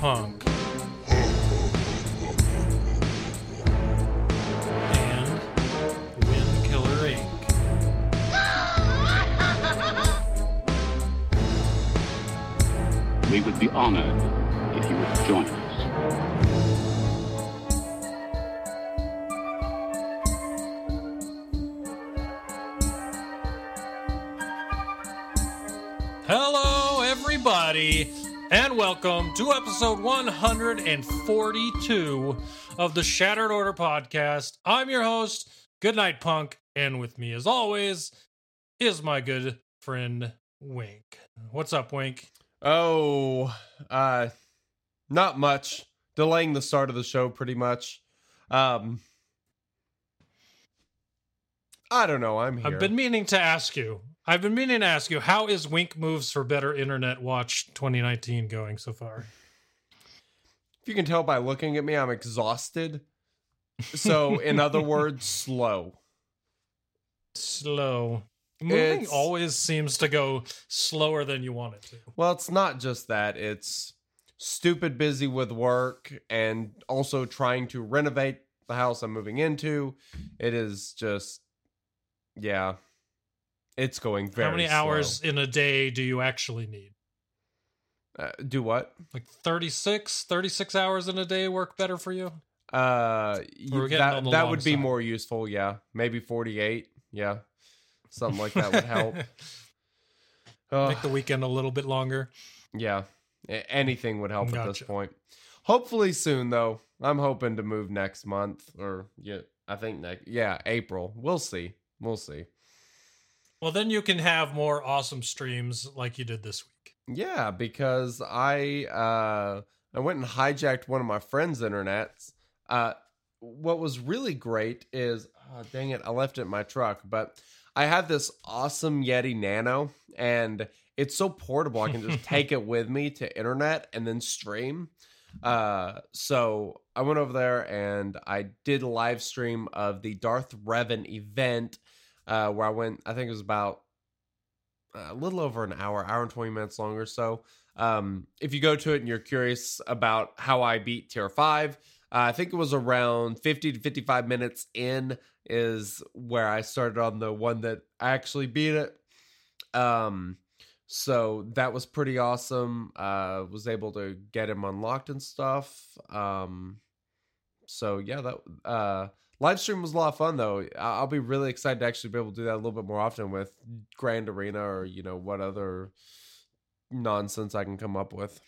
Goodnight to episode 142 of the Shattered Order podcast. I'm your host, Goodnight Punk, and with me, as always, is my good friend Wink. What's up, Wink? Oh, uh not much. Delaying the start of the show pretty much. Um I don't know, I'm here. I've been meaning to ask you. I've been meaning to ask you, how is Wink Moves for Better Internet Watch 2019 going so far? if you can tell by looking at me, I'm exhausted. So, in other words, slow. Slow. Moving It's- always seems to go slower than you want it to. Well, it's not just that. It's stupid busy with work and also trying to renovate the house I'm moving into. It is just yeah. It's going very How many slow. hours in a day do you actually need? Uh, do what? Like 36, 36 hours in a day work better for you? Uh, you- that that would be side. more useful. Yeah, maybe forty-eight. Yeah, something like that would help. Uh, Make the weekend a little bit longer. yeah, anything would help at this point. Hopefully soon, though. I'm hoping to move next month, or yeah, I think next. Yeah, April. We'll see. We'll see. Well, then you can have more awesome streams like you did this week. Yeah, because I uh I went and hijacked one of my friend's internets. Uh what was really great is oh, dang it, I left it in my truck, but I have this awesome Yeti Nano and it's so portable I can just take it with me to internet and then stream. Uh so I went over there and I did a live stream of the Darth Revan event uh where I went I think it was about a little over an hour, hour and 20 minutes long or so. Um, if you go to it and you're curious about how I beat tier 5, uh, I think it was around 50 to 55 minutes in is where I started on the one that I actually beat it. Um, so that was pretty awesome. Uh, was able to get him unlocked and stuff. Um, so yeah, that uh, live stream was a lot of fun though. I'll be really excited to actually be able to do that a little bit more often with Grand Arena or you know what other nonsense I can come up with.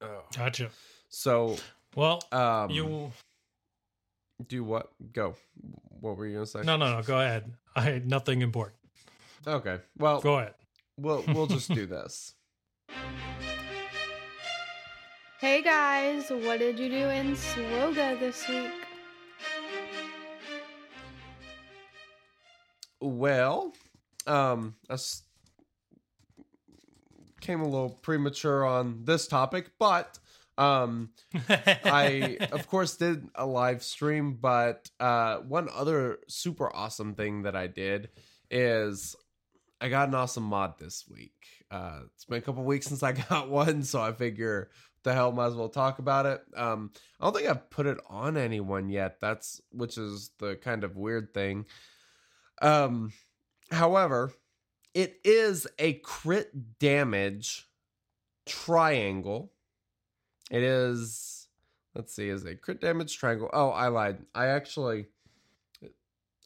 Oh. Gotcha. So, Well, um, you. do what? Go. What were you gonna say? No, no, no. Go ahead. I had nothing important. Okay. Well, Go ahead. we'll we'll just do this. Hey guys, what did you do in SWGOH this week? Well, um, I s- came a little premature on this topic, but um, I of course did a live stream, but uh, one other super awesome thing that I did is I got an awesome mod this week. Uh, it's been a couple weeks since I got one, so I figure the hell might as well talk about it. Um, I don't think I've put it on anyone yet. That's which is the kind of weird thing. Um, however, it is a crit damage triangle. It is. Let's see, is a crit damage triangle. Oh, I lied. I actually,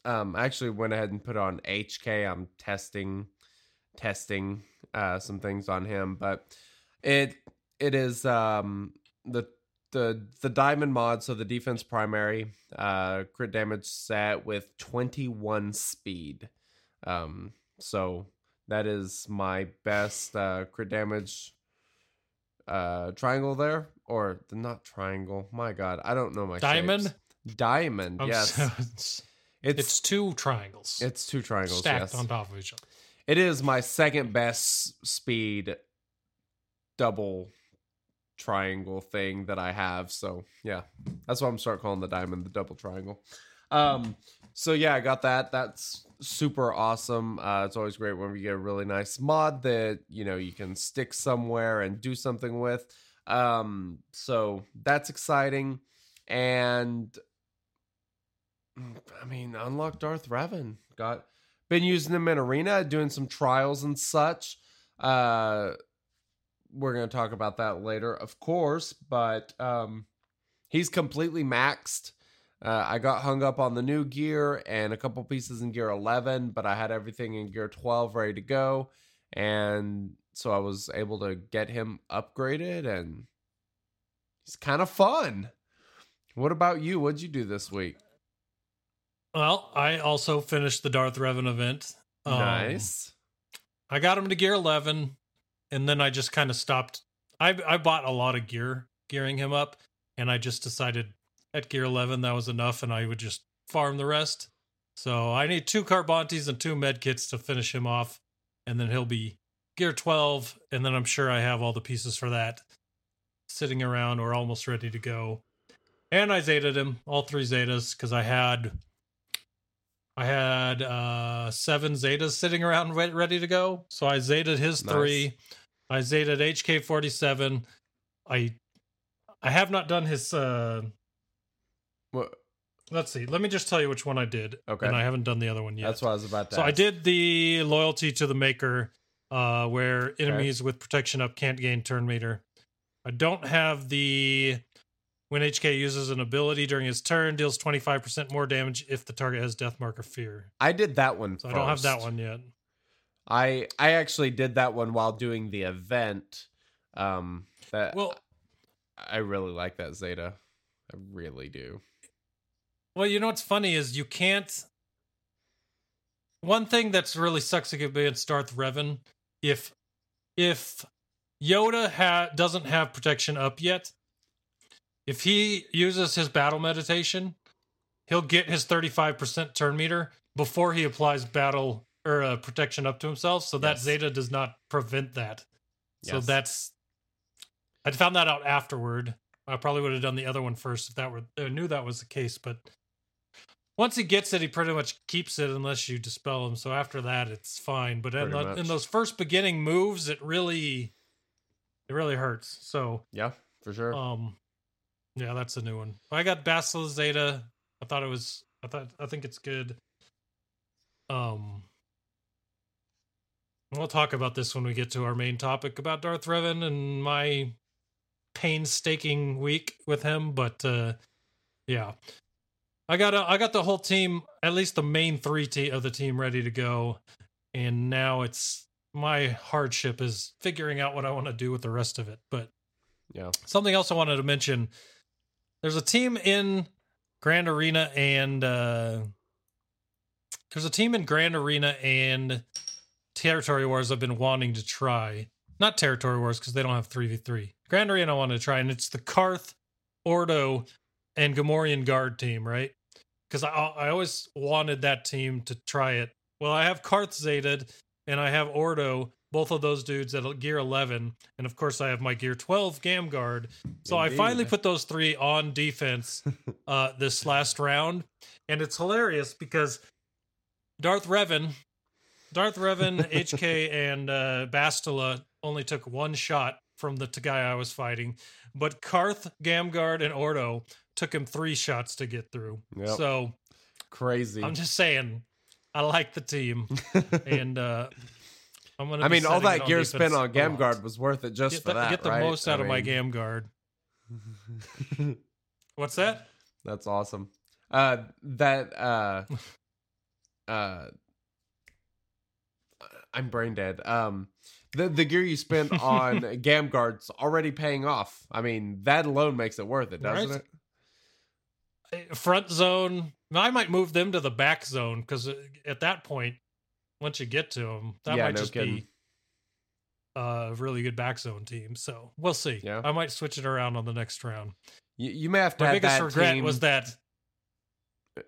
um, I actually went ahead and put on HK. I'm testing, testing, uh, some things on him, but it it is um the the the diamond mod so the defense primary uh crit damage set with 21 speed Um, so that is my best uh, crit damage uh, triangle there, or the not triangle. My God, I don't know my Diamond? shapes. Diamond, I'm yes. so- it's, it's it's two triangles it's two triangles. stacked yes. on top of each other. It is my second best speed double triangle thing that I have. So yeah, that's why I'm start calling the diamond the double triangle. Um, so yeah, I got that. That's super awesome. Uh, it's always great when we get a really nice mod that you know you can stick somewhere and do something with. Um, so that's exciting, and I mean, unlock Darth Revan. Got been using them in arena, doing some trials and such. Uh, we're gonna talk about that later, of course, but um, he's completely maxed. Uh, I got hung up on the new gear and a couple pieces in gear 11, but I had everything in gear 12 ready to go. And so I was able to get him upgraded, and he's kind of fun. What about you? What'd you do this week? Well, I also finished the Darth Revan event. Um, nice. I got him to gear 11 and then I just kind of stopped. I I bought a lot of gear gearing him up and I just decided at gear 11 that was enough and I would just farm the rest. So I need two Carbantis and two medkits to finish him off and then he'll be gear 12 and then I'm sure I have all the pieces for that sitting around or almost ready to go. And I Zetaed him, all three Zetas cuz I had I had uh seven Zetas sitting around ready to go. So I Zetaed his Nice. three. I Zetaed HK forty seven. I I have not done his uh What? let's see. Let me just tell you which one I did. Okay. And I haven't done the other one yet. That's what I was about to so I did the loyalty to the maker, uh, where enemies with protection up can't gain turn meter. I don't have the when HK uses an ability during his turn, deals 25% more damage if the target has death mark or fear. I did that one. So I don't have that one yet. I I actually did that one while doing the event. Um, that Well, I really like that Zeta. I really do. Well, you know what's funny is you can't. One thing that's really sucks against Darth Revan, if if Yoda ha- doesn't have protection up yet, if he uses his battle meditation, he'll get his thirty five percent turn meter before he applies battle or uh, protection up to himself. So that Zeta does not prevent that. So that's. I found that out afterward. I probably would have done the other one first if that were I knew that was the case, but once he gets it, he pretty much keeps it unless you dispel him. So after that, it's fine. But in, the- in those first beginning moves, it really, it really hurts. So, Yeah, for sure. um, yeah, that's a new one. I got Basil Zeta. I thought it was. I thought. I think it's good. Um, we'll talk about this when we get to our main topic about Darth Revan and my painstaking week with him. But uh, yeah, I got a, I got the whole team, at least the main three te- of the team, ready to go, and now it's my hardship is figuring out what I want to do with the rest of it. But yeah. something else I wanted to mention: there's a team in Grand Arena and uh, there's a team in Grand Arena and Territory Wars I've been wanting to try. Not Territory Wars because they don't have three v three. Grand Arena I wanted to try, and it's the Karth, Ordo, and Gamorrean Guard team, right? Because I I always wanted that team to try it. Well, I have Karth Zetaed and I have Ordo, both of those dudes at gear 11, and of course I have my gear 12 Gam Guard. So I finally put those three on defense uh, this last round, and it's hilarious because Darth Revan, Darth Revan, HK, and uh, Bastila only took one shot from the guy I was fighting, but Karth, Gamguard, and Ordo took him three shots to get through. Yep. So Crazy. I'm just saying, I like the team, and uh, I'm gonna. I mean, all that gear spent on. Gamguard was worth it just Get for the, that. get the right? most out I of my mean, Gamguard. What's that? That's awesome. Uh, that uh, uh, I'm brain dead. Um, the the gear you spent on Gamguard's already paying off. I mean, that alone makes it worth it, doesn't Right. it? front zone. I might move them to the back zone because at that point, once you get to them. That Yeah, might no just kidding. be a really good back zone team. So we'll see. Yeah. I might switch it around on the next round. You, you may have to My biggest that regret team, was that.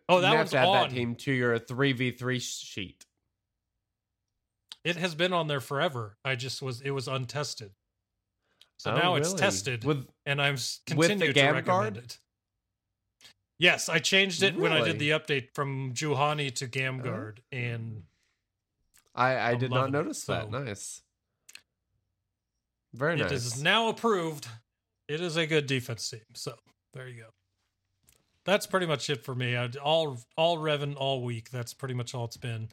Oh, you that may have to add on. that team to your three v three sheet. It has been on there forever. I just was it was untested. So Oh, now it's tested, with and I'm s- with the continue to recommend guard? it. Yes, I changed it when I did the update from Juhani to Oh. Gamguard, and I I I'm did not loving it, notice that. so- Nice. Very nice. is now approved. It is a good defense team. So there you go. That's pretty much it for me. I, all all Revan all week. That's pretty much all it's been,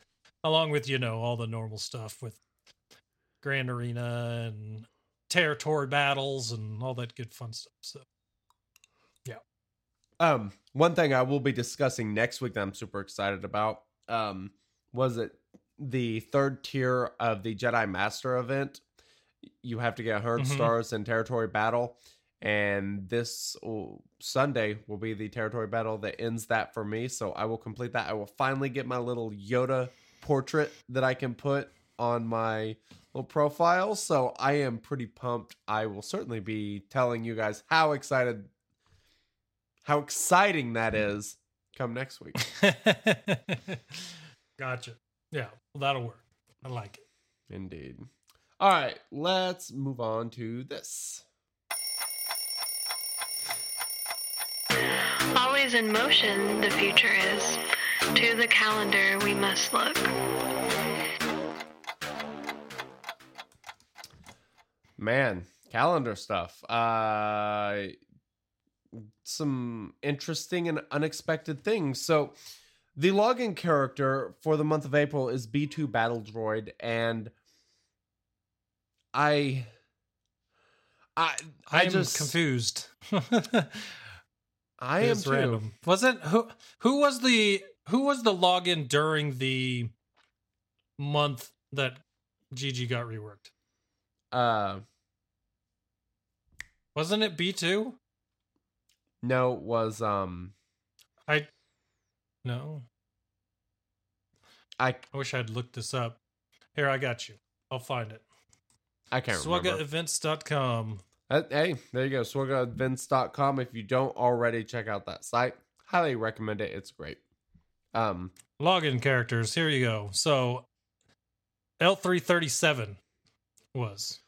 along with you know all the normal stuff with Grand Arena and territory battles and all that good fun stuff. So Um, one thing I will be discussing next week that I'm super excited about um, was it the third tier of the Jedi Master event. You have to get 100 Mhm. stars in territory battle, and this Sunday will be the territory battle that ends that for me. So I will complete that. I will finally get my little Yoda portrait that I can put on my little profile. So I am pretty pumped. I will certainly be telling you guys how excited how exciting that is come next week. gotcha. Yeah, well, that'll work. I like it. Indeed. All right, let's move on to this. Always in motion, the future is. To the calendar we must look. Man, calendar stuff. Uh some interesting and unexpected things. So, the login character for the month of April is B2 Battle Droid and I I I I'm just confused. I am too. random. Was it who? Who was the who was the login during the month that GG got reworked? Uh Wasn't it B two? no it was um I no. I I wish I'd looked this up. Here, I got you. I'll find it. I can't remember. SWGOHEvents.com. Uh, hey, there you go. SWGOHEvents.com. If you don't already check out that site, highly recommend it. It's great. Um, Login characters. Here you go. So L337 was.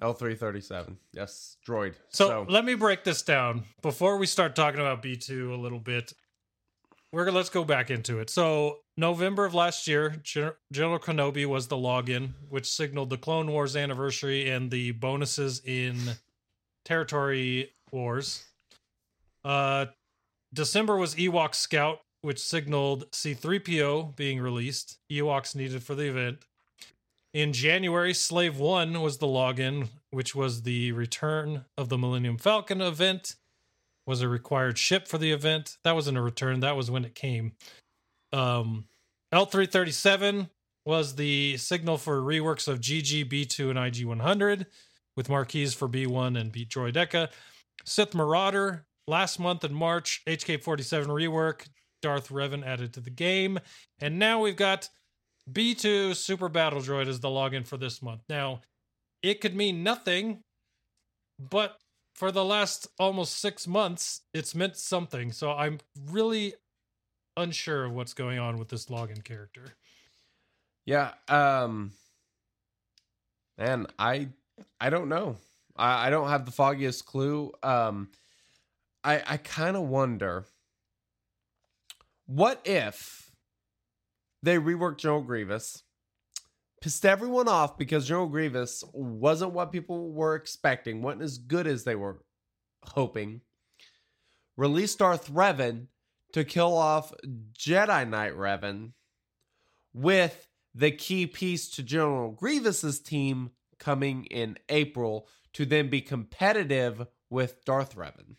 L337. Yes, droid. So, let me break this down before we start talking about B2 a little bit. We're gonna let's go back into it. So November of last year, Gen- General Kenobi was the login, which signaled the Clone Wars anniversary and the bonuses in Territory Wars. Uh, December was Ewok Scout, which signaled C3PO being released. Ewoks needed for the event. In January, Slave One was the login, which was the return of the Millennium Falcon event. Was a required ship for the event. That wasn't a return. That was when it came. Um, L337 was the signal for reworks of GG, B2, and IG100, with marquees for B1 and B Droideka. Sith Marauder last month in March, HK47 rework, Darth Revan added to the game, and now we've got B2 Super Battle Droid as the login for this month. Now, it could mean nothing, but for the last almost six months, it's meant something. So I'm really unsure of what's going on with this login character. yeah, um, man, I, I don't know. I, I don't have the foggiest clue. Um, I, I kind of wonder what if they reworked General Grievous, pissed everyone off because General Grievous wasn't what people were expecting, wasn't as good as they were hoping. Released Darth Revan to kill off Jedi Knight Revan with the key piece to General Grievous's team coming in April to then be competitive with Darth Revan.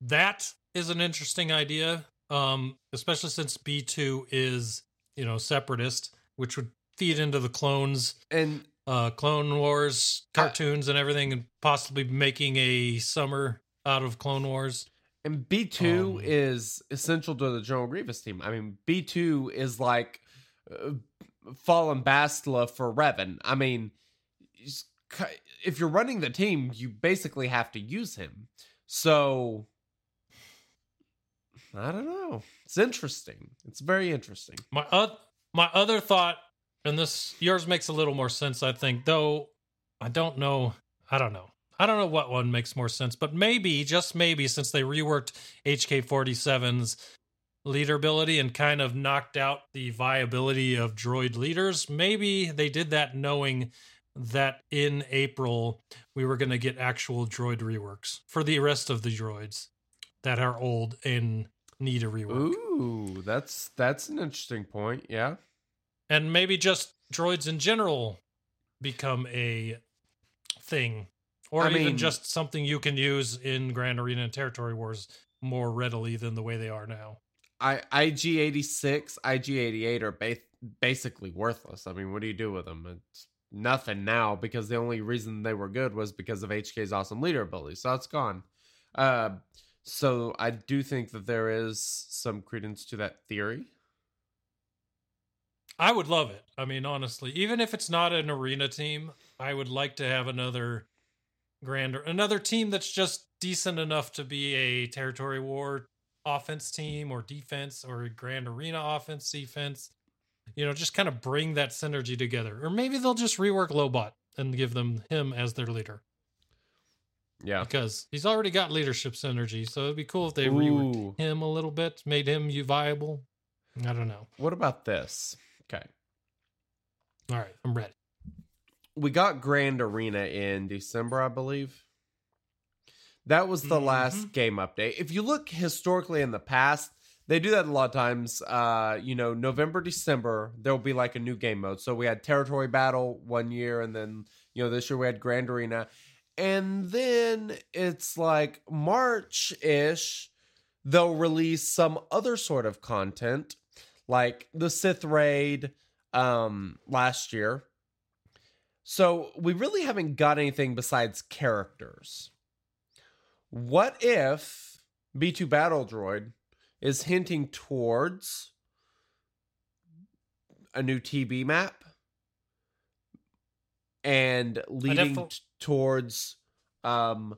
That is an interesting idea, um, especially since B2 is, you know, separatist, which would feed into the clones, And uh, Clone Wars cartoons and everything, and possibly making a summer out of Clone Wars. And B two Um, is essential to the General Grievous team. I mean, B two is like uh, Fallen Bastila for Revan. I mean, if you're running the team, you basically have to use him. So I don't know. It's interesting. It's very interesting. My uh, my other thought, and this yours makes a little more sense, I think. Though I don't know. I don't know. I don't know what one makes more sense, but maybe, just maybe, since they reworked HK47's leader ability and kind of knocked out the viability of droid leaders, maybe they did that knowing that in April we were going to get actual droid reworks for the rest of the droids that are old and need a rework. Ooh, that's that's an interesting point. Yeah. and maybe just droids in general become a thing or I even mean- just something you can use in grand arena and territory wars more readily than the way they are now I IG eighty six, IG eighty eight are ba- basically worthless. I mean, what do you do with them? It's nothing now because the only reason they were good was because of HK's awesome leader ability. So it's gone. Uh, so I do think that there is some credence to that theory. i would love it. I mean honestly even if it's not an arena team i would like to have another grander, another team that's just decent enough to be a territory war offense team or defense or a grand arena offense defense you know just kind of bring that synergy together. Or maybe they'll just rework lobot and give them him as their leader Yeah. because he's already got leadership synergy so it'd be cool if they Ooh. reworked him a little bit made him you viable i don't know What about this? Okay. all right i'm ready we got Grand Arena in December, I believe. That was the last Mhm. game update. If you look historically in the past, they do that a lot of times. Uh, you know, November, December, there'll be like a new game mode. So we had Territory Battle one year, and then you know this year we had Grand Arena, and then it's like March ish. They'll release some other sort of content, like the Sith Raid um last year. So we really haven't got anything besides characters. What if B2 Battle Droid is hinting towards a new TB map and leading towards um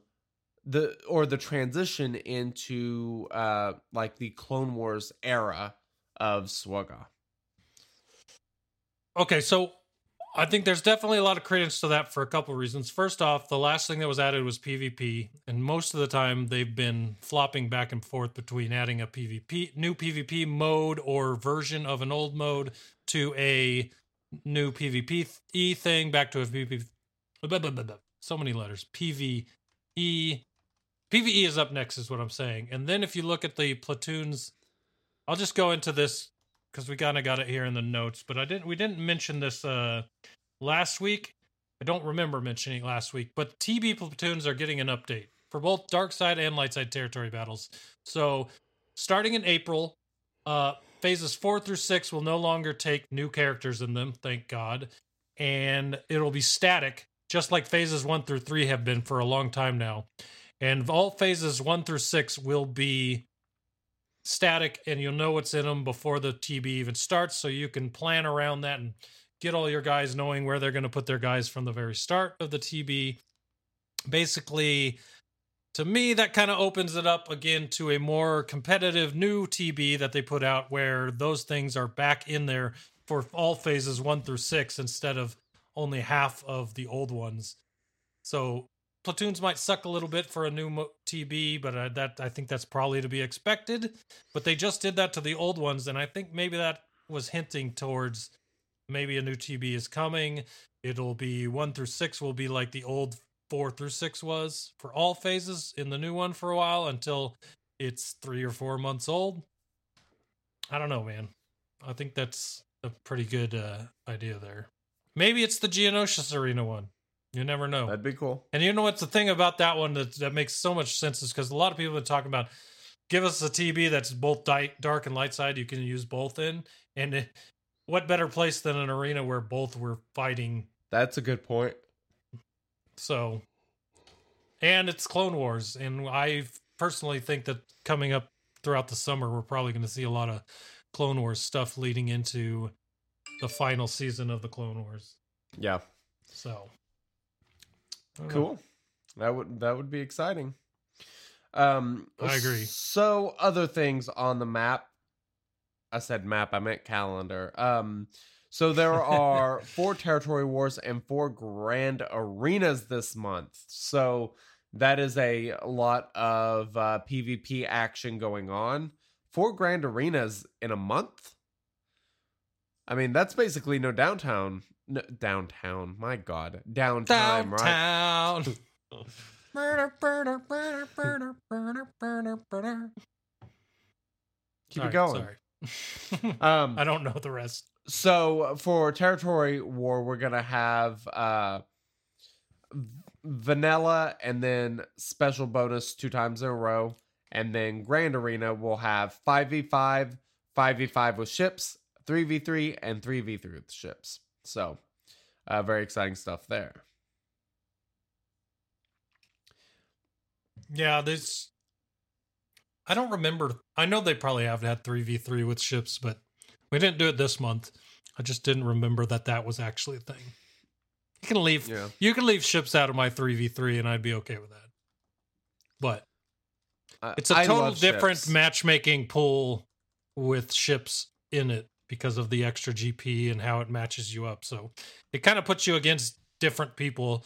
the or the transition into uh like the Clone Wars era of SWGOH. Okay, so I think there's definitely a lot of credence to that for a couple reasons. First off, the last thing that was added was PvP, and most of the time they've been flopping back and forth between adding a PvP new PvP mode or version of an old mode to a new PvP e thing back to a PvP. So many letters. PvE. PvE is up next, is what I'm saying. And then if you look at the platoons, I'll just go into this because we kind of got it here in the notes, but I didn't. We didn't mention this uh last week. I don't remember mentioning it last week, but TB platoons are getting an update for both dark side and light side territory battles. So starting in April, uh phases four through six will no longer take new characters in them, thank God. And it'll be static, just like phases one through three have been for a long time now. And all phases one through six will be static and you'll know what's in them before the TB even starts so you can plan around that and get all your guys knowing where they're going to put their guys from the very start of the TB. Basically, to me that kind of opens it up again to a more competitive new TB that they put out where those things are back in there for all phases 1 through 6 instead of only half of the old ones. So platoons might suck a little bit for a new TB, but uh, that I think that's probably to be expected. But they just did that to the old ones, and I think maybe that was hinting towards maybe a new TB is coming. It'll be one through six will be like the old four through six was for all phases in the new one for a while until it's three or four months old. I don't know, man. I think that's a pretty good uh, idea there. Maybe it's the Geonosis Arena one. You never know. That'd be cool. And you know what's the thing about that one that, that makes so much sense is because a lot of people have been talking about give us a TB that's both di- dark and light side you can use both in. And it, what better place than an arena where both were fighting? That's a good point. So, and it's Clone Wars, and I personally think that coming up throughout the summer, we're probably going to see a lot of Clone Wars stuff leading into the final season of the Clone Wars. Yeah. So don't know. Cool. That would that would be exciting. Um I agree. So other things on the map. I said map, I meant calendar. Um so there are four territory wars and four grand arenas this month. So that is a lot of uh, PvP action going on. Four grand arenas in a month. I mean, that's basically no downtown. No, downtown. My God, downtime, right? Downtown. Burner, burner, burner, burner, burner, burner, burner. Keep All it going. Sorry. Um, I don't know the rest. so for territory war, we're gonna have uh, v- vanilla and then special bonus two times in a row, and then grand arena will have five v five, five v five with ships, three v three, and three v three with ships. So, uh, very exciting stuff there. Yeah, there's. I don't remember. I know they probably have had three v three with ships, but we didn't do it this month. I just didn't remember that that was actually a thing. You can leave. Yeah. You can leave ships out of my three v three, and I'd be okay with that. But it's a I total different ships. matchmaking pool with ships in it because of the extra GP and how it matches you up. So it kind of puts you against different people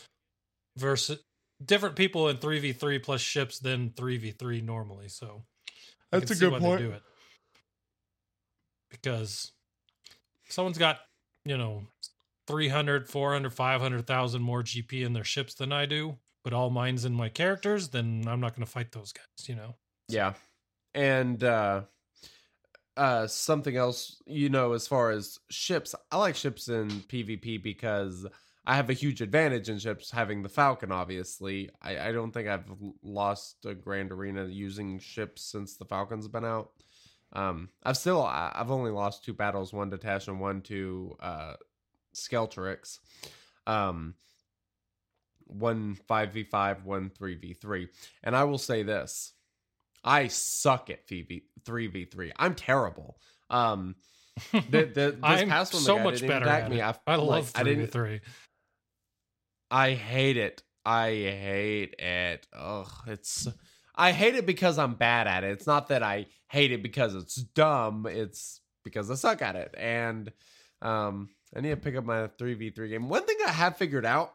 versus different people in 3v3 plus ships than 3v3 normally. So That's a good why point. They do it. Because someone's got, you know, 300, 400, 500,000 more GP in their ships than I do, but all mine's in my characters, then I'm not going to fight those guys, you know? Yeah. And uh uh something else, you know, as far as ships, I like ships in PvP because I have a huge advantage in ships having the Falcon, obviously. I, I don't think I've lost a Grand Arena using ships since the Falcon's been out. Um I've still I've only lost two battles, one to Tash and one to uh. Um one 5v5, one 3v3. And I will say this. I suck at 3v3. I'm terrible. Um the, the, this I'm past one, so guy much better at me. I, I love I didn't 3v3. I hate it. I hate it. Ugh, it's I hate it because I'm bad at it. It's not that I hate it because it's dumb. It's because I suck at it. And um I need to pick up my 3v3 game. One thing I have figured out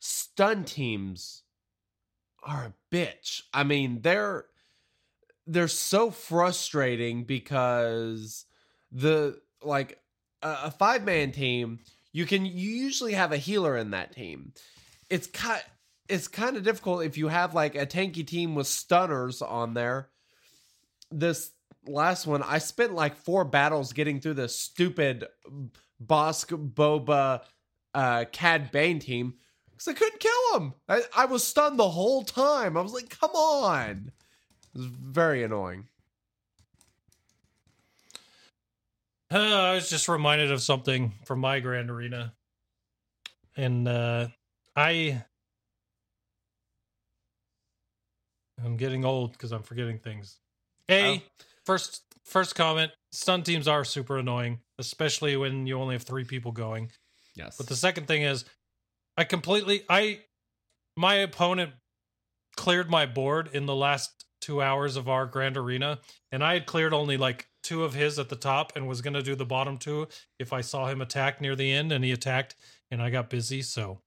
stun teams are a bitch. I mean, they're they're so frustrating because the like a, a five man team you can you usually have a healer in that team. It's kind it's kind of difficult if you have like a tanky team with stunners on there. This last one i spent like four battles getting through this stupid Bossk boba uh cad bane team because i couldn't kill him I, I was stunned the whole time. I was like come on was very annoying Uh, I was just reminded of something from my Grand Arena, and uh, I I'm getting old because I'm forgetting things. A Oh. first first comment: stun teams are super annoying, especially when you only have three people going. yes But the second thing is, I completely I my opponent cleared my board in the last two hours of our grand arena, and I had cleared only like two of his at the top and was gonna do the bottom two if I saw him attack near the end, and he attacked, and I got busy, so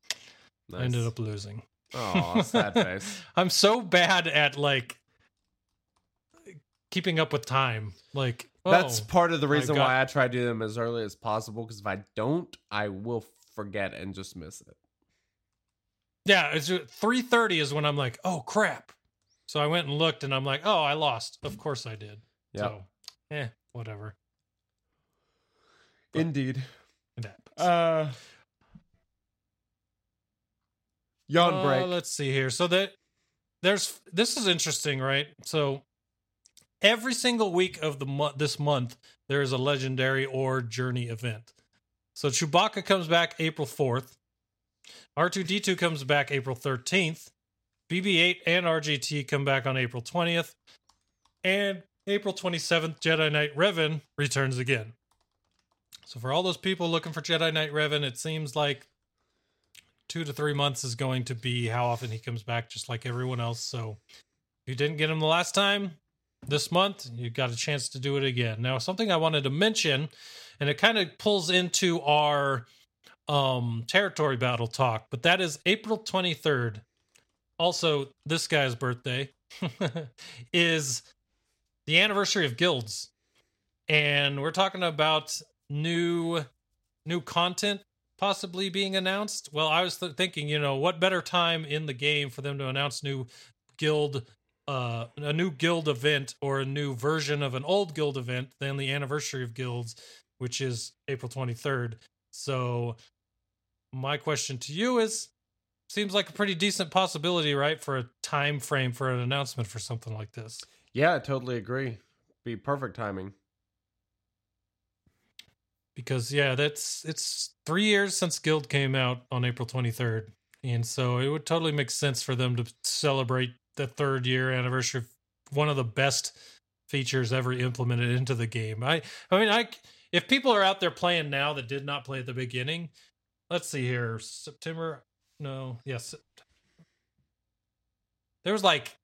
I ended up losing. oh sad face I'm so bad at like keeping up with time. Like That's oh, part of the reason God. why I try to do them as early as possible because if I don't, I will forget and just miss it. Yeah, it's uh, three thirty is when I'm like, oh crap. So I went and looked, and I'm like, oh, I lost. Of course I did. Yep. So, eh, whatever. Indeed. It happens. Uh, yawn Uh, break. let's see here. So that there's this is interesting, right? So every single week of the month, this month, there is a legendary or journey event. So Chewbacca comes back April fourth. R two D two comes back April thirteenth. BB-8 and RGT come back on April 20th, and April 27th, Jedi Knight Revan returns again. So for all those people looking for Jedi Knight Revan, it seems like two to three months is going to be how often he comes back, just like everyone else. So if you didn't get him the last time this month, you got a chance to do it again. Now, something I wanted to mention, and it kind of pulls into our um territory battle talk, but that is April 23rd. Also, this guy's birthday is the anniversary of guilds. And we're talking about new new content possibly being announced. Well, I was th- thinking, you know, what better time in the game for them to announce new guild uh a new guild event or a new version of an old guild event than the anniversary of guilds, which is April 23rd. So my question to you is seems like a pretty decent possibility, right, for a time frame for an announcement for something like this. Yeah, I totally agree. Be perfect timing. because yeah that's it's three years since guild came out on april 23rd and so it would totally make sense for them to celebrate the third year anniversary of one of the best features ever implemented into the game i i mean i if people are out there playing now that did not play at the beginning let's see here september no yes there was like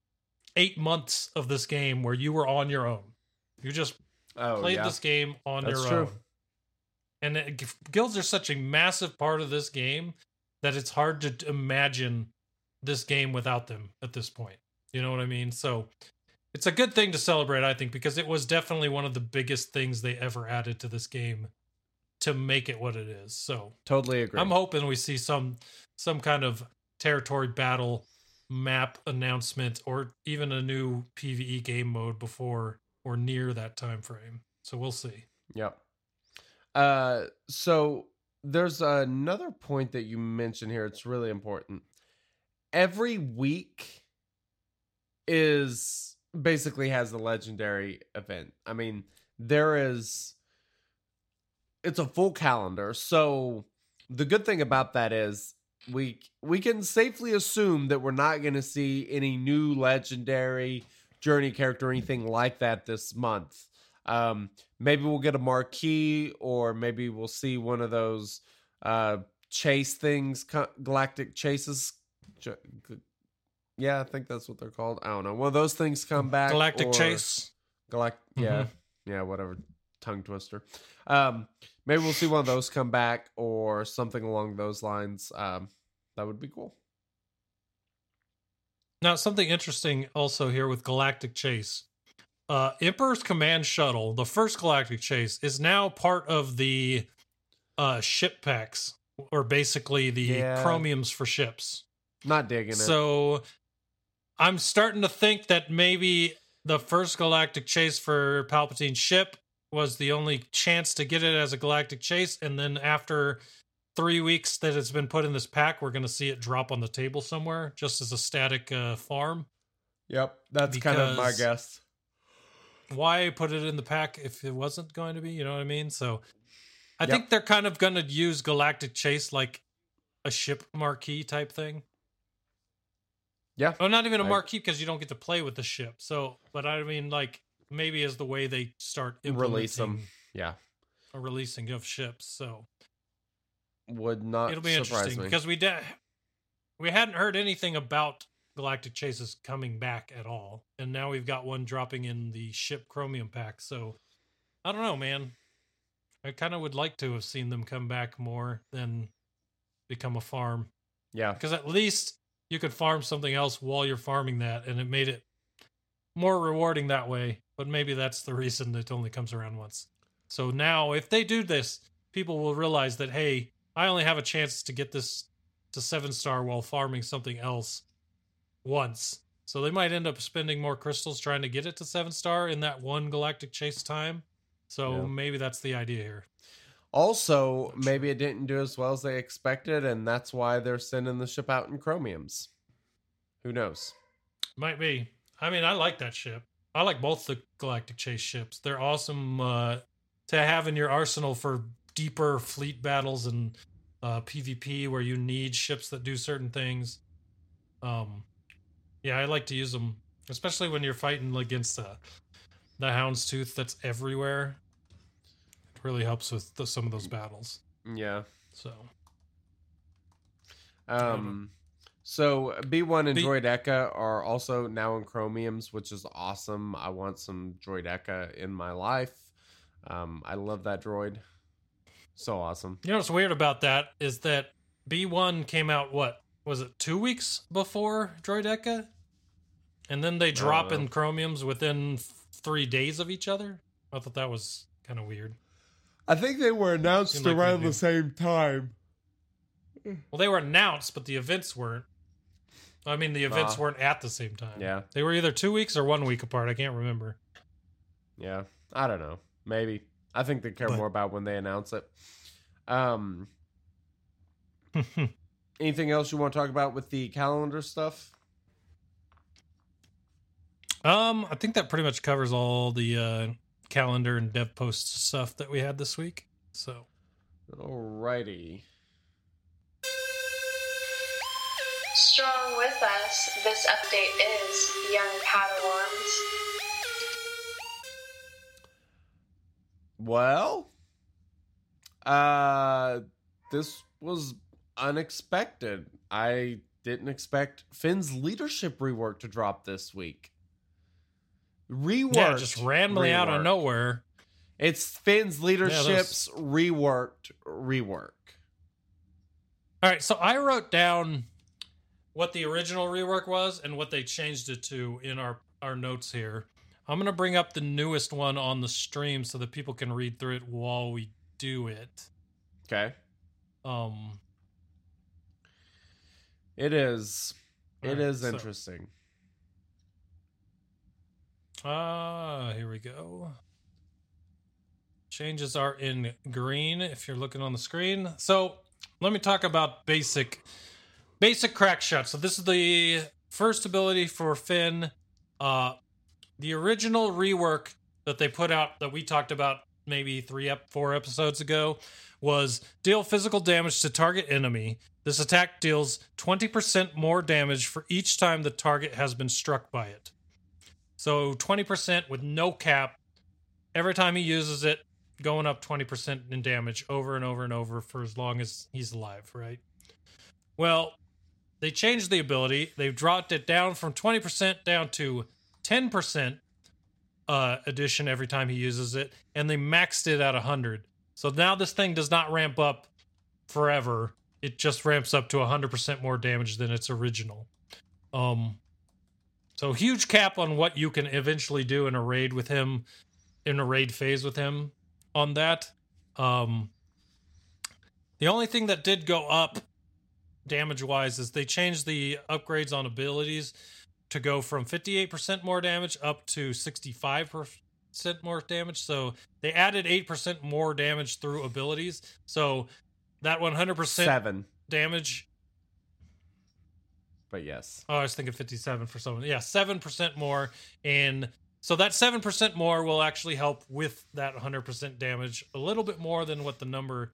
eight months of this game where you were on your own you just Oh, played yeah. this game on That's your true. own. And it, guilds are such a massive part of this game that it's hard to imagine this game without them at this point. You know what I mean? So it's a good thing to celebrate, I think, because it was definitely one of the biggest things they ever added to this game to make it what it is. So Totally agree. I'm hoping we see some some kind of territory battle map announcement or even a new PvE game mode before or near that time frame. So we'll see. Yep. Uh, so there's another point that you mentioned here. It's really important. Every week is basically has a legendary event. I mean, there is it's a full calendar. So the good thing about that is we we can safely assume that we're not going to see any new legendary journey character or anything like that this month. Um, maybe we'll get a marquee, or maybe we'll see one of those uh, chase things, galactic chases. Yeah, I think that's what they're called. I don't know. One of those things come back. Galactic Chase. Galact. Yeah, yeah, whatever. Tongue twister. Um, maybe we'll see one of those come back, or something along those lines. Um, that would be cool. Now, something interesting also here with Galactic Chase. Uh, Emperor's Command Shuttle, the first Galactic Chase, is now part of the uh, ship packs, or basically the Yeah. chromiums for ships. Not digging it. So I'm starting to think that maybe the first galactic chase for Palpatine's ship was the only chance to get it as a galactic chase. And then after three weeks that it's been put in this pack, we're going to see it drop on the table somewhere just as a static uh, farm. yep, that's kind of my guess. Why put it in the pack if it wasn't going to be? You know what I mean? So I Yep. think they're kind of going to use galactic chase like a ship marquee type thing. Yeah, Oh, not even a marquee because you don't get to play with the ship. So, but I mean, like maybe as the way they start Release 'em. implementing yeah, a releasing of ships. So would not it'll be interesting me. because we de- we hadn't heard anything about Galactic Chases coming back at all, and now we've got one dropping in the ship Chromium pack. So I don't know, man. I kind of would like to have seen them come back more than become a farm yeah, because at least you could farm something else while you're farming that and it made it more rewarding that way but maybe that's the reason it only comes around once so now if they do this people will realize that hey i only have a chance to get this to seven star while farming something else once so they might end up spending more crystals trying to get it to seven star in that one galactic chase time so Yeah. maybe that's the idea here Also, maybe it didn't do as well as they expected, and that's why they're sending the ship out in chromiums. Who knows? Might be. I mean, I like that ship. I like both the Galactic Chase ships. They're awesome uh, to have in your arsenal for deeper fleet battles and uh, PvP where you need ships that do certain things. Um, Yeah, I like to use them, especially when you're fighting against the the Hound's Tooth that's everywhere. It really helps with the, some of those battles. Yeah. So Um, so B1 and B- Droideka are also now in chromiums, which is awesome. I want some Droideka in my life. Um, I love that droid. So awesome. you know what's weird about that is that B one came out what was it two weeks before Droideka, and then they drop in chromiums within three days of each other. I thought that was kind of weird. I think they were announced like around the same time. Well, they were announced, but the events weren't. I mean, the events Ah. weren't at the same time. Yeah. They were either two weeks or one week apart. I can't remember. Yeah. I don't know. Maybe. I think they care But- more about when they announce it. Um, anything else you want to talk about with the calendar stuff? um, I think that pretty much covers all the uh, calendar and dev post stuff that we had this week. So, Alrighty. Strong with us, this update is Young Padawans. Well, uh, this was unexpected. I didn't expect Finn's leadership rework to drop this week. Rework, yeah, just randomly out of nowhere. It's Finn's those- leadership's reworked rework. All right, so I wrote down what the original rework was and what they changed it to in our our notes here. I'm going to bring up the newest one on the stream so that people can read through it while we do it. Okay. Um It is. It Alright, is interesting. Ah, here we go. Changes are in green if you're looking on the screen. So let me talk about basic basic crack shot. So this is the first ability for Finn. Uh the original rework that they put out that we talked about maybe three ep- four episodes ago was deal physical damage to target enemy. This attack deals 20% more damage for each time the target has been struck by it. So 20% with no cap. Every time he uses it, going up 20% in damage over and over and over for as long as he's alive, right? Well, they changed the ability. They've dropped it down from 20% down to 10% uh, addition every time he uses it, and they maxed it at 100. So now this thing does not ramp up forever. It just ramps up to 100% more damage than its original. Um, so huge cap on what you can eventually do in a raid with him, in a raid phase with him on that. Um, the only thing that did go up damage wise is they changed the upgrades on abilities to go from 58% more damage up to 65% more damage. So they added 8% more damage through abilities. So that 100% Seven. damage But yes. Oh, I was thinking 57 for someone. Yeah, 7% more. And so that 7% more will actually help with that 100% damage a little bit more than what the number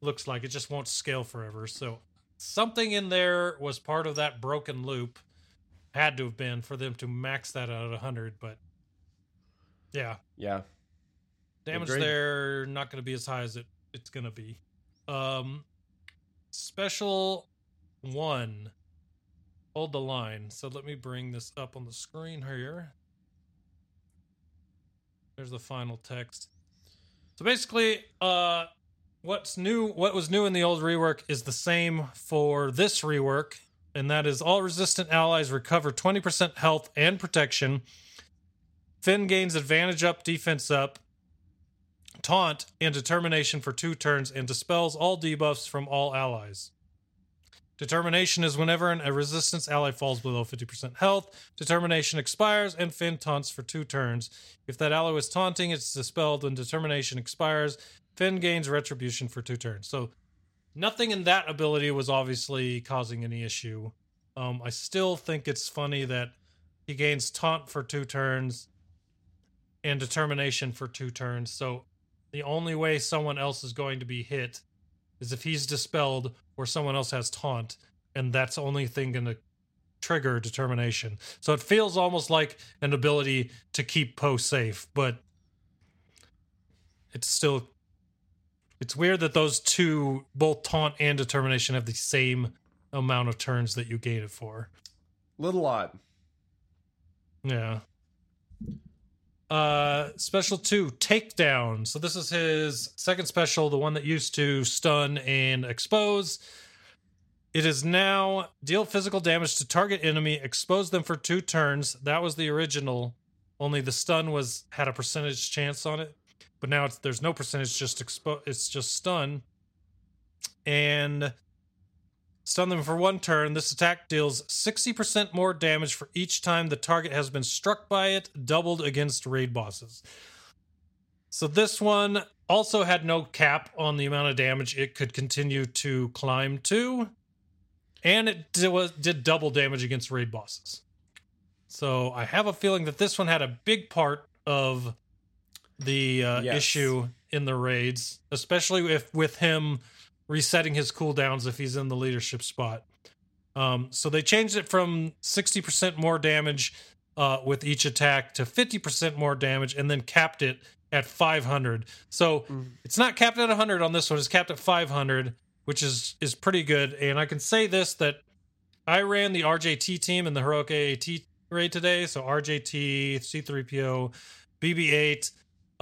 looks like. It just won't scale forever. So something in there was part of that broken loop. Had to have been for them to max that out at 100. But yeah, Yeah. damage Agreed. there not going to be as high as it it's going to be. Um, special one. Hold the line. So let me bring this up on the screen here. There's the final text. So basically, uh, what's new? What was new in the old rework is the same for this rework, and that is all resistant allies recover 20% health and protection. Finn gains advantage up, defense up, taunt, and determination for two turns, and dispels all debuffs from all allies. Determination is whenever a resistance ally falls below 50% health. Determination expires and Finn taunts for two turns. If that ally was taunting, it's dispelled when determination expires. Finn gains retribution for two turns. So nothing in that ability was obviously causing any issue. Um, I still think it's funny that he gains taunt for two turns and determination for two turns. So the only way someone else is going to be hit is if he's dispelled or someone else has taunt, and that's the only thing going to trigger determination. So it feels almost like an ability to keep Poe safe, but it's still it's weird that those two both taunt and determination have the same amount of turns that you gain it for. Little odd. Yeah. Uh special 2 takedown. So this is his second special, the one that used to stun and expose. It is now deal physical damage to target enemy, expose them for 2 turns. That was the original. Only the stun was had a percentage chance on it. But now it's there's no percentage just expo it's just stun. And Stun them for one turn. This attack deals 60% more damage for each time the target has been struck by it, doubled against raid bosses. So this one also had no cap on the amount of damage it could continue to climb to, and it did, was, did double damage against raid bosses. So I have a feeling that this one had a big part of the uh, Yes. issue in the raids, especially if with him resetting his cooldowns if he's in the leadership spot. Um, so they changed it from 60% more damage uh, with each attack to 50% more damage and then capped it at 500. So it's not capped at 100 on this one, it's capped at 500, which is is pretty good. And I can say this that I ran the RJT team in the Heroic AAT raid today. So RJT, C3PO, BB8,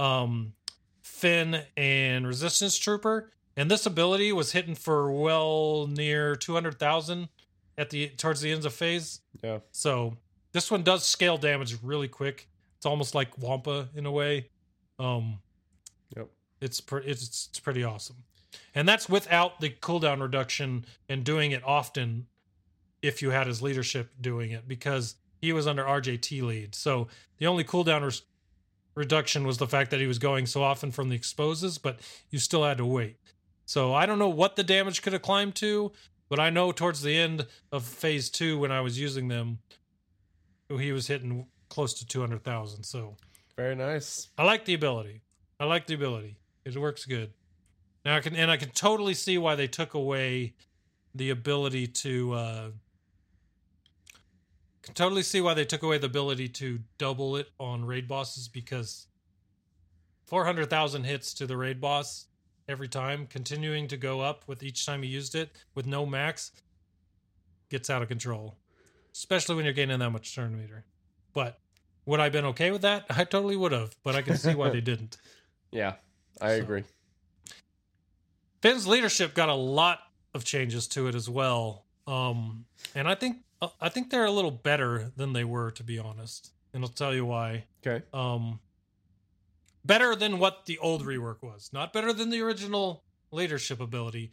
um, Finn, and Resistance Trooper. And this ability was hitting for well near 200,000 at the towards the ends of phase. Yeah. So this one does scale damage really quick. It's almost like Wampa in a way. Um, Yep. it's pre- it's it's pretty awesome, and that's without the cooldown reduction and doing it often. If you had his leadership doing it, because he was under RJT lead, so the only cooldown reduction was the fact that he was going so often from the exposes, but you still had to wait. So I don't know what the damage could have climbed to, but I know towards the end of phase two when I was using them, he was hitting close to 200,000. So Very nice. I like the ability. I like the ability. It works good. Now I can and I can totally see why they took away the ability to uh can totally see why they took away the ability to double it on raid bosses because 400,000 hits to the raid boss every time continuing to go up with each time you used it with no max gets out of control especially when you're gaining that much turn meter but would I have been okay with that? I totally would have, but I can see why they didn't. Yeah, I So- agree. Finn's leadership got a lot of changes to it as well, um, and I think I think they're a little better than they were, to be honest. And I'll tell you why. Okay. Um, better than what the old rework was. Not better than the original leadership ability,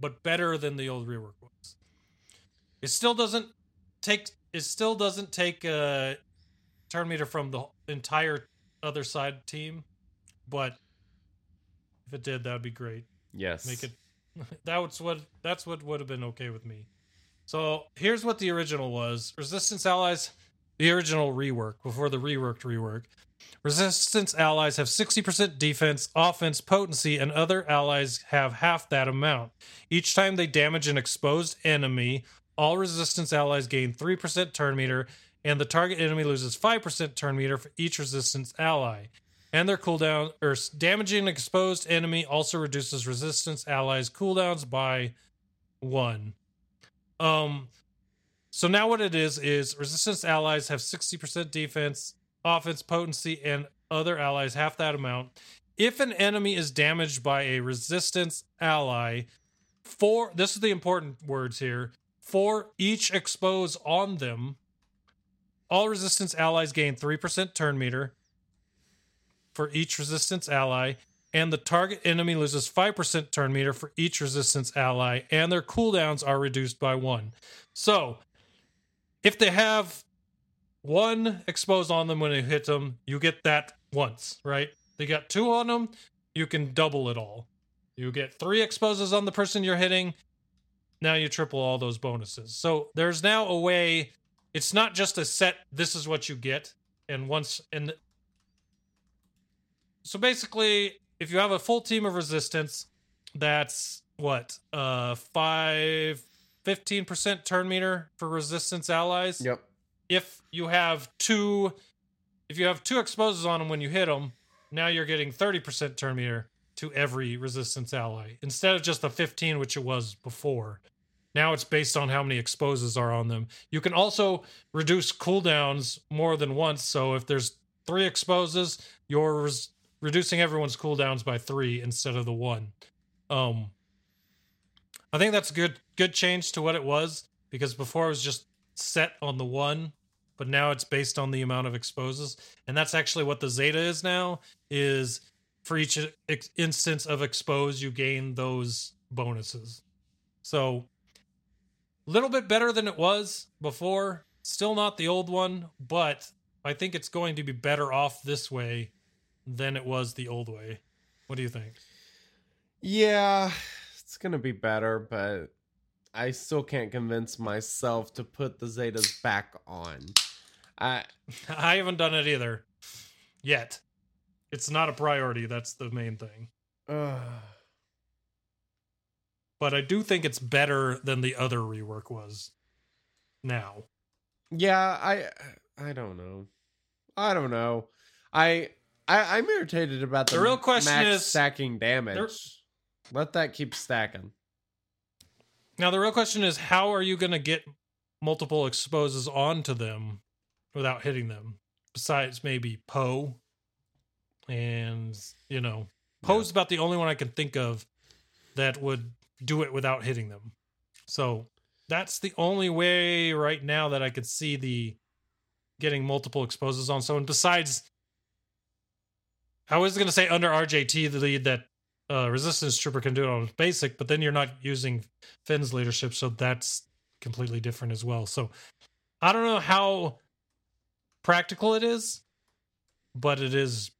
but better than the old rework was. It still doesn't take. It still doesn't take a turn meter from the entire other side team, but if it did, that'd be great Yes. make it that's what that's what would have been okay with me so here's what the original was. Resistance allies the original rework before the reworked rework. Resistance allies have 60% defense offense potency and other allies have half that amount. Each time they damage an exposed enemy all resistance allies gain 3% turn meter and the target enemy loses 5% turn meter for each resistance ally. And their cooldown or damaging an exposed enemy also reduces resistance allies cooldowns by one. Um so now what it is is resistance allies have 60% defense, offense potency, and other allies half that amount. If an enemy is damaged by a resistance ally, for this is the important words here, for each expose on them, all resistance allies gain 3% turn meter for each resistance ally, and the target enemy loses 5% turn meter for each resistance ally, and their cooldowns are reduced by one. So, if they have one expose on them when they hit them, you get that once, right? They got two on them, you can double it all. You get three exposes on the person you're hitting, now you triple all those bonuses. So, there's now a way, it's not just a set, this is what you get, and once, and so basically, if you have a full team of resistance, that's what uh five 15% turn meter for resistance allies. Yep. If you have two if you have two exposes on them when you hit them, now you're getting 30% turn meter to every resistance ally instead of just the 15 which it was before. Now it's based on how many exposes are on them. You can also reduce cooldowns more than once. So if there's three exposes, you're res- reducing everyone's cooldowns by three instead of the one. Um, I think that's a good good change to what it was because before it was just set on the one, but now it's based on the amount of exposes, and that's actually what the Zeta is now. Is for each ex- instance of expose, you gain those bonuses. So, a little bit better than it was before. Still not the old one, but I think it's going to be better off this way than it was the old way. What do you think? Yeah, it's gonna be better, but I still can't convince myself to put the Zetas back on. I I haven't done it either yet. It's not a priority. That's the main thing. uh, But I do think it's better than the other rework was now. yeah, I I don't know. I don't know. I I I'm irritated about the, The real question max is- stacking damage. there- Let that keep stacking. Now, the real question is how are you going to get multiple exposes onto them without hitting them? Besides maybe Poe. And, you know, Poe's about the only one I can think of that would do it without hitting them. So that's the only way right now that I could see the getting multiple exposes on someone. Besides, I was going to say under RJT, the lead that uh, Resistance Trooper can do it on basic, but then you're not using Finn's leadership, so that's completely different as well. So I don't know how practical it is, but it is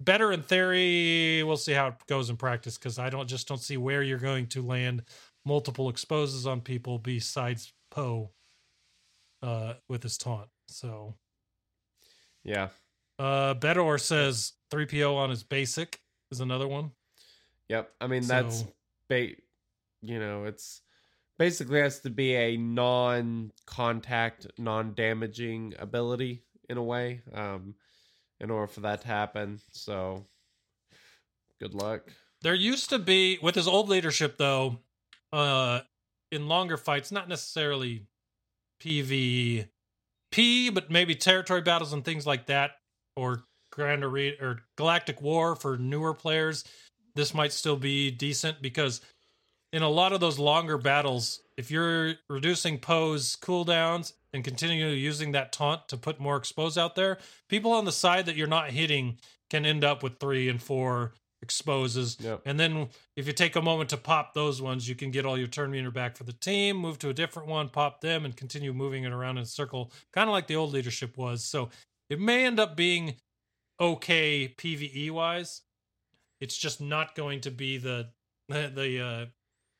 better in theory. We'll see how it goes in practice because I don't just don't see where you're going to land multiple exposes on people besides Poe uh, with his taunt. So Yeah. Uh, Bedor says 3PO on his basic is another one. Yep. I mean that's So- ba- you know, it's basically has to be a non-contact, non-damaging ability in a way um in order for that to happen. So good luck. There used to be with his old leadership though, uh in longer fights, not necessarily PvP, but maybe territory battles and things like that, or Grand Arena or Galactic War for newer players, this might still be decent because in a lot of those longer battles, if you're reducing Poe's cooldowns and continue using that taunt to put more expose out there, people on the side that you're not hitting can end up with three and four exposes. Yep. And then if you take a moment to pop those ones, you can get all your turn meter back for the team, move to a different one, pop them, and continue moving it around in a circle, kind of like the old leadership was. So it may end up being okay PVE wise. It's just not going to be the the, uh,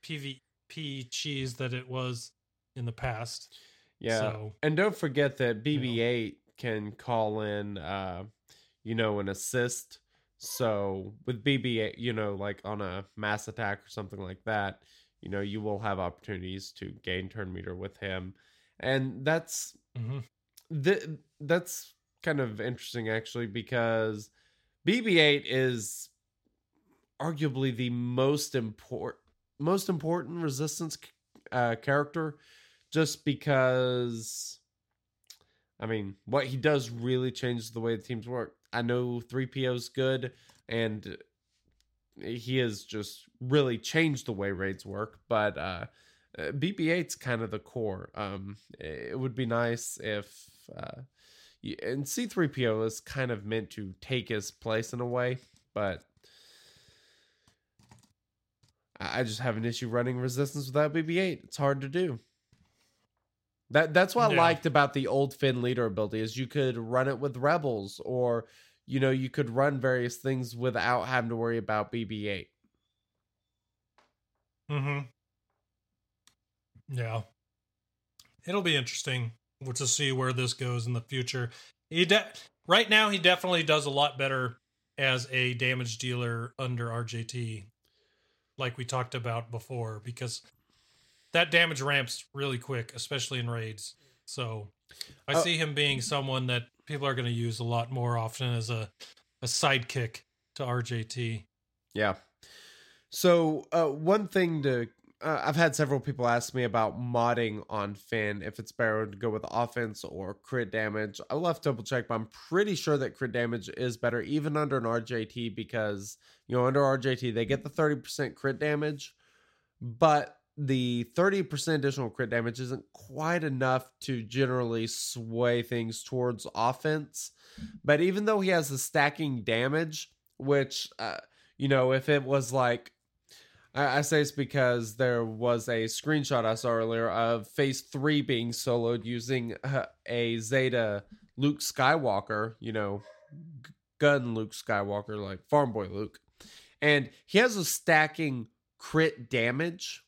PvP cheese that it was in the past. Yeah. So And don't forget that BB8 can call in uh you know an assist. So with BB8, you know, like on a mass attack or something like that, you know, you will have opportunities to gain turn meter with him. And that's mhm. th- that's kind of interesting actually because BB8 is arguably the most important most important resistance uh, character just because I mean what he does really changes the way the teams work. I know 3PO's good and he has just really changed the way raids work, but uh uh, BB-8's kind of the core. Um, it would be nice if, uh, and C-3PO is kind of meant to take his place in a way, but I just have an issue running Resistance without BB-8. It's hard to do. That that's what I liked about the old Finn leader ability is you could run it with Rebels, or you know you could run various things without having to worry about BB-8. Mm-hmm. Yeah. It'll be interesting to see where this goes in the future. He de- right now he definitely does a lot better as a damage dealer under RJT, like we talked about before, because that damage ramps really quick, especially in raids. So I Oh. see him being someone that people are going to use a lot more often as a a sidekick to RJT. Yeah. So uh, one thing to uh, I've had several people ask me about modding on Finn if it's better to go with offense or crit damage. I'll have to double check, but I'm pretty sure that crit damage is better even under an RJT because you know under RJT they get the 30% crit damage, but the 30% additional crit damage isn't quite enough to generally sway things towards offense. But even though he has the stacking damage, which uh, you know, if it was like I, I say it's because there was a screenshot I saw earlier of Phase Three being soloed using uh, a Zeta Luke Skywalker, you know, gun Luke Skywalker, like Farm Boy Luke, and he has a stacking crit damage.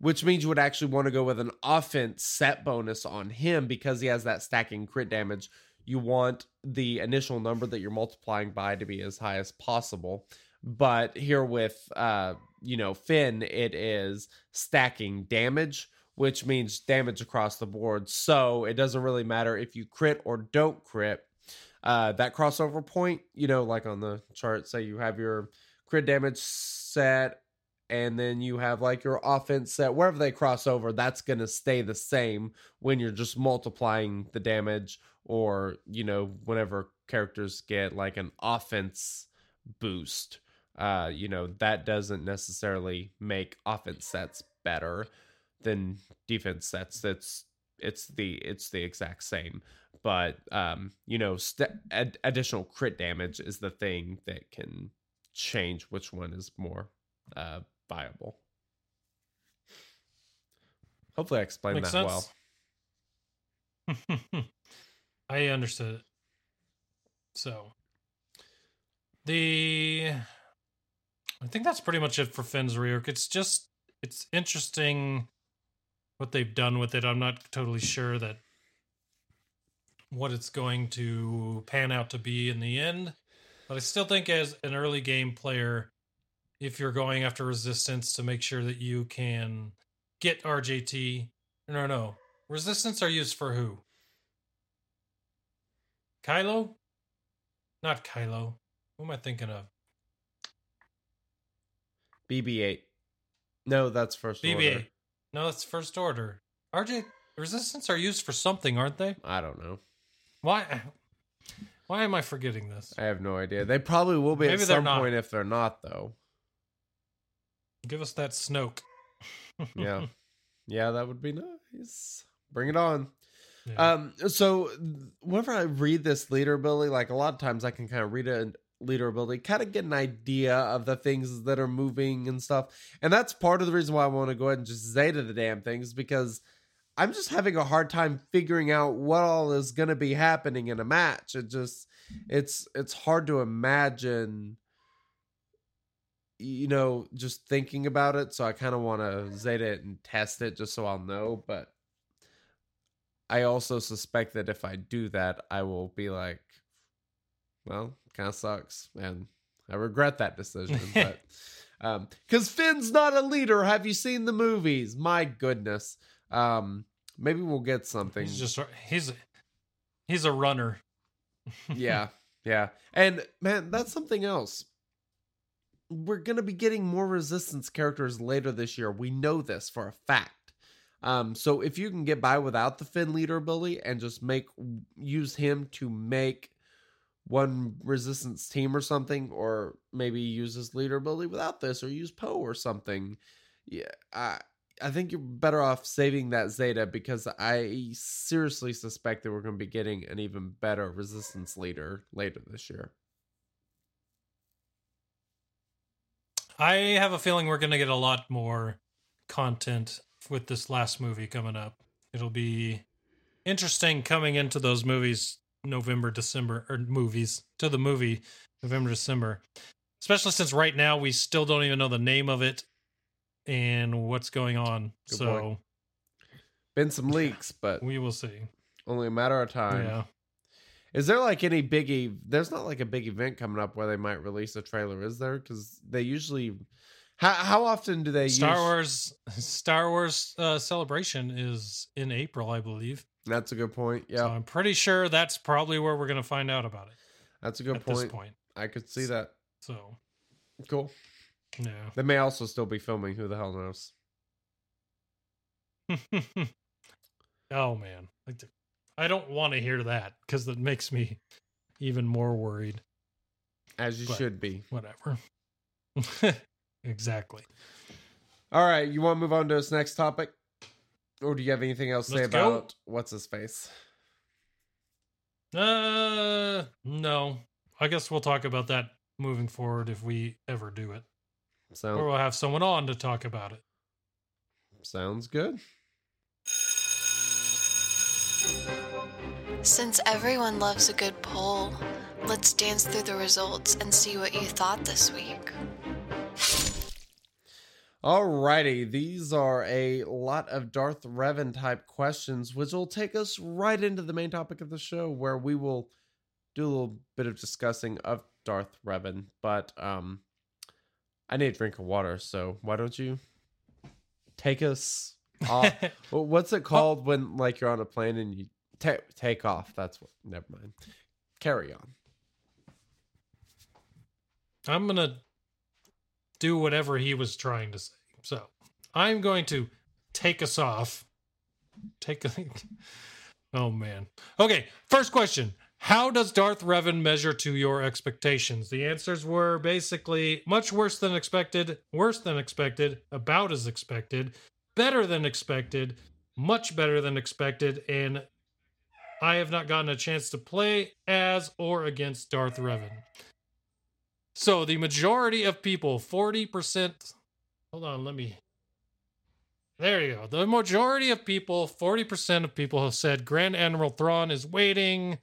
Which means you would actually want to go with an offense set bonus on him because he has that stacking crit damage. You want the initial number that you're multiplying by to be as high as possible but here with uh you know finn it is stacking damage which means damage across the board. So it doesn't really matter if you crit or don't crit. Uh that crossover point you know like on the chart say you have your crit damage set and then you have like your offense set wherever they cross over that's going to stay the same when you're just multiplying the damage or you know whenever characters get like an offense boost uh you know that doesn't necessarily make offense sets better than defense sets that's it's the it's the exact same but um you know st- ad- additional crit damage is the thing that can change which one is more uh viable hopefully i explained Makes that well. I understood it. So the I think that's pretty much it for Finn's rearc. It's just it's interesting what they've done with it. I'm not totally sure that what it's going to pan out to be in the end. But I still think as an early game player, if you're going after resistance to make sure that you can get RJT. No, no. Resistance are used for who? Kylo? Not Kylo. Who am I thinking of? Bb8 no that's first BB-8. order. No, that's First Order. RJ Resistance are used for something, aren't they? i don't know Why? Why am I forgetting this? I have no idea. They probably will be Maybe at some not. point if they're not, though. Give us that Snoke. Yeah. yeah, that would be nice. Bring it on. Yeah. Um, so whenever I read this leader ability, like a lot of times I can kind of read a leader ability, kind of get an idea of the things that are moving and stuff. And that's part of the reason why I want to go ahead and just zeta the damn things because I'm just having a hard time figuring out what all is going to be happening in a match. It just it's it's hard to imagine you know just thinking about it so i kind of want to zeta it and test it just so i'll know but i also suspect that if i do that i will be like well kind of sucks and i regret that decision but um because finn's not a leader have you seen the movies my goodness um maybe we'll get something he's just he's he's a runner. yeah, yeah. And man, that's something else. We're gonna be getting more resistance characters later this year. We know this for a fact. Um, so if you can get by without the Finn leader ability and just make use him to make one resistance team or something, or maybe use his leader ability without this, or use Poe or something. Yeah, I I think you're better off saving that Zeta because I seriously suspect that we're going to be getting an even better resistance leader later this year. I have a feeling we're going to get a lot more content with this last movie coming up. It'll be interesting coming into those movies November, December, or movies to the movie November, December. Especially since right now we still don't even know the name of it and what's going on. Good so point. Been some leaks, but we will see. only a matter of time. Yeah. Is there like any big? E- There's not like a big event coming up where they might release a trailer, is there? Because they usually How how often do they Star use Wars Star Wars uh, celebration is in April, I believe. That's a good point. Yeah. So I'm pretty sure that's probably where we're going to find out about it that's a good at this point. point. I could see that. So, Cool. yeah. They may also still be filming, who the hell knows. oh man. I don't want to hear that cuz that makes me even more worried. As you But- should be. Whatever. exactly. All right, you want to move on to this next topic? Or do you have anything else to say Let's go. about what's his face? Uh no. I guess we'll talk about that moving forward if we ever do it. Or we'll have someone on to talk about it. sounds good. Since everyone loves a good poll, let's dance through the results and see what you thought this week. Alrighty, these are a lot of Darth Revan type questions, which will take us right into the main topic of the show, where we will do a little bit of discussing of Darth Revan. But um, I need a drink of water, so why don't you take us off? What's it called when like you're on a plane and you ta- take off? That's what. Never mind. Carry on. I'm going to do whatever he was trying to say. So, I'm going to take us off. Take a Oh man. Okay, first question. How does Darth Revan measure to your expectations? The answers were basically much worse than expected, worse than expected, about as expected, better than expected, much better than expected, and I have not gotten a chance to play as or against Darth Revan. So the majority of people, 40%. Hold on, let me. There you go. The majority of people, 40% of people have said Grand Admiral Thrawn is waiting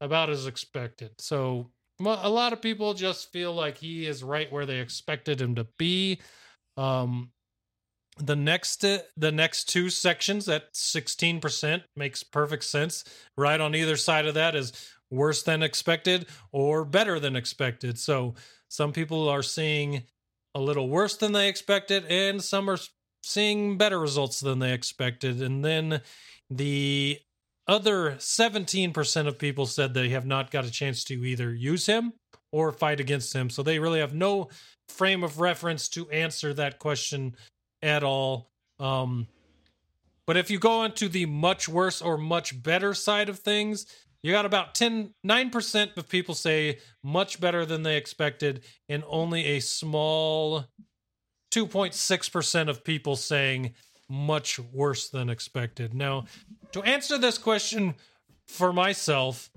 about as expected. So a lot of people just feel like he is right where they expected him to be. Um, the next the next two sections at 16% makes perfect sense. Right on either side of that is worse than expected or better than expected. So some people are seeing a little worse than they expected, and some are seeing better results than they expected. And then the other 17% of people said they have not got a chance to either use him or fight against him. So they really have no frame of reference to answer that question at all. Um, but if you go into the much worse or much better side of things, you got about 10 9% of people say much better than they expected and only a small 2.6% of people saying much worse than expected. Now, to answer this question for myself,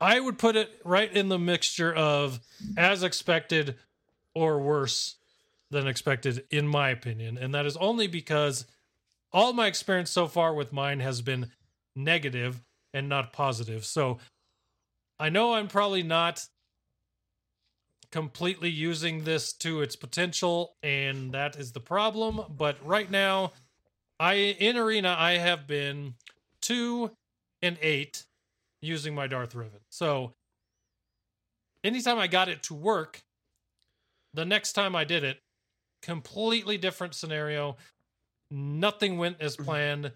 I would put it right in the mixture of as expected or worse than expected, in my opinion. And that is only because all my experience so far with mine has been negative and not positive. So I know I'm probably not completely using this to its potential, and that is the problem. But right now, I in arena I have been two and eight using my Darth Revan. So anytime I got it to work, the next time I did it, completely different scenario. Nothing went as mm-hmm. planned,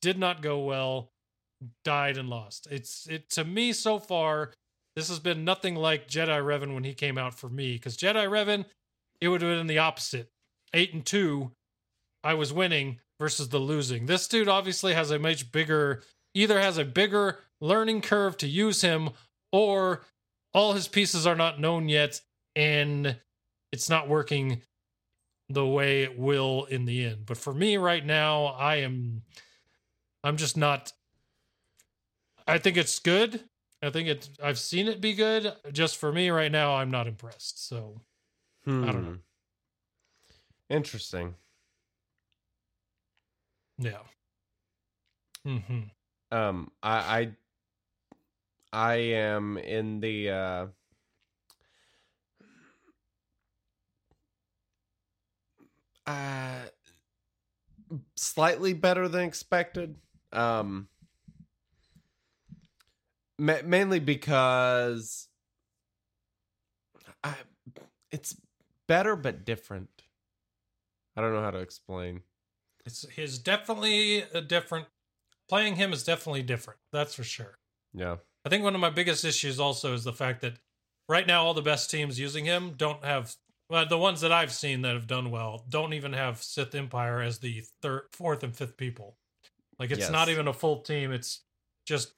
did not go well, died and lost. It's it to me so far. This has been nothing like Jedi Revan when he came out for me because Jedi Revan, it would have been the opposite. Eight and two, I was winning versus the losing. This dude obviously has a much bigger, either has a bigger learning curve to use him, or all his pieces are not known yet, and it's not working the way it will in the end. But for me right now, I am, I'm just not. I think it's good. I think it. I've seen it be good. Just for me right now, I'm not impressed. So Hmm. don't know. Interesting. yeah. Mm-hmm. Um, I, I, I am in the. uh uh slightly better than expected um ma- mainly because I, it's better but different I don't know how to explain. It's his definitely a different. Playing him is definitely different. That's for sure. Yeah. I think one of my biggest issues also is the fact that right now all the best teams using him don't have well, the ones that I've seen that have done well don't even have Sith Empire as the third, fourth, and fifth people. Like it's Yes. not even a full team. It's just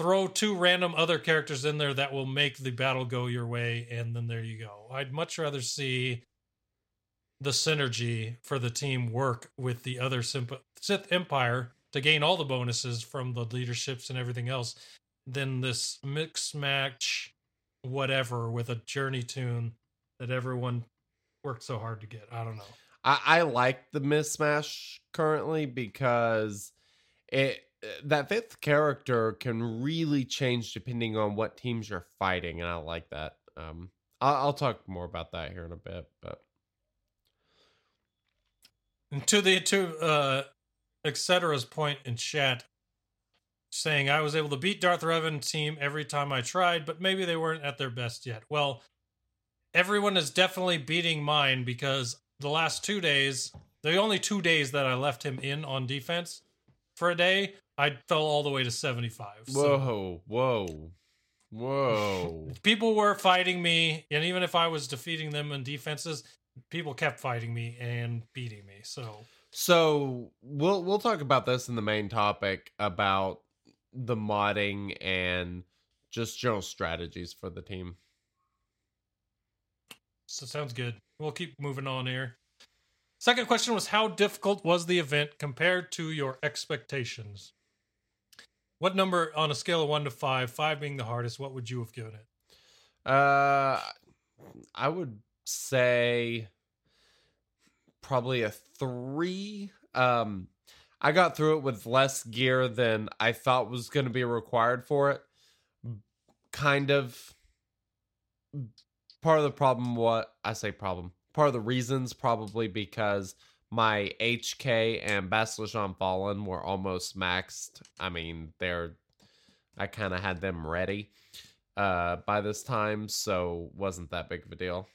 throw two random other characters in there that will make the battle go your way, and then there you go. I'd much rather see the synergy for the team work with the other Sith Empire to gain all the bonuses from the leaderships and everything else than this mix match whatever with a journey toon that everyone worked so hard to get. I don't know. I, I like the mismatch currently because it that fifth character can really change depending on what teams you're fighting, and I like that. Um, I'll, I'll talk more about that here in a bit, but to the to uh etcetera's point in chat saying I was able to beat Darth Revan team every time I tried, but maybe they weren't at their best yet. Well, everyone is definitely beating mine because the last two days, the only two days that I left him in on defense for a day, I fell all the way to 75. So whoa, whoa, whoa! people were fighting me, and even if I was defeating them in defenses, people kept fighting me and beating me. So So we'll we'll talk about this in the main topic about the modding and just general strategies for the team. So sounds good. We'll keep moving on here. Second question was how difficult was the event compared to your expectations? What number on a scale of 1 to 5, 5 being the hardest, what would you have given it? Uh, I would say probably a three. Um, I got through it with less gear than I thought was going to be required for it. Kind of. Part of the problem, what I say problem, part of the reasons probably because my HK and on Fallen were almost maxed. I mean, they're, I kind of had them ready uh by this time so wasn't that big of a deal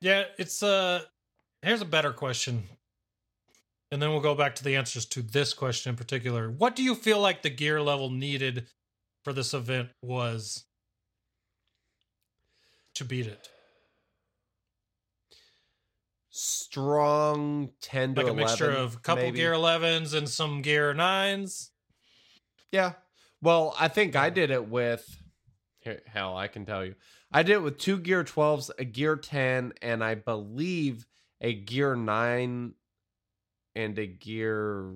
Yeah, it's uh here's a better question. And then we'll go back to the answers to this question in particular. What do you feel like the gear level needed for this event was to beat it? Strong 10 to Like a 11 mixture of a couple maybe. gear 11s and some gear 9s? yeah well i think i did it with hell i can tell you i did it with two gear 12s a gear 10 and i believe a gear 9 and a gear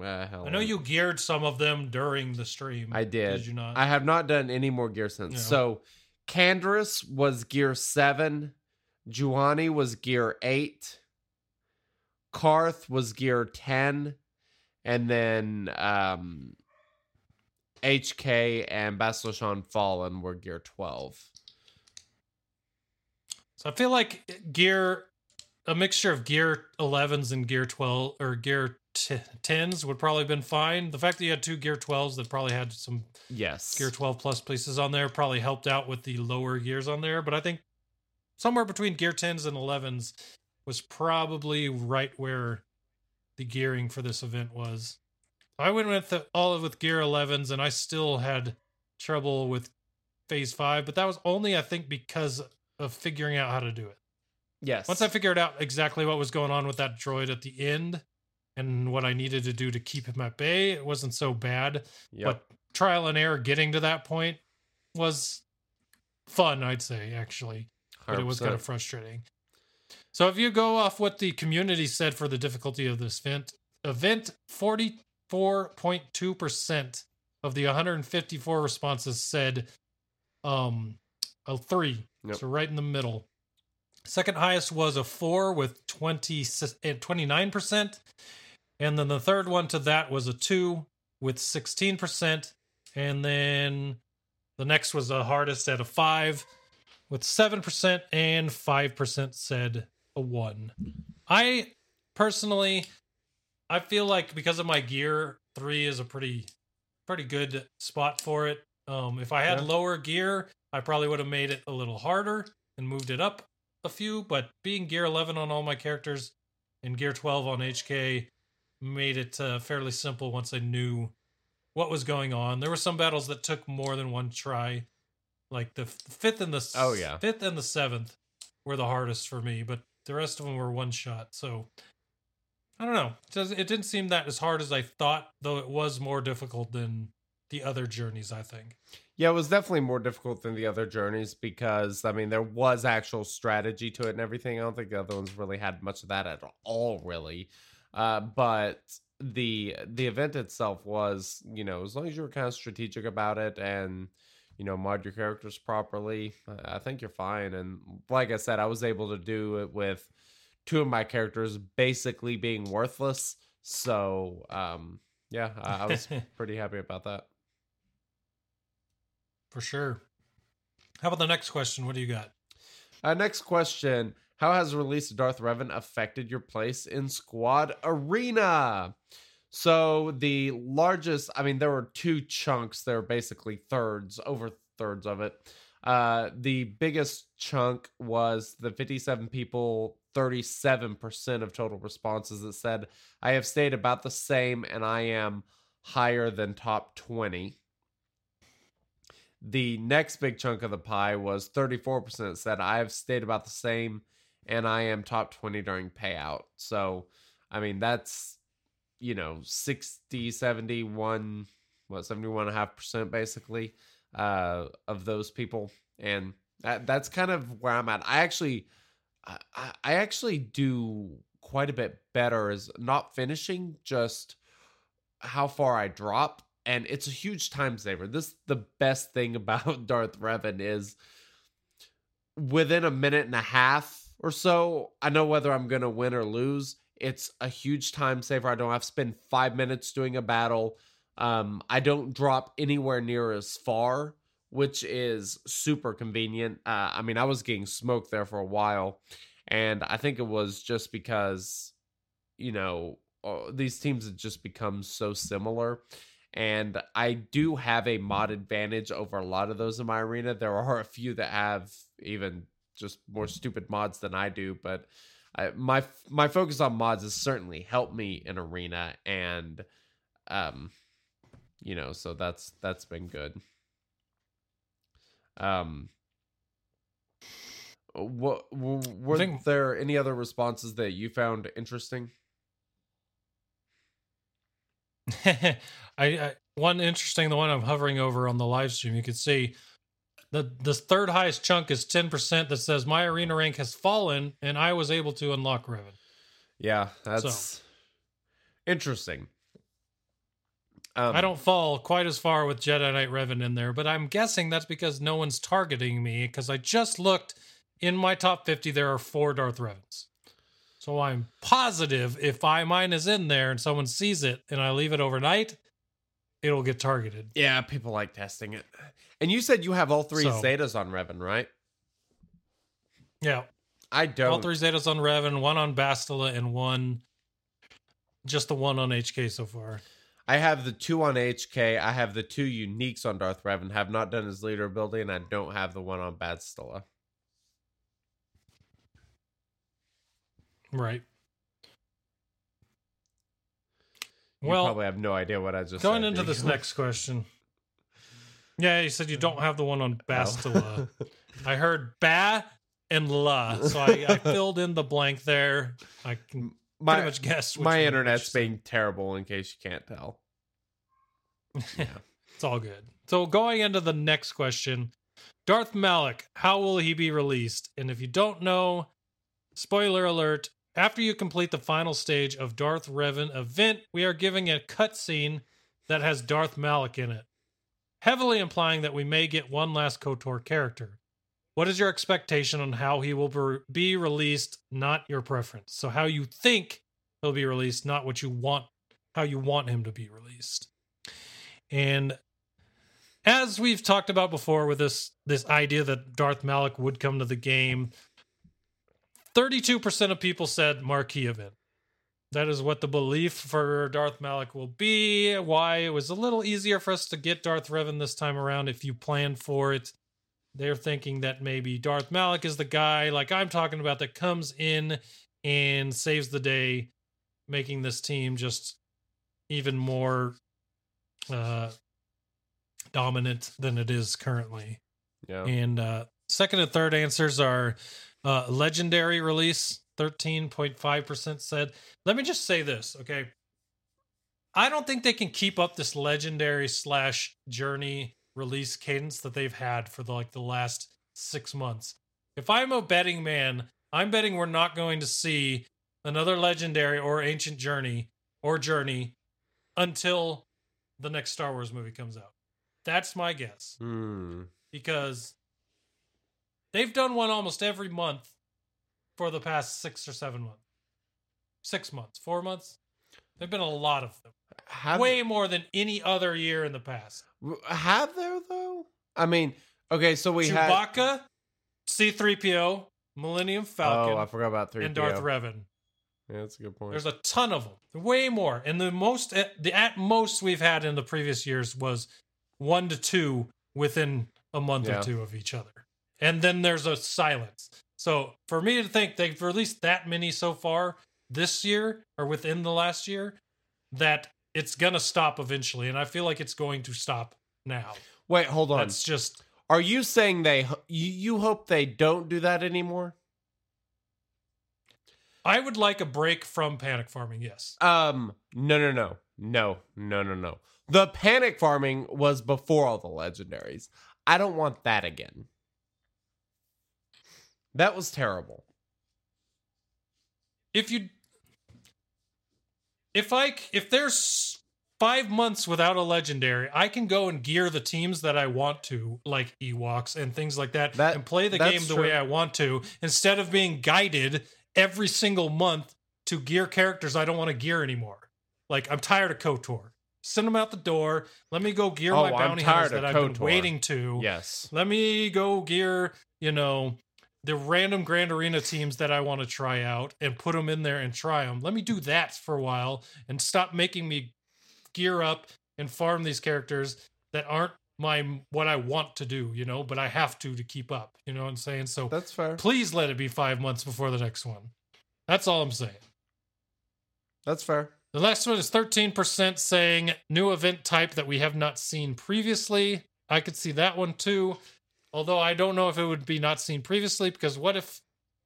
uh, hell, I know you geared some of them during the stream. I did. Did you not? I have not done any more gear since. So Canderous was gear seven, Juhani was gear eight, Carth was gear ten, and then um HK and Bastila Shan Fallen were gear twelve. So I feel like gear, a mixture of gear 11s and gear 12 or gear t- 10s would probably been fine. The fact that you had two gear 12s that probably had some Yes. gear 12 plus pieces on there probably helped out with the lower gears on there. But I think somewhere between gear 10s and 11s was probably right where the gearing for this event was. I went with the, all of with gear 11s and I still had trouble with phase 5, but that was only I think because of figuring out how to do it. yes. Once I figured out exactly what was going on with that droid at the end and what I needed to do to keep him at bay, it wasn't so bad. Yep. But trial and error getting to that point was fun, I'd say, actually. But it was kind of frustrating. So if you go off what the community said for the difficulty of this event, event 44.2% of the 154 responses said um a 3. Yep. So right in the middle. Second highest was a 4 with 20 eh, 29%. And then the third one to that was a 2 with 16%. And then the next was the hardest at a 5 with 7% and 5% said a 1. I personally I feel like because of my gear, 3 is a pretty pretty good spot for it. Um if I had Yeah. lower gear, I probably would have made it a little harder and moved it up a few, but being gear 11 on all my characters and gear 12 on HK made it uh, fairly simple once I knew what was going on. There were some battles that took more than one try, like the fifth and the Oh, yeah. fifth and the seventh were the hardest for me, but the rest of them were one shot. So I don't know. It, didn't seem that as hard as I thought, though it was more difficult than the other journeys. I think. Yeah, it was definitely more difficult than the other journeys because I mean there was actual strategy to it and everything. I don't think the other ones really had much of that at all, really. Uh, but the the event itself was, you know, as long as you were kind of strategic about it and you know mod your characters properly, I I think you're fine. And like I said, I was able to do it with two of my characters basically being worthless. So um, yeah, I, I was pretty happy about that. For sure. How about the next question? What do you got? Uh, next question. How has the release of Darth Revan affected your place in Squad Arena? So the largest, I mean, there were two chunks. There were basically thirds, over thirds of it. Uh, the biggest chunk was the 57 people, 37% of total responses that said, I have stayed about the same and I am higher than top 20. The next big chunk of the pie was 34% said, I have stayed about the same and I am top 20 during payout. So, I mean, that's, you know, 60, 71, what, 71.5% basically uh, of those people. And that, that's kind of where I'm at. I actually, I, I actually do quite a bit better as not finishing, just how far I drop. And it's a huge time saver. This the best thing about Darth Revan is within a minute and a half or so, I know whether I'm gonna win or lose. It's a huge time saver. I don't have to spend five minutes doing a battle. Um, I don't drop anywhere near as far, which is super convenient. Uh, I mean, I was getting smoked there for a while, and I think it was just because, you know, uh, these teams have just become so similar. And I do have a mod advantage over a lot of those in my arena. There are a few that have even just more stupid mods than I do, but I, my my focus on mods has certainly helped me in arena, and um, you know, so that's that's been good. Um, what w- were think- there any other responses that you found interesting? I, I one interesting the one I'm hovering over on the live stream. You can see the the third highest chunk is ten percent that says my arena rank has fallen and I was able to unlock Revan. Yeah, that's interesting. Um, I don't fall quite as far with Jedi Knight Revan in there, but I'm guessing that's because no one's targeting me. Because I just looked in my top 50, there are four Darth Revans. So I'm positive if I mine is in there and someone sees it and I leave it overnight, it'll get targeted. Yeah, people like testing it. And you said you have all three So- Zetas on Revan, right? Yeah, I don't. all three Zetas on Revan, one on Bastila, and one, just the one on HK so far. I have the two on HK. I have the two uniques on Darth Revan. Have not done his leader ability, and I don't have the one on Bastila. Right. You well, probably have no idea what I just Going into this next question. Yeah, you said you don't have the one on oh. Bastila. I heard ba and la, so I, I filled in the blank there. I can my pretty much guess. Which my internet's being terrible. In case you can't tell. Yeah. It's all good. So going into the next question, Darth Malik, how will he be released? And if you don't know, spoiler alert: after you complete the final stage of Darth Revan event, we are giving a cutscene that has Darth Malik in it, heavily implying that we may get one last KOTOR character. What is your expectation on how he will be- released, not your preference? So how you think he'll be released, not what you want, how you want him to be released. And as we've talked about before with this this idea that Darth Malik would come to the game, 32% of people said marquee event. That is what the belief for Darth Malik will be. Why it was a little easier for us to get Darth Revan this time around if you planned for it. they're thinking that maybe Darth Malik is the guy, like I'm talking about, that comes in and saves the day, making this team just even more uh, dominant than it is currently. Yeah. And uh, second and third answers are uh, legendary release, 13.5% said. Let me just say this, okay? I don't think they can keep up this legendary slash journey release cadence that they've had for the, like the last six months. If I'm a betting man, I'm betting we're not going to see another legendary or ancient journey or journey until the next Star Wars movie comes out. That's my guess Hmm. because they've done one almost every month for the past six or seven months. Six months, four months. There've been a lot of them, Have, way more than any other year in the past. have there though? I mean, okay, so we had. Chewbacca, C-3PO, Millennium Falcon, Oh, I forgot about three. and Darth Revan. Yeah, that's a good point. There's a ton of them, way more. And the most, the at most we've had in the previous years was one to two within a month Yeah. or two of each other, and then there's a silence. So for me to think they've released that many so far this year or within the last year, that it's gonna stop eventually, and I feel like it's going to stop now. Wait, hold on. That's just Are you saying they? You, you hope they don't do that anymore? I would like a break from panic farming. Yes. Um, no, no, no, no, no, no, no. The panic farming was before all the legendaries. I don't want that again. That was terrible. if you if I if there's five months without a legendary i can go and gear the teams that i want to like ewoks and things like that, That- and play the game the true. way i want to instead of being guided every single month to gear characters i don't want to gear anymore like i'm tired of kotor send them out the door let me go gear Oh, my bounty hunters that i've been waiting to Yes. let me go gear, you know, the random Grand Arena teams that I want to try out and put them in there and try them. Let me do that for a while and stop making me gear up and farm these characters that aren't my what I want to do, you know, but I have to to keep up. You know what I'm saying? So That's fair. please let it be five months before the next one. That's all I'm saying. That's fair. The next one is 13% saying new event type that we have not seen previously. I could see that one too. Although I don't know if it would be not seen previously because what if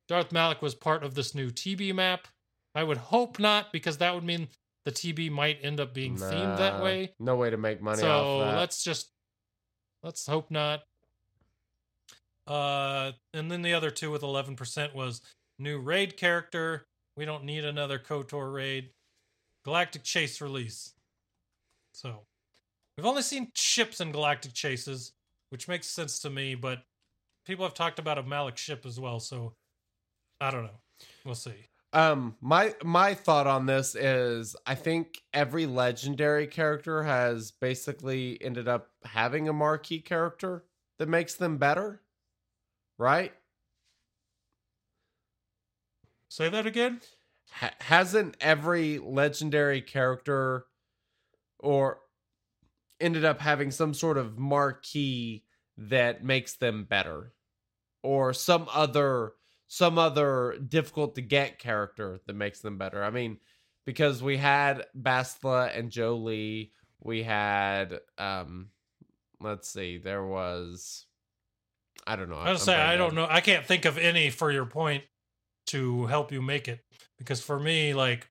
Darth Malik was part of this new TB map? I would hope not because that would mean the TB might end up being themed that way. No way to make money so off that. let's just let's hope not. Uh and then the other two with 11% was new raid character. We don't need another KOTOR raid. Galactic Chase release. So we've only seen ships in Galactic Chases, which makes sense to me, but people have talked about a Malik ship as well, so I don't know. We'll see. Um, my my thought on this is I think every legendary character has basically ended up having a marquee character that makes them better, right? Say that again? Ha- hasn't every legendary character or ended up having some sort of marquee that makes them better or some other some other difficult to get character that makes them better. I mean because we had Bastila and Jolee we had um let's see there was i don't know. I was say I don't know. I can't think of any for your point to help you make it. Because for me, like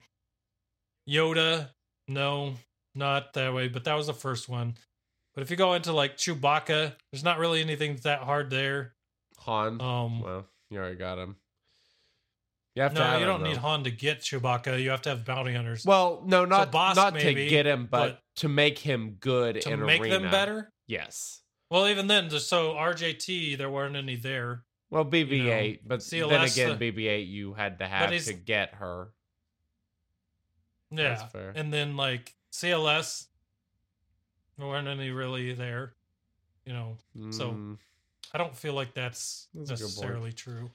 Yoda, no, not that way. But that was the first one. But if you go into like Chewbacca, there's not really anything that hard there. Han Um, well you already got him you have to no, have you him, don't need though. Han to get Chewbacca. You have to have bounty hunters Well, no, not boss not maybe, to get him, but, but to make him good to make arena. them better. Yes. Well, even then, so RJT, there weren't any there. Well, BB-8, but CLS, then again, uh, BB-8 you had to have to get her. Yeah, That's fair. and then like CLS, there weren't any really there. You know, So, Mm, I don't feel like that's, That's a good point. necessarily true.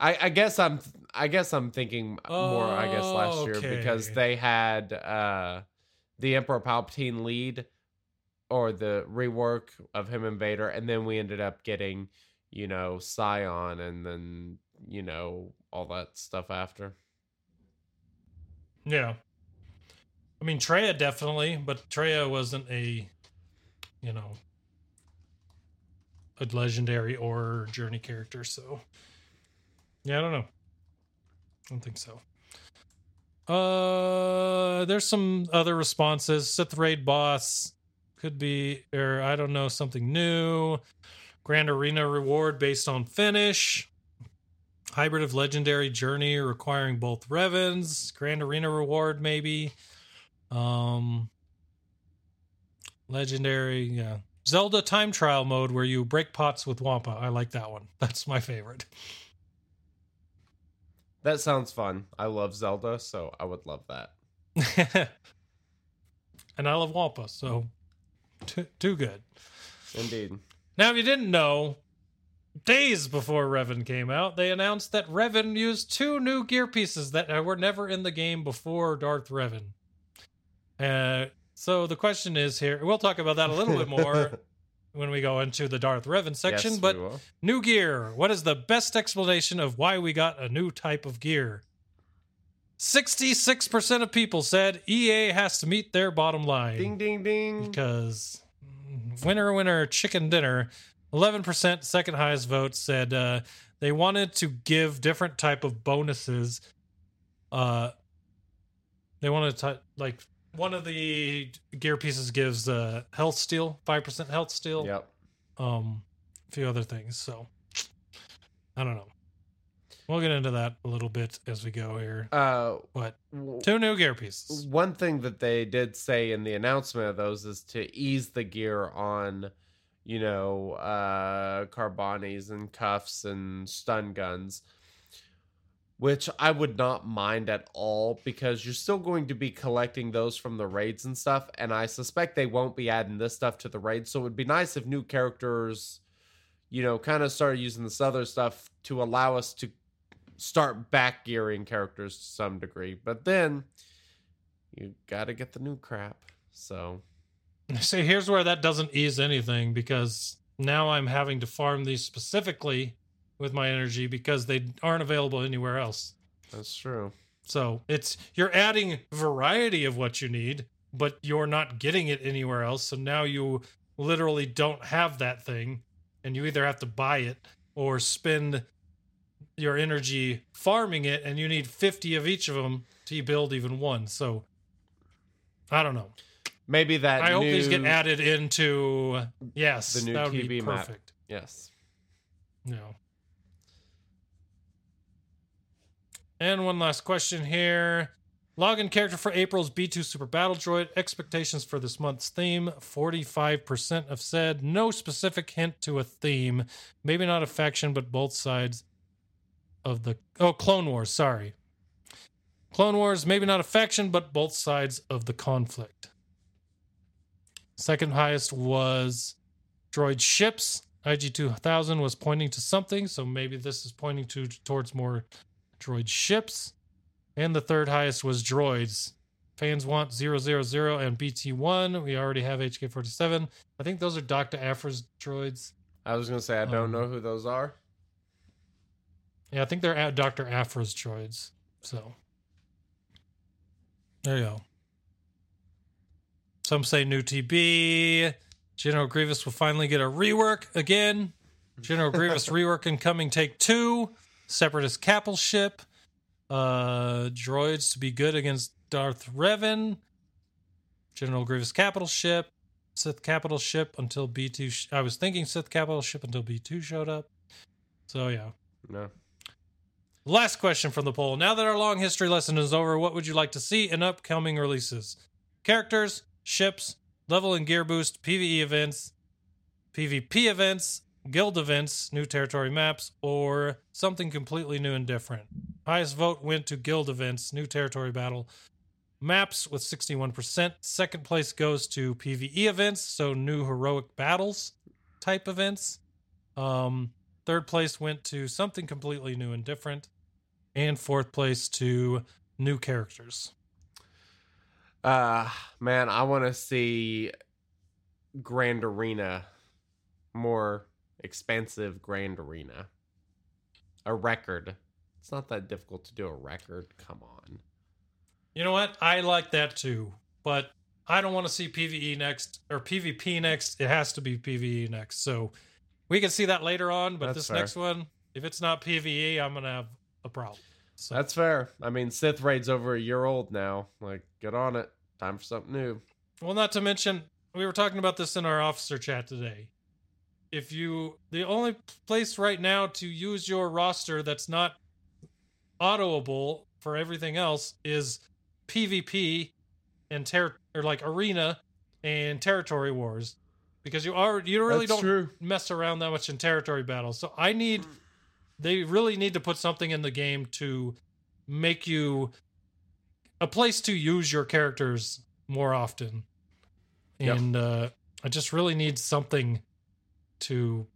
I, I guess I'm I guess I'm thinking more. I guess last year because they had uh the Emperor Palpatine lead or the rework of him and Vader, and then we ended up getting, you know, Sion, and then you know all that stuff after. Yeah. I mean, Traya definitely, but Traya wasn't a, you know, a legendary or journey character. So, yeah, I don't know. I don't think so. Uh, there's some other responses. Sith raid boss could be, or I don't know, something new. Grand Arena reward based on finish. Hybrid of legendary journey requiring both Revans. Grand Arena reward maybe. Um, legendary, yeah. Zelda time trial mode where you break pots with Wampa. I like that one. That's my favorite. That sounds fun. I love Zelda, so I would love that. and I love Wampa, so too, too good. Indeed. Now, if you didn't know, days before Revan came out, they announced that Revan used two new gear pieces that were never in the game before Darth Revan. Uh, so the question is here, we'll talk about that a little bit more when we go into the Darth Revan section, Yes, but new gear. What is the best explanation of why we got a new type of gear? 66% of people said EA has to meet their bottom line ding ding ding. because winner winner chicken dinner 11% second highest vote said uh, they wanted to give different type of bonuses uh they wanted to like one of the gear pieces gives uh health steal 5% health steal Yep. um a few other things so i don't know. We'll get into that a little bit as we go here Uh, but two new gear pieces. one thing that they did say in the announcement of those is to ease the gear on, you know, uh, carbantis and cuffs and stun guns, which I would not mind at all because you're still going to be collecting those from the raids and stuff, and I suspect they won't be adding this stuff to the raids. So it would be nice if new characters, you know, kind of started using this other stuff to allow us to start back gearing characters to some degree. But then you got to get the new crap. So See, here's where that doesn't ease anything because now I'm having to farm these specifically with my energy because they aren't available anywhere else. that's true. So it's you're adding variety of what you need, but you're not getting it anywhere else. So now you literally don't have that thing, and you either have to buy it or spend your energy farming it, and you need 50 of each of them to build even one. So I don't know. Maybe that. I hope new, these get added into yes, The new that would be TB map. perfect. Yes. No. And one last question here. Login character for April's B2 Super Battle Droid. Expectations for this month's theme. 45% have said no specific hint to a theme. Maybe not a faction, but both sides of the. Oh, Clone Wars, sorry. Clone Wars, maybe not a faction, but both sides of the conflict. Second highest was droid ships. IG2000 was pointing to something, so maybe this is pointing to towards more droid ships. And the third highest was droids. Fans want 000 and BT1. We already have HK47. I think those are Dr. Aphra's droids. I was gonna say I don't Um, know who those are. Yeah, I think they're at Dr. Aphra's droids. So there you go. Some say new TB. General Grievous will finally get a rework again. General Grievous rework incoming take two. Separatist capital ship. Uh droids to be good against Darth Revan. General Grievous capital ship. Sith capital ship until B2 sh- I was thinking Sith capital ship until B2 showed up. So yeah. No. Last question from the poll. Now that our long history lesson is over, what would you like to see in upcoming releases? Characters, ships, level and gear boost, PvE events, PvP events, guild events, new territory maps, or something completely new and different? Highest vote went to guild events, new territory battle, maps with 61%. Second place goes to PvE events, so new heroic battles type events. Um, third place went to something completely new and different. And fourth place to new characters. Uh man, I want to see grand arena, more expansive grand arena. A record. It's not that difficult to do a record. Come on. You know what? I like that too, but I don't want to see PVE next or PvP next. It has to be PVE next. So we can see that later on, but That's this fair. next one, if it's not PVE, I'm gonna have a problem. So That's fair. I mean, Sith Raid's over a year old now. Like, get on it. Time for something new. well, not to mention we were talking about this in our officer chat today. If you the only place right now to use your roster that's not autoable for everything else is PvP and ter- or like arena and territory wars because you are you really That's don't true. mess around that much in territory battles. So I need they really need to put something in the game to make you a place to use your characters more often. Yep. And uh I just really need something to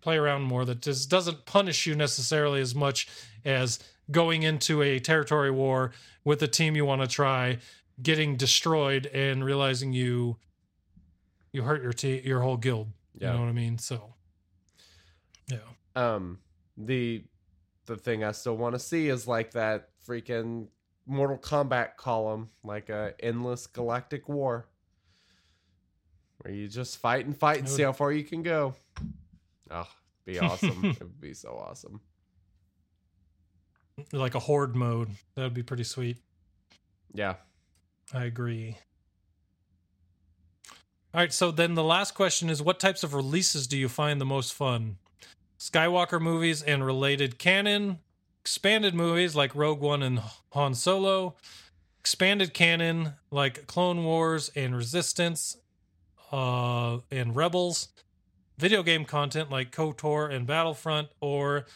play around more that just doesn't punish you necessarily as much as going into a territory war with a team you want to try, getting destroyed and realizing you you hurt your te- your whole guild. Yeah. You know what I mean? So yeah. Um, the the thing I still want to see is like that freaking Mortal Kombat column, like a endless galactic war, where you just fight and fight and see how far you can go. Oh, be awesome! it would be so awesome. Like a horde mode. That would be pretty sweet. Yeah. I agree. All right, so then the last question is what types of releases do you find the most fun? Skywalker movies and related canon, expanded movies like Rogue One and Han Solo, expanded canon like Clone Wars and Resistance uh, and Rebels, video game content like KOTOR and Battlefront, or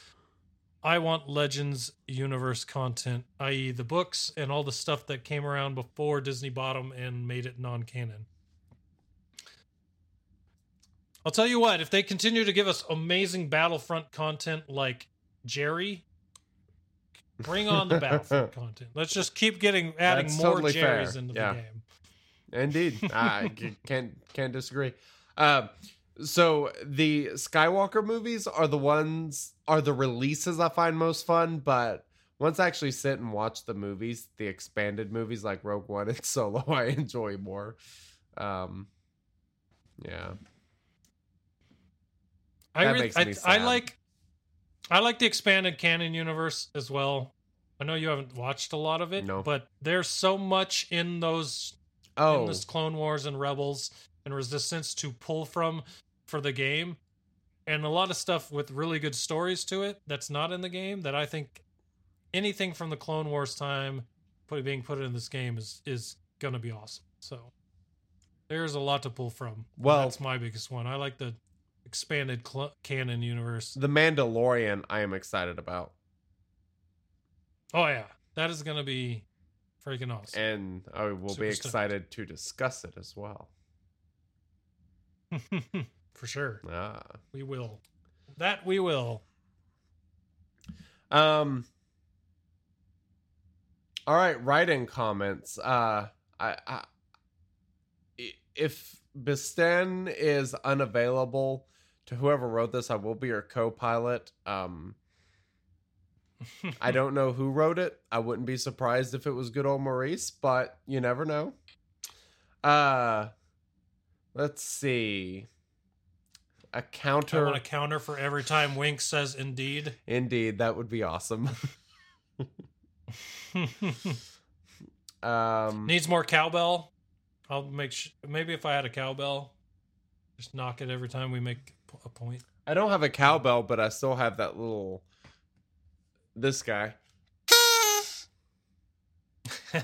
I want Legends universe content, i.e., the books and all the stuff that came around before Disney bought them and made it non canon. I'll tell you what, if they continue to give us amazing Battlefront content like Jerry, bring on the Battlefront content. Let's just keep getting adding That's more totally fair. Jerrys into Yeah. the game. Indeed, I can't can't disagree. Uh, so the Skywalker movies are the ones are the releases I find most fun, but once I actually sit and watch the movies, the expanded movies like Rogue One and Solo, I enjoy more. Um, yeah, I That really, I, I like, I like the expanded canon universe as well. I know you haven't watched a lot of it, No. but there's so much in those in oh, this Clone Wars and Rebels and Resistance to pull from for the game, and a lot of stuff with really good stories to it that's not in the game. That I think anything from the Clone Wars time put, being put in this game is is gonna be awesome. So there's a lot to pull from. Well- that's my biggest one. I like the expanded cl- canon universe. the Mandalorian. I am excited about, Oh yeah, that is gonna be freaking awesome. and I will Super be stoked. excited to discuss it as well. For sure, Ah. we will. That we will. Um. All right, write-in comments. Uh, I, I i- if Bisten is unavailable to whoever wrote this, I will be your co-pilot. Um, I don't know who wrote it. I wouldn't be surprised if it was good old Maurice, but you never know. Uh, let's see. A I counter. want a counter for every time Wink says indeed. Indeed, that would be awesome. um, Needs more cowbell. I'll make sh- maybe if I had a cowbell, just knock it every time we make a point. I don't have a cowbell, but I still have that little. This guy.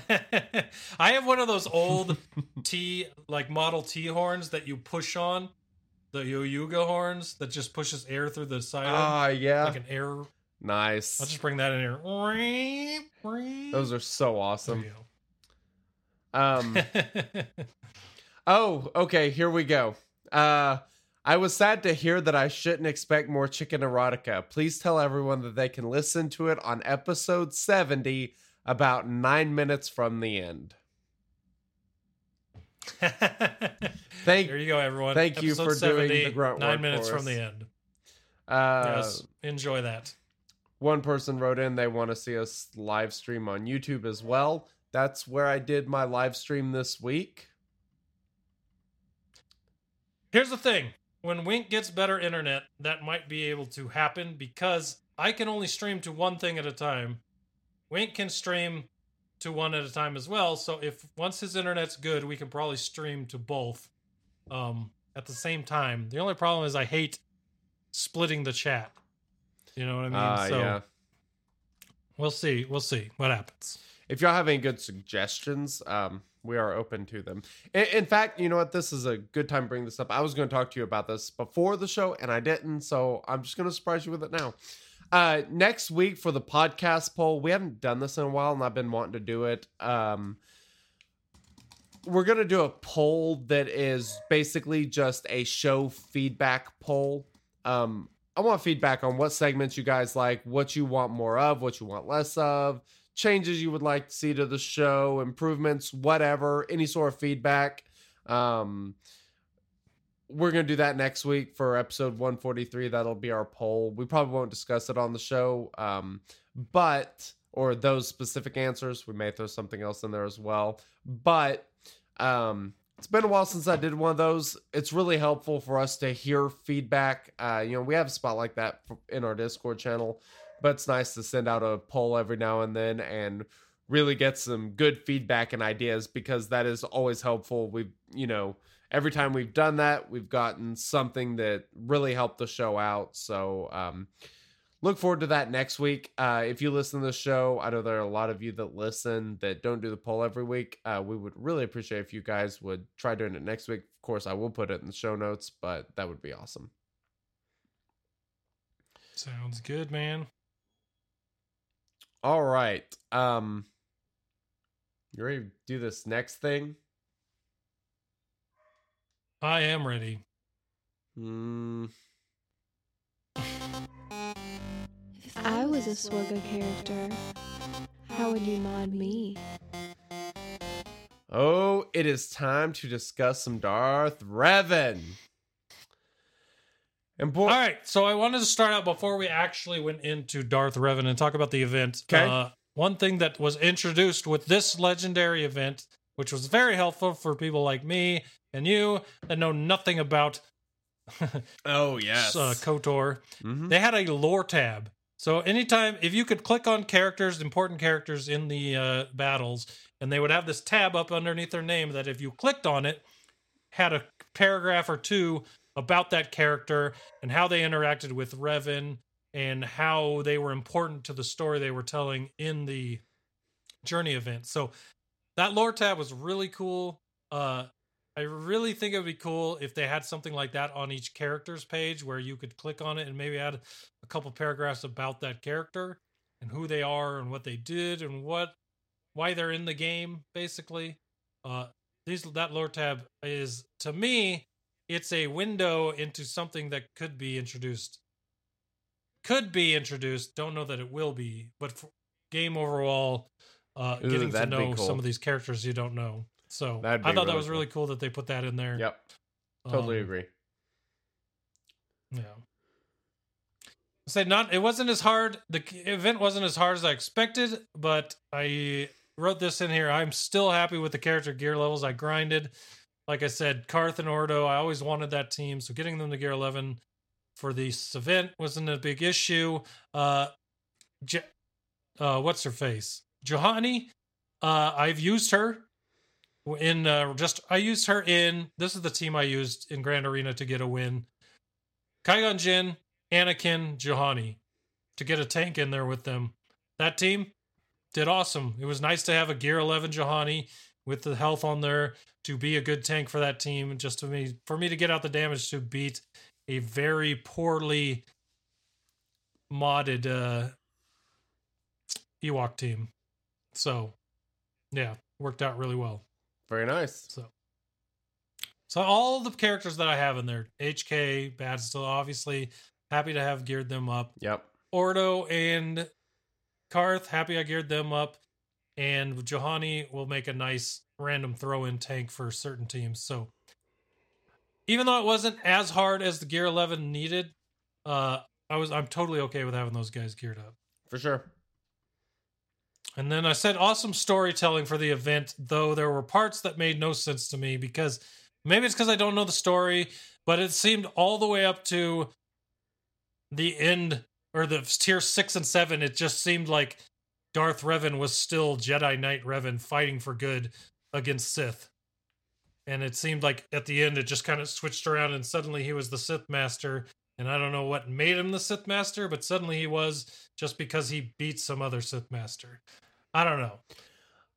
I have one of those old T like Model T horns that you push on, the Yoyuga horns that just pushes air through the side, Ah, yeah. like an air. Nice. I'll just bring that in here. Those are so awesome. Um. Oh, okay. Here we go. Uh, I was sad to hear that I shouldn't expect more chicken erotica. Please tell everyone that they can listen to it on episode seventy, about nine minutes from the end. Thank there you go, everyone. thank you Episode for doing the grunt Nine work minutes from the end. uh, yes, enjoy that. one person wrote in they want to see us live stream on YouTube as well. That's where I did my live stream this week. Here's the thing: when Wink gets better internet, that might be able to happen because I can only stream to one thing at a time. Wink can stream to one at a time as well. So if once his internet's good, we can probably stream to both um, at the same time. The only problem is I hate splitting the chat. You know what I mean? Ah, so yeah. we'll see. We'll see what happens. If y'all have any good suggestions, um, we are open to them. In, in fact, you know what? This is a good time to bring this up. I was going to talk to you about this before the show, and I didn't, so I'm just going to surprise you with it now. Uh, next week for the podcast poll, we haven't done this in a while, and I've been wanting to do it. Um, we're going to do a poll that is basically just a show feedback poll. Um, I want feedback on what segments you guys like, what you want more of, what you want less of, changes you would like to see to the show, improvements, whatever, any sort of feedback. Um, we're going to do that next week for episode 143. That'll be our poll. We probably won't discuss it on the show, um, but, or those specific answers. We may throw something else in there as well. But, um, it's been a while since I did one of those. It's really helpful for us to hear feedback. Uh, you know, we have a spot like that in our Discord channel, but it's nice to send out a poll every now and then and really get some good feedback and ideas because that is always helpful. We've, you know, every time we've done that, we've gotten something that really helped the show out. So, um, look forward to that next week. Uh, if you listen to the show, I know there are a lot of you that listen that don't do the poll every week. Uh, we would really appreciate if you guys would try doing it next week. Of course, I will put it in the show notes, but that would be awesome. Sounds good, man. All right. Um, you ready to do this next thing? I am ready. Hmm. If I was a SWGOH character, how would you mod me? Oh, it is time to discuss some Darth Revan. And boy, All right, so I wanted to start out before we actually went into Darth Revan and talk about the event. Okay. Uh, one thing that was introduced with this legendary event, which was very helpful for people like me and you that know nothing about oh uh, KOTOR, Mhm. they had a lore tab. So anytime, if you could click on characters, important characters in the uh, battles, and they would have this tab up underneath their name that if you clicked on it, had a paragraph or two about that character and how they interacted with Revan and how they were important to the story they were telling in the journey event. So that lore tab was really cool. Uh, I really think it would be cool if they had something like that on each character's page where you could click on it and maybe add a couple paragraphs about that character and who they are and what they did and what why they're in the game basically. Uh these that lore tab is to me it's a window into something that could be introduced could be introduced don't know that it will be but for game overall uh Ooh, getting to know cool. some of these characters you don't know so i thought that was cool. really cool that they put that in there Yep, totally Um, agree. yeah. Say not it wasn't as hard. The event wasn't as hard as I expected, but I wrote this in here. I'm still happy with the character gear levels I grinded. Like I said, Carth and Ordo, I always wanted that team, so getting them to gear 11 for this event wasn't a big issue. Uh, uh what's her face? Juhani, uh, I've used her in uh, just I used her in this is the team I used in Grand Arena to get a win. Qui-Gon Jinn, Anakin, Juhani to get a tank in there with them. That team did awesome. It was nice to have a Gear 11 Juhani with the health on there to be a good tank for that team. Just to me, for me to get out the damage to beat a very poorly modded uh, Ewok team. So, yeah, worked out really well. Very nice. So, so all the characters that I have in there, HK, Bastila obviously happy to have geared them up. Yep. Ordo and Carth, happy I geared them up, and Juhani will make a nice random throw in tank for certain teams. So even though it wasn't as hard as the Gear 11 needed, uh, I was I'm totally okay with having those guys geared up. For sure. And then I said awesome storytelling for the event, though there were parts that made no sense to me because maybe it's because I don't know the story, but it seemed all the way up to the end or the tier six and seven. It just seemed like Darth Revan was still Jedi Knight Revan fighting for good against Sith. And it seemed like at the end it just kind of switched around and suddenly he was the Sith Master. And I don't know what made him the Sith Master, but suddenly he was just because he beat some other Sith Master. I don't know.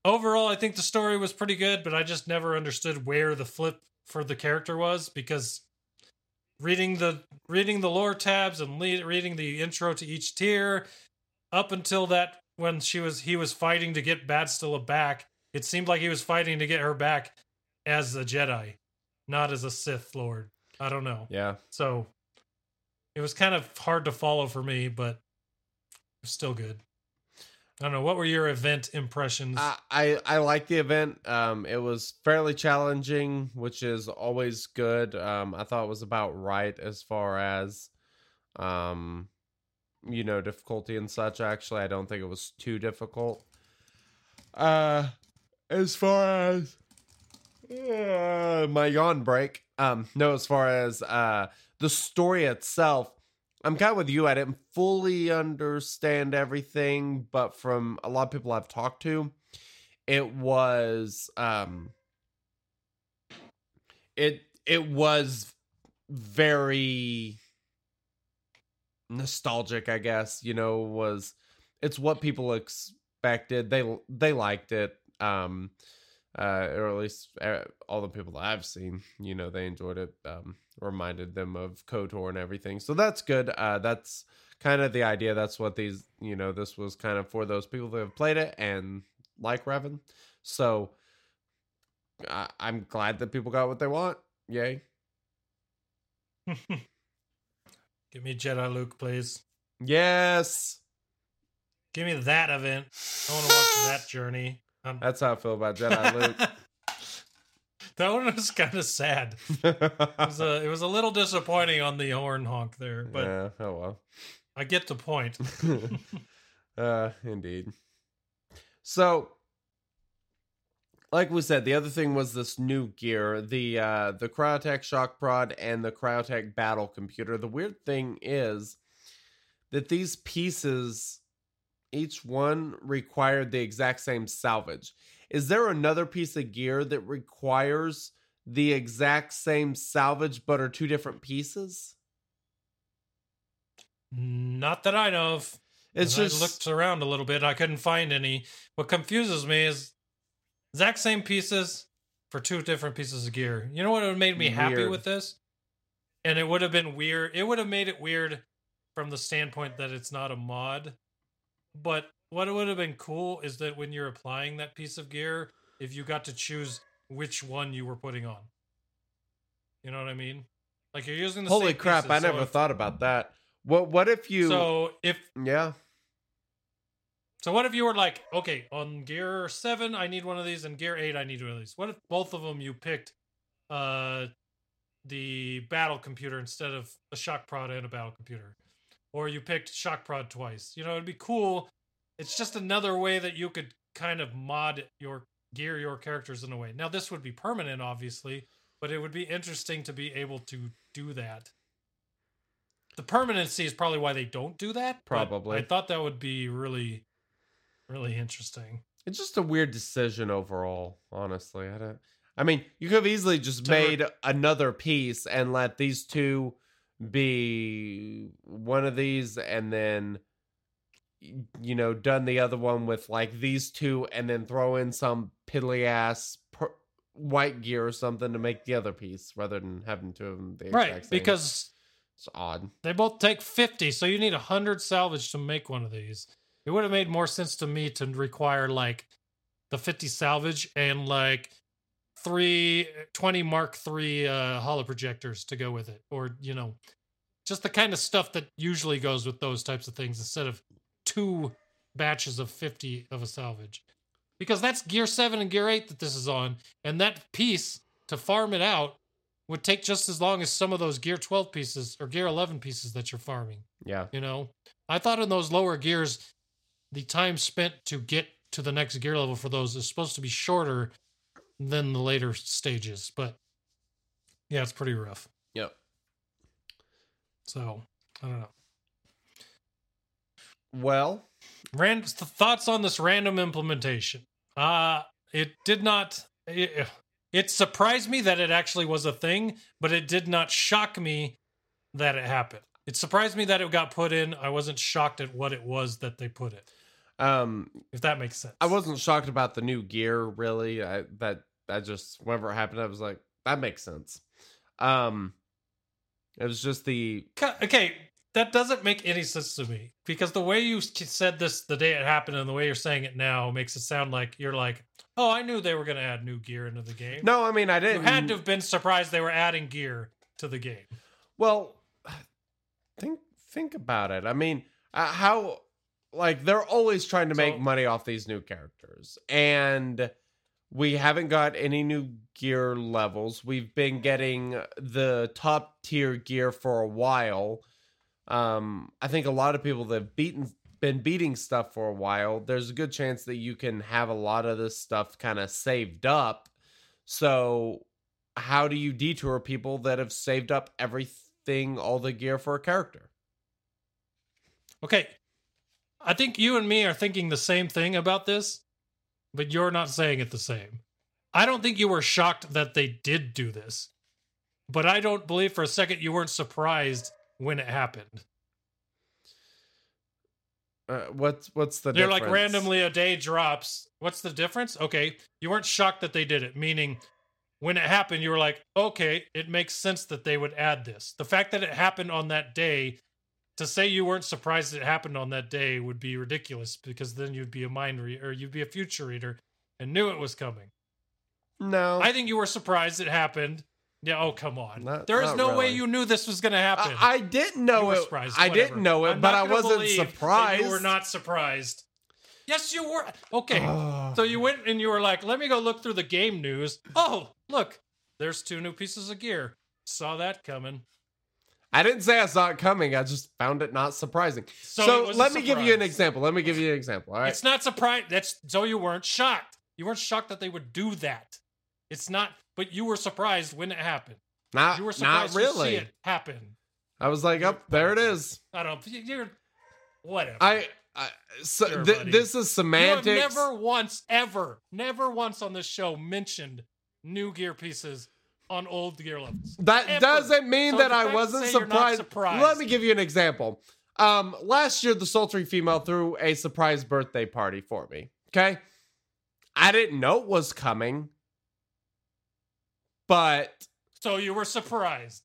Overall, I think the story was pretty good, but I just never understood where the flip for the character was because reading the reading the lore tabs and le- reading the intro to each tier up until that when she was he was fighting to get Bastila back, it seemed like he was fighting to get her back as a Jedi, not as a Sith Lord. I don't know. Yeah. So it was kind of hard to follow for me, but it was still good. I don't know. What were your event impressions? I, I I like the event. Um, it was fairly challenging, which is always good. Um, I thought it was about right as far as, um, you know, difficulty and such. Actually, I don't think it was too difficult. Uh, as far as uh, my yawn break, um, no, as far as uh the story itself, I'm kind of with you. I didn't fully understand everything, but from a lot of people I've talked to, it was um it it was very nostalgic, I guess, you know, was it's what people expected. They they liked it. Um uh or at least uh, all the people that I've seen, you know, they enjoyed it. Um reminded them of KOTOR and everything. So that's good. Uh, that's kind of the idea. That's what these, you know, this was kind of for those people that have played it and like Revan. So I- I'm glad that people got what they want. Yay. Give me Jedi Luke, please. Yes. Give me that event. I want to watch that journey. Um, That's how I feel about Jedi Luke. that one was kind of sad. It was, a, it was a little disappointing on the horn honk there, but yeah, oh well. I get the point. uh, indeed. So, like we said, the other thing was this new gear, the uh, the Cryotech Shock Prod and the Cryotech Battle Computer. The weird thing is that these pieces, each one required the exact same salvage. Is there another piece of gear that requires the exact same salvage but are two different pieces? Not that I know of. It's just I looked around a little bit. I couldn't find any. What confuses me is exact same pieces for two different pieces of gear. You know what would have made me happy with this? And it would have been weird. It would have made it weird from the standpoint that it's not a mod. But what would have been cool is that when you're applying that piece of gear, if you got to choose which one you were putting on. You know what I mean? Like you're using the Holy crap, pieces, I so never if- thought about that. What what if you So if Yeah. So what if you were like, okay, on gear seven, I need one of these, and gear eight, I need one of these. What if both of them you picked uh the battle computer instead of a shock prod and a battle computer? Or you picked shock prod twice. You know, it'd be cool. It's just another way that you could kind of mod your gear your characters in a way. Now this would be permanent, obviously, but it would be interesting to be able to do that. The permanency is probably why they don't do that. Probably. I thought that would be really really interesting. It's just a weird decision overall, honestly. I don't I mean, you could have easily just made another piece and let these two be one of these and then you know, done the other one with like these two and then throw in some piddly ass per- white gear or something to make the other piece rather than having two of them the exact Right, same. because it's odd. they both take 50, so you need 100 salvage to make one of these. It would have made more sense to me to require like the 50 salvage and like three 20 Mark 3 uh holo projectors to go with it or you know just the kind of stuff that usually goes with those types of things instead of two batches of 50 of a salvage. because that's gear 7 and gear 8 that this is on and that piece to farm it out would take just as long as some of those gear 12 pieces or gear 11 pieces that you're farming Yeah. you know i thought in those lower gears the time spent to get to the next gear level for those is supposed to be shorter than the later stages but yeah it's pretty rough Yep. so i don't know Well, Rand th- thoughts on this random implementation. Uh it did not it, it surprised me that it actually was a thing, but it did not shock me that it happened. It surprised me that it got put in. I wasn't shocked at what it was that they put it. um, If that makes sense. I wasn't shocked about the new gear really. I that I just whenever it happened, I was like, that makes sense. Um, it was just the okay. That doesn't make any sense to me because the way you said this the day it happened and the way you're saying it now makes it sound like you're like, oh, I knew they were going to add new gear into the game. no. I mean, I didn't. had to have been surprised they were adding gear to the game. Well, think think about it. I mean, uh, how like they're always trying to make So- money off these new characters, and we haven't got any new gear levels. We've been getting the top tier gear for a while. Um, I think a lot of people that have beaten been beating stuff for a while. There's a good chance that you can have a lot of this stuff kind of saved up. So how do you detour people that have saved up everything, all the gear for a character? Okay. I think you and me are thinking the same thing about this, but you're not saying it the same. I don't think you were shocked that they did do this, but I don't believe for a second you weren't surprised when it happened. Uh, what's what's the They're difference? like randomly a day drops. What's the difference? Okay. You weren't shocked that they did it, meaning when it happened, you were like, okay, it makes sense that they would add this. The fact that it happened on that day, to say you weren't surprised it happened on that day would be ridiculous because then you'd be a mind reader or you'd be a future reader and knew it was coming. No, I think you were surprised it happened. Yeah, oh come on. Not- there is no way you knew this was going to happen. I, I didn't know it. I didn't know it, I'm but I wasn't surprised. You were not surprised. Yes, you were. Okay. So you went and you were like, let me go look through the game news. Oh, look, there's two new pieces of gear. Saw that coming. I didn't say I saw it coming. I just found it not surprising. So So, it was a let me give you an example. Let me give you an example. All right. It's not surprised. That's so you weren't shocked. You weren't shocked that they would do that. It's not, but you were surprised when it happened. not You were not surprised really. to see it happen. I was like, up there it is. I don't. You're whatever. I, I so Sure, th- this is you have semantics. never once, ever, never once on this show mentioned new gear pieces on old gear levels. That Ever. doesn't mean So that I wasn't surprised. surprised- Let me give you an example. Um, last year, the sultry female threw a surprise birthday party for me. Okay, I didn't know it was coming, but So you were surprised.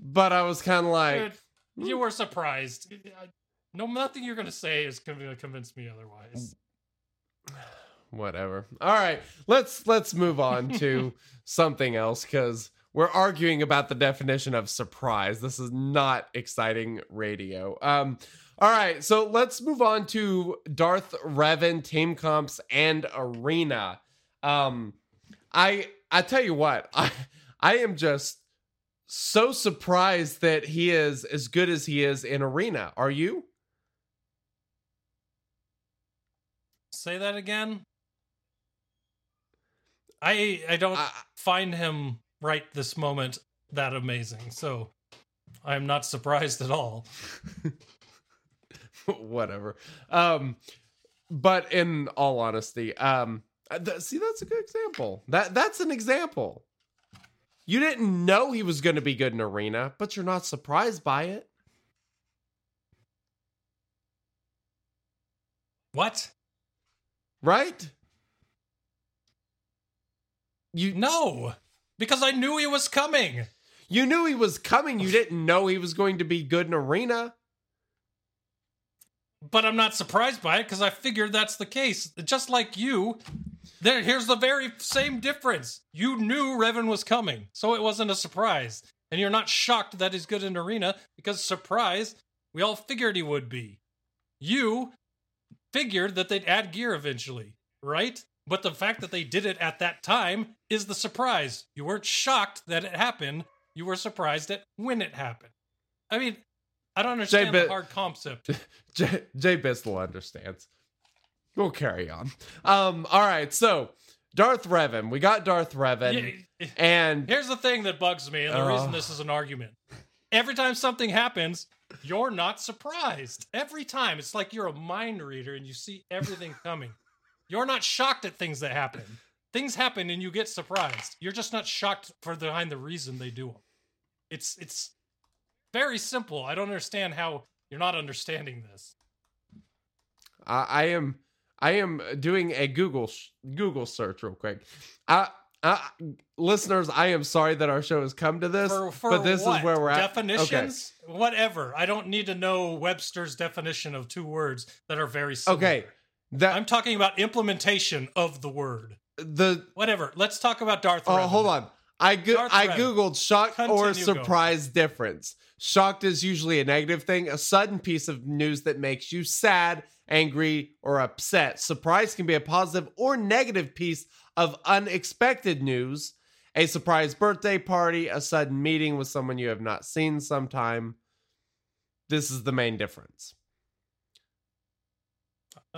but I was kind of like, Dude, you were surprised. No, nothing you're gonna say is going to convince me otherwise. whatever. All right, let's let's move on to something else because we're arguing about the definition of surprise. This is not exciting radio. Um, all right, so let's move on to Darth Revan team comps and arena. Um, I I tell you what, I I am just so surprised that he is as good as he is in arena. Are you? Say that again. I I don't I- find him right this moment that amazing. So I'm not surprised at all. whatever. Um, but in all honesty, um, th- see, that's a good example. That that's an example. You didn't know he was going to be good in arena, but you're not surprised by it. What? Right? You No, because I knew he was coming. you knew he was coming. You didn't know he was going to be good in arena. But I'm not surprised by it because I figured that's the case. Just like you, there here's the very same difference. You knew Revan was coming, so it wasn't a surprise. And you're not shocked that he's good in arena because surprise, we all figured he would be. You figured that they'd add gear eventually, right? But the fact that they did it at that time is the surprise. You weren't shocked that it happened. You were surprised at when it happened. I mean, I don't understand Bit- the hard concept. Jay, Jay Bissell understands. We'll carry on. Um, all right, so Darth Revan. We got Darth Revan, Yeah, and Here's the thing that bugs me, and the Uh. reason this is an argument. Every time something happens, you're not surprised. Every time. It's like you're a mind reader and you see everything coming. You're not shocked at things that happen. Things happen and you get surprised. You're just not shocked for behind the reason they do them. It's it's very simple. I don't understand how you're not understanding this. I, I am I am doing a Google sh- Google search real quick. I, I, listeners, I am sorry that our show has come to this, For, for but this what? is where we're at. Definitions? Whatever. I don't need to know Webster's definition of two words that are very Okay, similar. okay. That I'm talking about implementation of the word. the Whatever. Let's talk about Darth. Oh, Revan. hold on. I go- Darth I Revan. googled shock or Continue surprise difference. Shocked is usually a negative thing, a sudden piece of news that makes you sad, angry, or upset. Surprise can be a positive or negative piece of unexpected news. A surprise birthday party, a sudden meeting with someone you have not seen sometime. This is the main difference.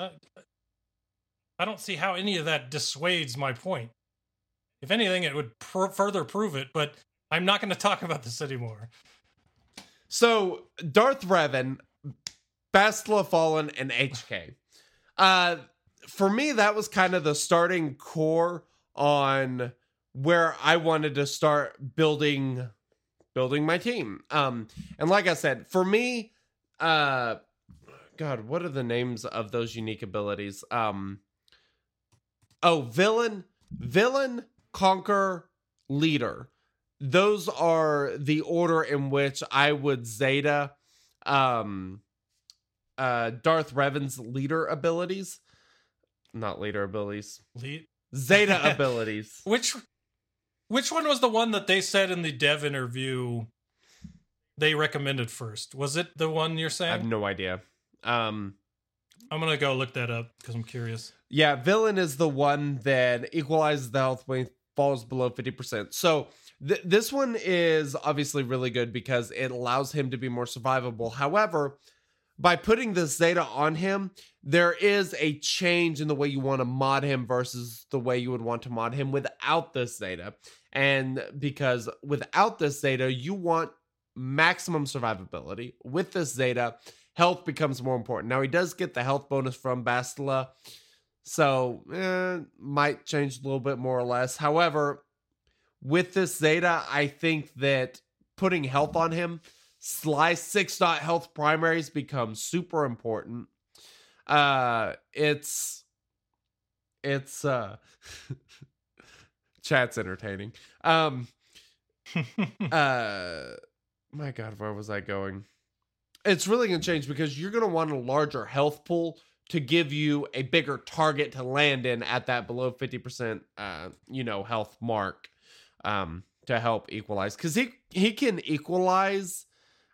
Uh, I don't see how any of that dissuades my point. If anything, it would pr- further prove it. But I'm not going to talk about this anymore. So Darth Revan, Bastila Fallen, and HK. Uh, for me, that was kind of the starting core on where I wanted to start building building my team. Um, and like I said, for me, uh, God, what are the names of those unique abilities? Um, oh, villain, villain, conquer, leader those are the order in which I would Zeta um uh Darth Revan's leader abilities. Not leader abilities. Le- Zeta abilities. Which, which one was the one that they said in the dev interview? They recommended first. Was it the one you're saying? I have no idea. Um I'm gonna go look that up because I'm curious. yeah, villain is the one that equalizes the health when it falls below 50%. So th- this one is obviously really good because it allows him to be more survivable. However, by putting this Zeta on him, there is a change in the way you want to mod him versus the way you would want to mod him without this Zeta. And because without this Zeta, you want maximum survivability. With this Zeta, health becomes more important. Now, he does get the health bonus from Bastila, so eh, might change a little bit more or less. However, with this Zeta, I think that putting health on him, slice six dot health primaries becomes super important. Uh it's it's uh chat's entertaining. Um uh my god, where was I going? It's really gonna change because you're gonna want a larger health pool to give you a bigger target to land in at that below 50% uh you know health mark um to help equalize. Because he he can equalize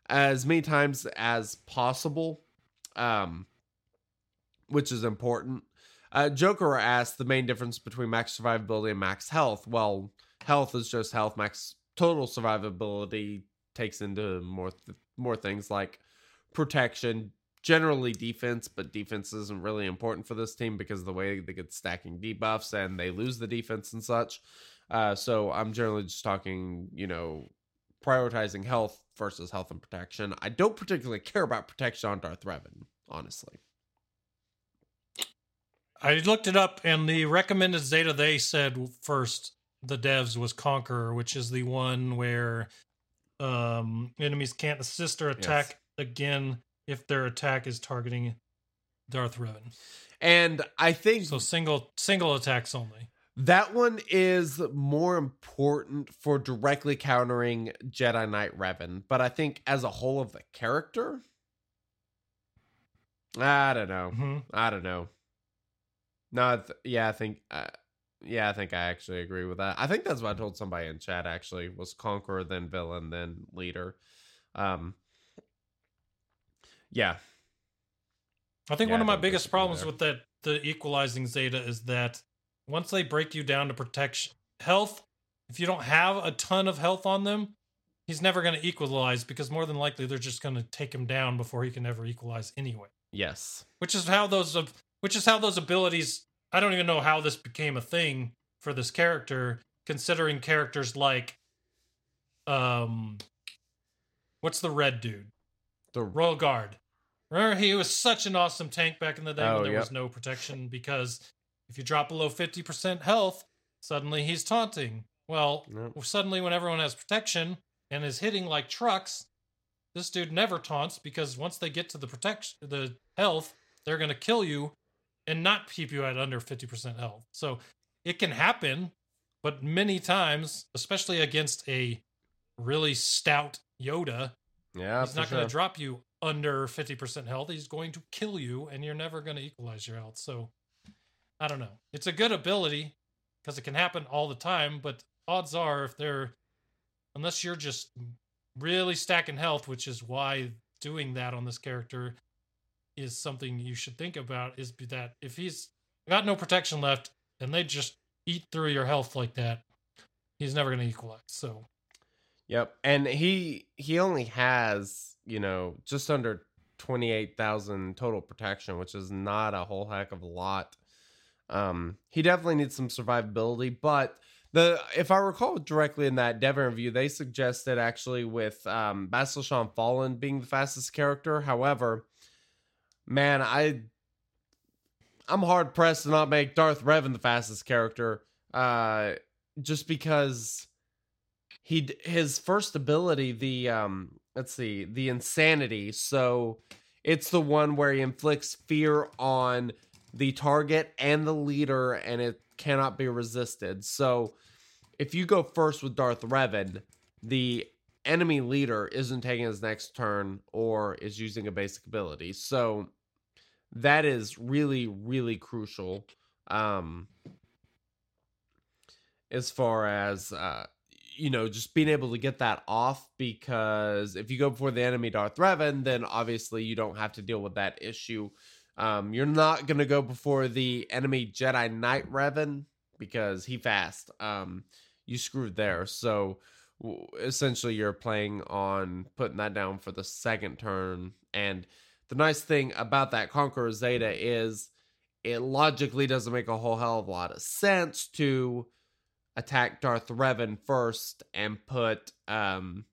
as many times as possible um which is important. Uh joker asked the main difference between max survivability and max health. Well health is just health. Max total survivability takes into more th- more things like protection generally defense but defense isn't really important for this team because of the way they get stacking debuffs and they lose the defense and such uh, so I'm generally just talking, you know, prioritizing health versus health and protection. I don't particularly care about protection on Darth Revan, honestly. I looked it up, and the recommended Zeta they said first, the devs was Conqueror, which is the one where um, enemies can't assist or attack again if their attack is targeting Darth Revan. And I think So single single attacks only. that one is more important for directly countering Jedi Knight Revan, but I think as a whole of the character, I don't know. hmm I don't know. No, th- yeah, I think, uh, yeah, I think I actually agree with that. I think that's what I told somebody in chat. Actually, was conqueror, then villain, then leader. Um, yeah, I think Yeah, one of my biggest problems with that the equalizing Zeta is that once they break you down to protection health, if you don't have a ton of health on them, he's never going to equalize because more than likely they're just going to take him down before he can ever equalize anyway. Yes. Which is how those of which is how those abilities. I don't even know how this became a thing for this character, considering characters like, um, what's the red dude? The Royal Guard. Remember, he was such an awesome tank back in the day Oh, when there yep. was no protection because if you drop below 50% health, suddenly he's taunting. Well, Yep. suddenly when everyone has protection and is hitting like trucks, this dude never taunts because once they get to the protection, the health, they're going to kill you and not keep you at under 50% health. So it can happen, but many times, especially against a really stout Yoda, yeah, he's not going to drop you under 50% health. He's going to kill you, and you're never going to equalize your health. So, I don't know. It's a good ability because it can happen all the time, but odds are, if they're, unless you're just really stacking health, which is why doing that on this character is something you should think about, is be that if he's got no protection left and they just eat through your health like that, he's never going to equalize. So, Yep, and he he only has you know just under twenty eight thousand total protection, which is not a whole heck of a lot. Um, he definitely needs some survivability, but the if I recall directly in that dev review, they suggested actually with um, Bastila Shan Fallen being the fastest character. However, man, I I'm hard pressed to not make Darth Revan the fastest character, uh, just because he his first ability the um let's see the insanity. So it's the one where he inflicts fear on the target and the leader and it cannot be resisted. So if you go first with Darth Revan the enemy leader isn't taking his next turn or is using a basic ability. So that is really really crucial um as far as uh you know just being able to get that off because if you go before the enemy Darth Revan then obviously you don't have to deal with that issue. Um you're not to go before the enemy Jedi Knight Revan because he fast. Um you screwed there. So w- essentially you're playing on putting that down for the second turn. And the nice thing about that Conqueror Zeta is it logically doesn't make a whole hell of a lot of sense to attack Darth Revan first and put um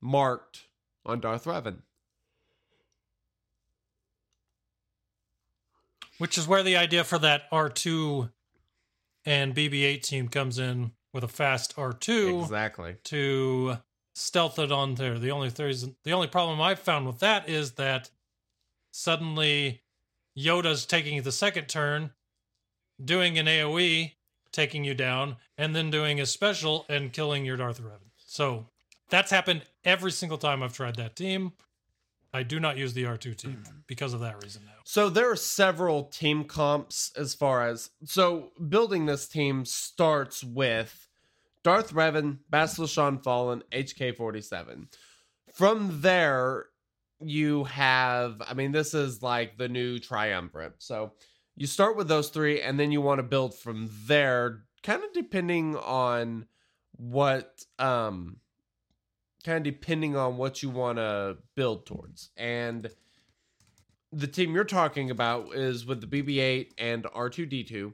marked on Darth Revan. which is where the idea for that R2 and BB-8 team comes in with a fast R2 Exactly. to stealth it on there. The only the only problem I've found with that is that suddenly Yoda's taking the second turn, doing an AOE, taking you down, and then doing a special and killing your Darth Revan. So that's happened every single time I've tried that team. I do not use the R2 team because of that reason now. So there are several team comps as far as so building this team starts with Darth Revan, Bastila Shan Fallen, HK47. From there, you have I mean, this is like the new triumvirate. So you start with those three, and then you want to build from there, kind of depending on what um kind of depending on what you want to build towards. And the team you're talking about is with the BB-8 and R2D2,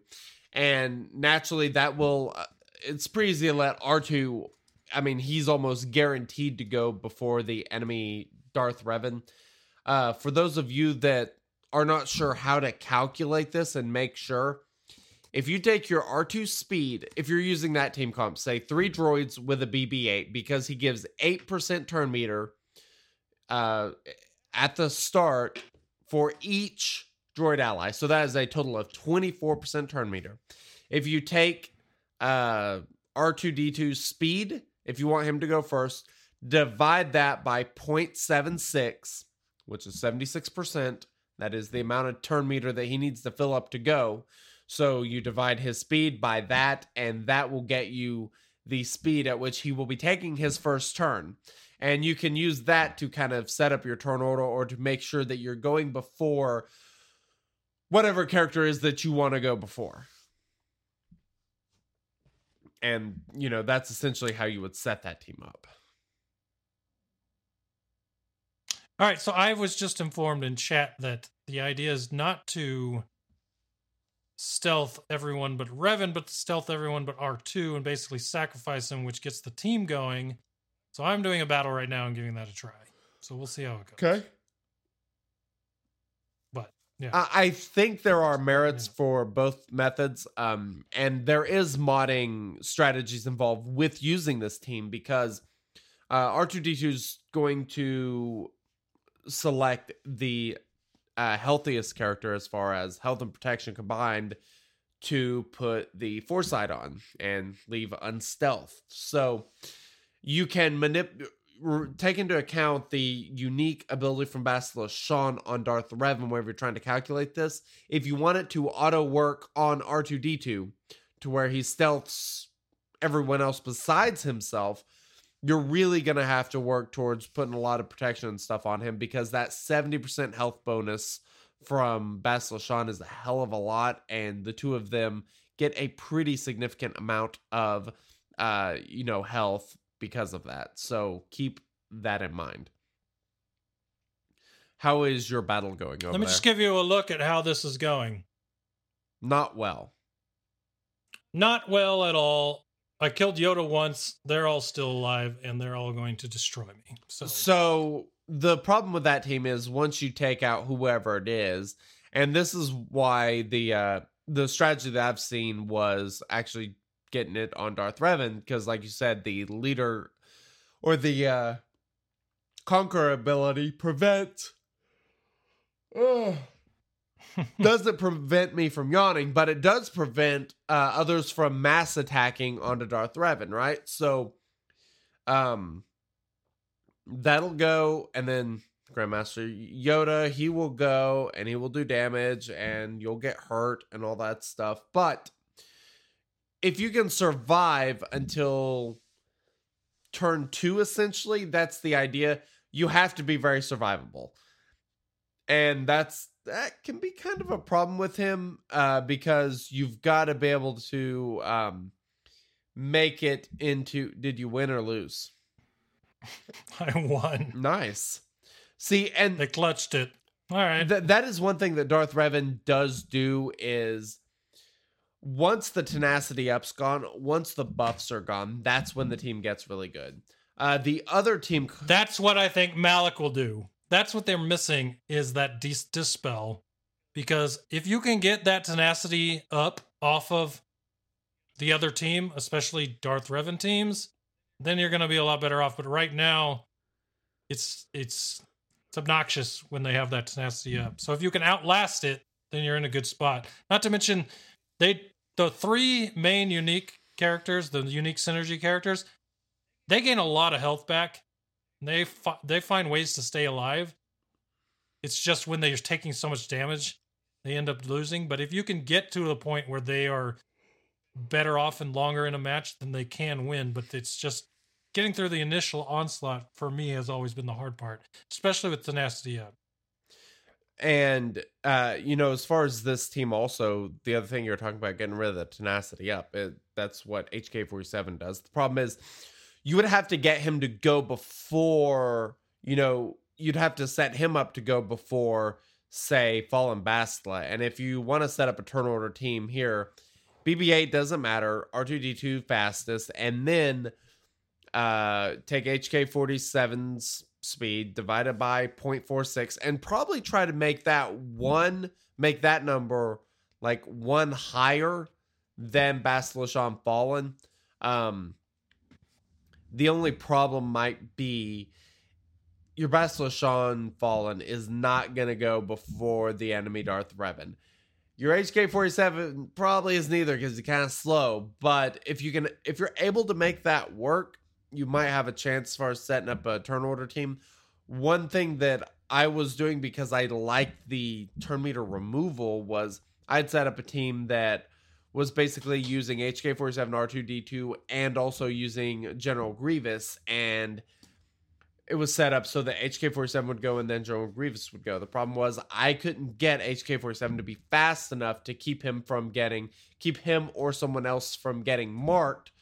and naturally that will. Uh, it's pretty easy to let R2. I mean, he's almost guaranteed to go before the enemy Darth Revan. Uh, for those of you that are not sure how to calculate this and make sure, if you take your R2 speed, if you're using that team comp, say three droids with a BB-8 because he gives eight percent turn meter uh, at the start for each droid ally. So that is a total of 24% turn meter. If you take uh, R2D2 speed, if you want him to go first, divide that by 0.76, which is 76%. That is the amount of turn meter that he needs to fill up to go. So you divide his speed by that, and that will get you the speed at which he will be taking his first turn and you can use that to kind of set up your turn order or to make sure that you're going before whatever character is that you want to go before. And, you know, that's essentially how you would set that team up. All right, so I was just informed in chat that the idea is not to stealth everyone but Revan, but to stealth everyone but R2 and basically sacrifice him, which gets the team going. So I'm doing a battle right now and giving that a try. So we'll see how it goes. Okay. But yeah. I I think there are merits for both methods, um, and there is modding strategies involved with using this team because uh, R2D2 is going to select the uh, healthiest character as far as health and protection combined to put the foresight on and leave unstealth. So you can manip- r- take into account the unique ability from Bastila Shan on Darth Revan whenever you're trying to calculate this. If you want it to auto work on R2D2 to where he stealths everyone else besides himself, you're really going to have to work towards putting a lot of protection and stuff on him because that 70% health bonus from Bastila Shan is a hell of a lot, and the two of them get a pretty significant amount of, uh, you know, health because of that. So keep that in mind. How is your battle going over Let me there? just give you a look at how this is going. Not well. Not well at all. I killed Yoda once. They're all still alive, and they're all going to destroy me. So, So the problem with that team is once you take out whoever it is, and this is why the uh the strategy that I've seen was actually getting it on Darth Revan because like you said the leader or the uh conquer ability prevent. Doesn't prevent me from yawning, but it does prevent uh, others from mass attacking onto Darth Revan, right? So, um, that'll go, and then Grandmaster Yoda, he will go and he will do damage, and you'll get hurt and all that stuff. But if you can survive until turn two, essentially, that's the idea. You have to be very survivable and that's that can be kind of a problem with him uh, because you've got to be able to um, make it into. Did you win or lose? I won. Nice. See, and They clutched it. All right. Th- that is one thing that Darth Revan does do is once the tenacity up's gone, once the buffs are gone, that's when the team gets really good. Uh, the other team, That's what I think Malak will do. That's what they're missing is that dis- dispel. Because if you can get that tenacity up off of the other team, especially Darth Revan teams, then you're going to be a lot better off. But right now, it's it's it's obnoxious when they have that tenacity up. So if you can outlast it, then you're in a good spot. Not to mention they the three main unique characters, the unique synergy characters, they gain a lot of health back. They fi- they find ways to stay alive. It's just when they're taking so much damage, they end up losing. But if you can get to the point where they are better off and longer in a match, then they can win. But it's just getting through the initial onslaught for me has always been the hard part, especially with tenacity up. and uh, you know, as far as this team, also the other thing you're talking about getting rid of the tenacity up, it, that's what HK47 does. The problem is, you would have to get him to go before you know you'd have to set him up to go before say fallen bastila and if you want to set up a turn order team here bb8 doesn't matter r2d2 fastest and then uh take hk47's speed divided by 0.46 and probably try to make that one make that number like one higher than on fallen. Um the only problem might be your Bastila Shan Fallen is not going to go before the enemy Darth Revan. Your HK47 probably is neither because it's kind of slow, but if you can if you're able to make that work, you might have a chance as far as setting up a turn order team. One thing that I was doing because I liked the turn meter removal was I'd set up a team that was basically using HK47 R2D2 and also using General Grievous and it was set up so that HK47 would go and then General Grievous would go. The problem was I couldn't get HK47 to be fast enough to keep him from getting keep him or someone else from getting marked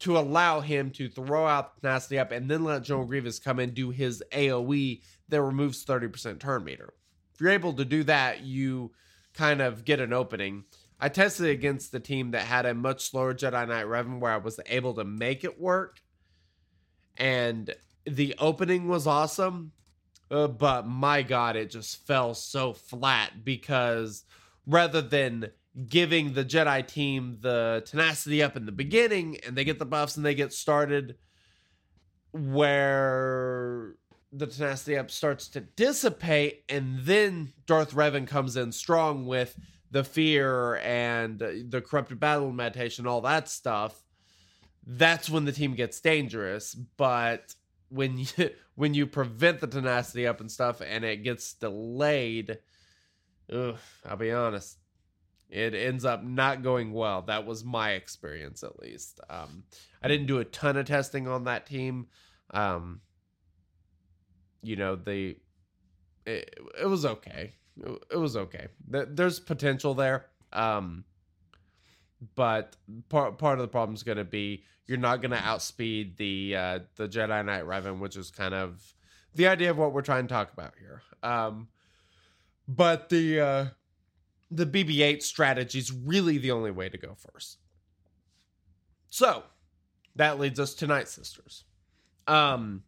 to allow him to throw out tenacity up and then let General Grievous come and do his AoE that removes 30% turn meter. If you're able to do that, you kind of get an opening. I tested against the team that had a much slower Jedi Knight Revan where I was able to make it work. And the opening was awesome, uh, but my God, it just fell so flat because rather than giving the Jedi team the tenacity up in the beginning and they get the buffs and they get started where the tenacity up starts to dissipate and then Darth Revan comes in strong with the fear and the corrupted battle meditation all that stuff that's when the team gets dangerous but when you when you prevent the tenacity up and stuff and it gets delayed ugh, I'll be honest it ends up not going well. That was my experience, at least. Um, I didn't do a ton of testing on that team. Um, you know, the it, it was okay. It, was okay. There's potential there. Um, but part part of the problem is going to be you're not going to outspeed the uh, the Jedi Knight Revan, which is kind of the idea of what we're trying to talk about here. Um, but the uh, the BB-8 strategy is really the only way to go first. So that leads us to Night Sisters. Um,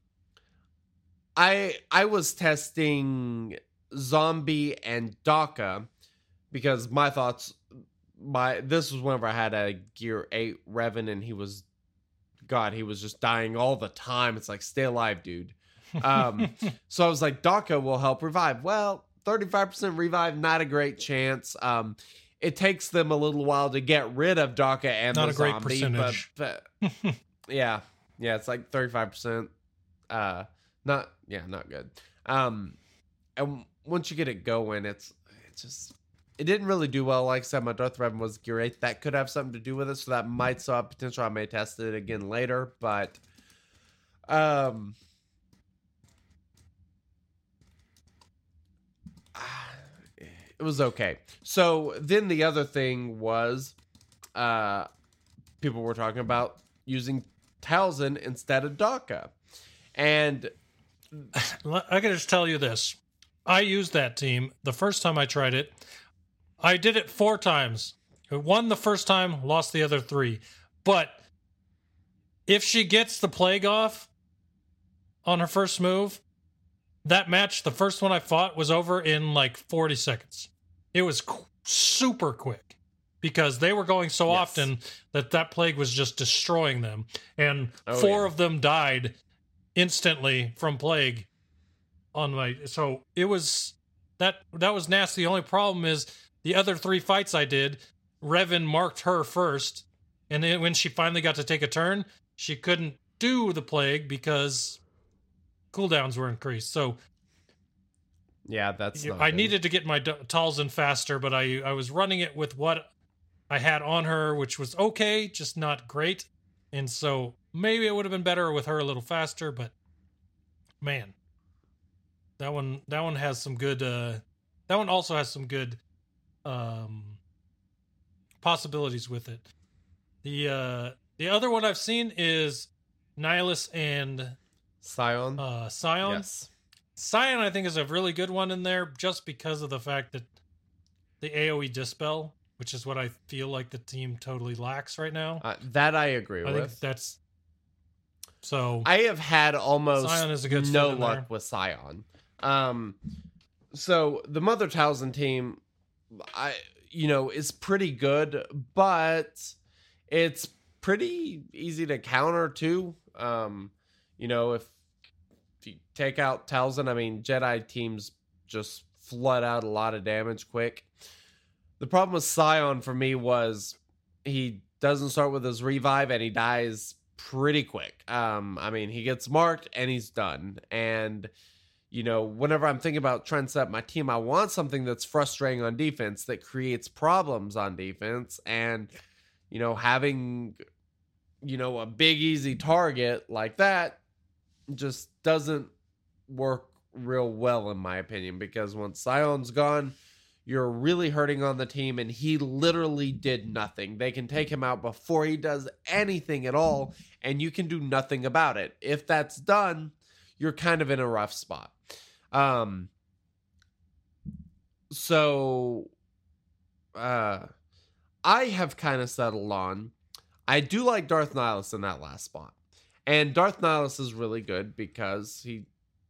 I I was testing Zombie and Daka because my thoughts my this was whenever I had a Gear 8 Revan and he was God, he was just dying all the time. It's like stay alive, dude. Um, so I was like, Daka will help revive. Well, 35% revive, not a great chance. Um, it takes them a little while to get rid of Daka and not the a great zombie, percentage. But, but yeah, yeah, it's like 35%. Uh, not yeah, not good. Um, and once you get it going, it's it's just it didn't really do well. Like I said, my Darth Revan was great. That could have something to do with it, so that might have potential. I may test it again later, but um, it was okay. So then the other thing was, uh, people were talking about using Talzin instead of Daka, and I can just tell you this: I used that team the first time I tried it. I did it four times. I won the first time, lost the other three. But if she gets the plague off on her first move, that match, the first one I fought, was over in like 40 seconds. It was qu- super quick because they were going so Yes. often that that plague was just destroying them. And Oh, four yeah. of them died instantly from plague on my so it was that that was nasty. The only problem is the other three fights I did, Revan marked her first, and then when she finally got to take a turn, she couldn't do the plague because cooldowns were increased. So yeah, that's I good. needed to get my D- Talzin faster, but I I was running it with what I had on her, which was okay, just not great. And so maybe it would have been better with her a little faster, but man, that one that one has some good. uh That one also has some good um possibilities with it. The uh the other one I've seen is Nihilus and Sion. uh Sion. yes, Sion, I think, is a really good one in there just because of the fact that the AoE dispel, which is what I feel like the team totally lacks right now. uh, that I agree I think with. that's so. I have had almost Sion is a good no luck there. with Sion. Um, so the Mother Talzin team, I you know is pretty good, but it's pretty easy to counter too. Um, you know if, if you take out Talzin, I mean Jedi teams just flood out a lot of damage quick. The problem with Sion for me was he doesn't start with his revive and he dies pretty quick. Um, I mean, he gets marked and he's done. And you know, whenever I'm thinking about trying to set up my team, I want something that's frustrating on defense that creates problems on defense. And you know, having you know a big easy target like that just doesn't work real well in my opinion because once Sion's gone, you're really hurting on the team and he literally did nothing. They can take him out before he does anything at all and you can do nothing about it. If that's done, you're kind of in a rough spot. Um so uh I have kind of settled on I do like Darth Nihilus in that last spot. And Darth Nihilus is really good because he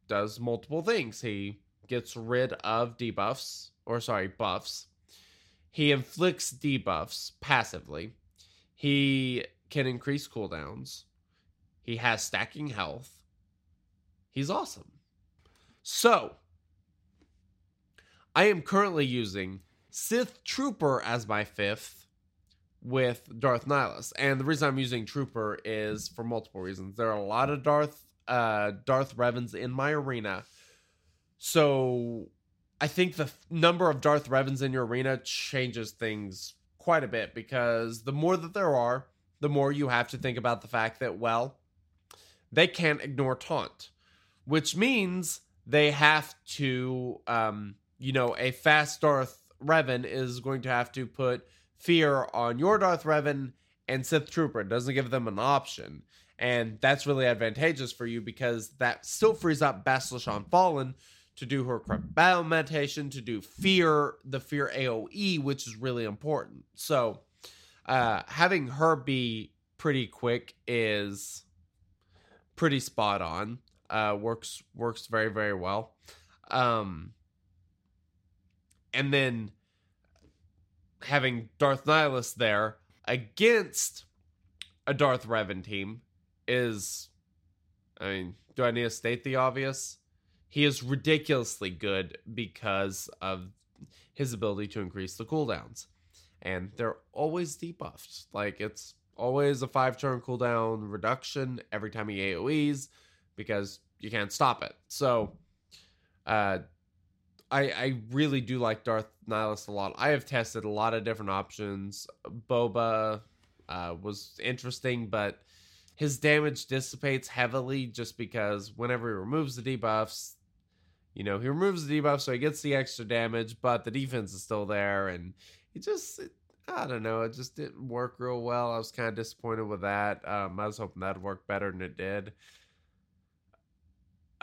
does multiple things. He gets rid of debuffs, or sorry, buffs. He inflicts debuffs passively. He can increase cooldowns. He has stacking health. He's awesome. So, I am currently using Sith Trooper as my fifth with Darth Nihilus. And the reason I'm using Trooper is for multiple reasons. There are a lot of Darth uh Darth Revans in my arena. So I think the f- number of Darth Revans in your arena changes things quite a bit because the more that there are, the more you have to think about the fact that well, they can't ignore taunt, which means they have to um you know, a fast Darth Revan is going to have to put fear on your Darth Revan and Sith Trooper. It doesn't give them an option. And that's really advantageous for you because that still frees up Bastila Fallen to do her corrupt battle meditation, to do fear, the fear AoE, which is really important. So uh having her be pretty quick is pretty spot on. Uh works works very, very well. Um and then having Darth Nihilus there against a Darth Revan team is I mean, do I need to state the obvious? He is ridiculously good because of his ability to increase the cooldowns. And they're always debuffed. Like it's always a five turn cooldown reduction every time he AoEs because you can't stop it. So uh I I really do like Darth Nihilus a lot. I have tested a lot of different options. Boba uh, was interesting, but his damage dissipates heavily just because whenever he removes the debuffs, you know, he removes the debuff, so he gets the extra damage, but the defense is still there, and he just. It, I don't know. It just didn't work real well. I was kind of disappointed with that. Um, I was hoping that'd work better than it did.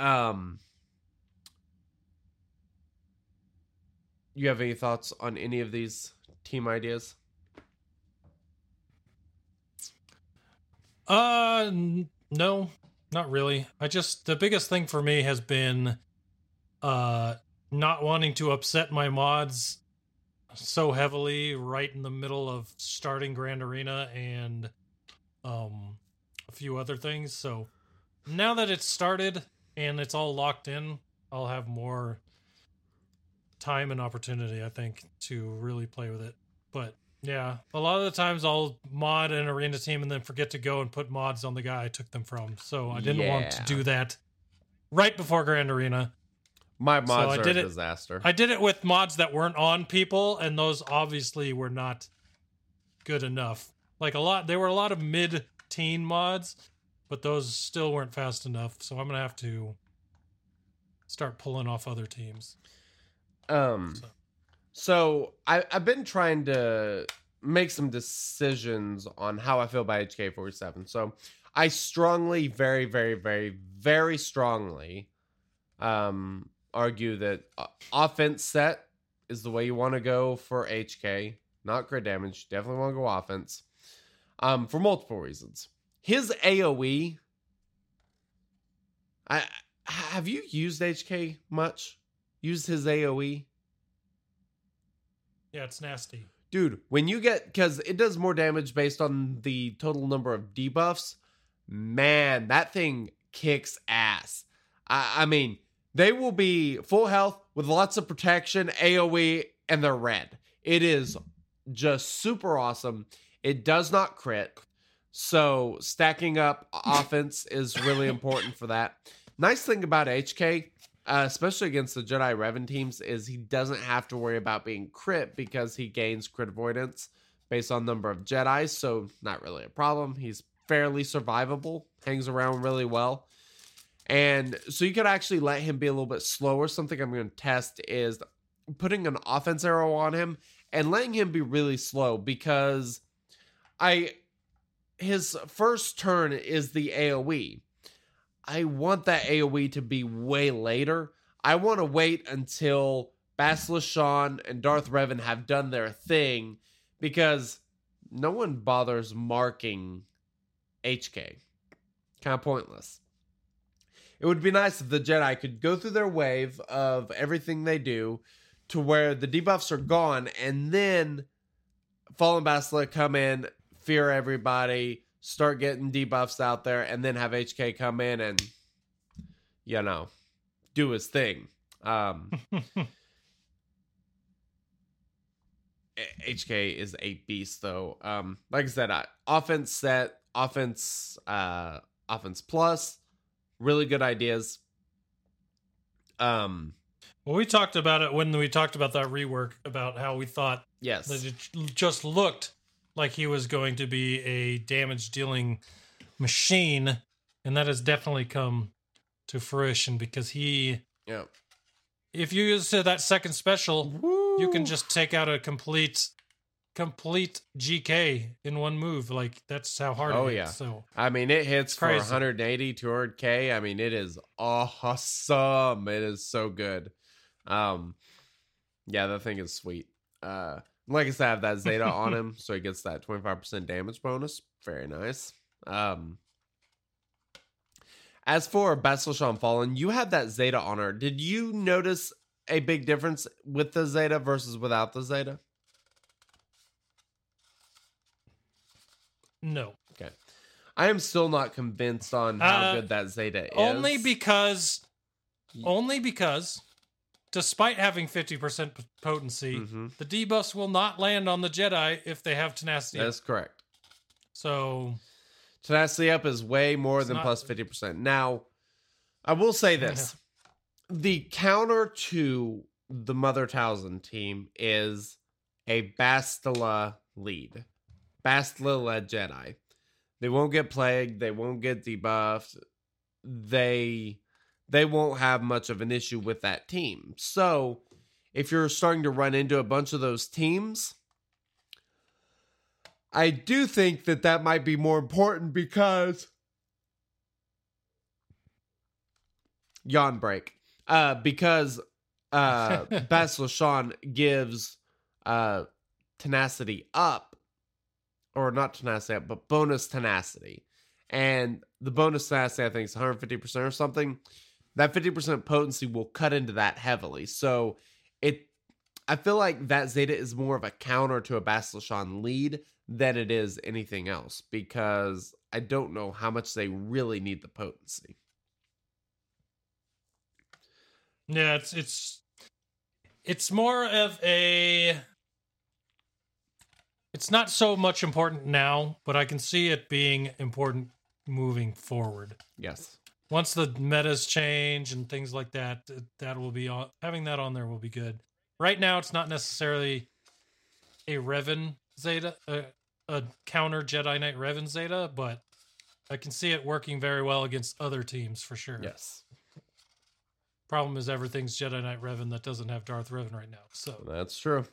Um, you have any thoughts on any of these team ideas? Uh, no, not really. I just the biggest thing for me has been uh not wanting to upset my mods so heavily right in the middle of starting Grand Arena and um a few other things. So now that it's started and it's all locked in, I'll have more time and opportunity, I think, to really play with it. But yeah, a lot of the times I'll mod an arena team and then forget to go and put mods on the guy I took them from. So I didn't want to do that right before Grand Arena. My mods I are did a it- disaster. I did it with mods that weren't on people, and those obviously were not good enough. Like a lot, there were a lot of mid-teen mods, but those still weren't fast enough. So I'm gonna have to start pulling off other teams. Um, So- so I I've been trying to make some decisions on how I feel about HK47. So I strongly, very, very, very, very strongly, um, argue that uh, offense set is the way you want to go for HK. Not crit damage. Definitely want to go offense. Um, for multiple reasons. His AOE. I have you used HK much? Used his? AOE? Yeah, it's nasty. Dude, when you get because it does more damage based on the total number of debuffs, man, that thing kicks ass. I, I mean, they will be full health with lots of protection, AoE, and they're red. It is just super awesome. It does not crit. So stacking up offense is really important for that. Nice thing about HK, uh, especially against the Jedi Revan teams, is he doesn't have to worry about being crit because he gains crit avoidance based on number of Jedi. So not really a problem. He's fairly survivable, hangs around really well. And so you could actually let him be a little bit slower. Something I'm going to test is putting an offense arrow on him and letting him be really slow because I his first turn is the AoE. I want that AoE to be way later. I want to wait until Bastila Shan and Darth Revan have done their thing because no one bothers marking HK. Kind of pointless. It would be nice if the Jedi could go through their wave of everything they do to where the debuffs are gone and then Fallen Bastila come in, fear everybody, start getting debuffs out there, and then have HK come in and, you know, do his thing. Um, HK is a beast, though. Um, like I said, I, offense set, offense, uh, offense plus, really good ideas. Um, well, we talked about it when we talked about that rework about how we thought yes, that it just looked like he was going to be a damage dealing machine, and that has definitely come to fruition because he, yeah. If you use that second special, Woo. you can just take out a complete complete GK in one move. Like that's how hard Oh, it is. yeah. So I mean, it hits for crazy. 180, 200k. I mean, it is awesome. It is so good. Um, yeah, that thing is sweet. Uh, like I said, I have that Zeta on him, so he gets that 25% damage bonus. Very nice. Um, as for Bastila Shan Fallen, you had that Zeta on her. Did you notice a big difference with the Zeta versus without the Zeta? no. Okay. I am still not convinced on how Uh, good that Zeta is. Only because only because despite having 50% p- potency, Mhm. the debuffs will not land on the Jedi if they have tenacity. That's correct. So Tenacity up is way more than not- plus 50%. Now, I will say this. The counter to the Mother Talzin team is a Bastila lead. Bastila led Jedi. They won't get plagued, they won't get debuffed. They they won't have much of an issue with that team. So, if you're starting to run into a bunch of those teams, I do think that that might be more important because yawn break. Uh, because uh, Bastila Shan gives uh tenacity up, or not tenacity up, but bonus tenacity, and the bonus tenacity I think is 150 percent or something. That 50 percent potency will cut into that heavily. So it, I feel like that Zeta is more of a counter to a Bastila Shan lead than it is anything else because I don't know how much they really need the potency. yeah, it's it's it's more of a it's not so much important now, but I can see it being important moving forward. Yes. Once the metas change and things like that, that will be having that on there will be good. Right now, it's not necessarily a Revan Zeta, a, a counter Jedi Knight Revan Zeta, but I can see it working very well against other teams for sure. Yes. Problem is everything's Jedi Knight Revan that doesn't have Darth Revan right now. So That's true.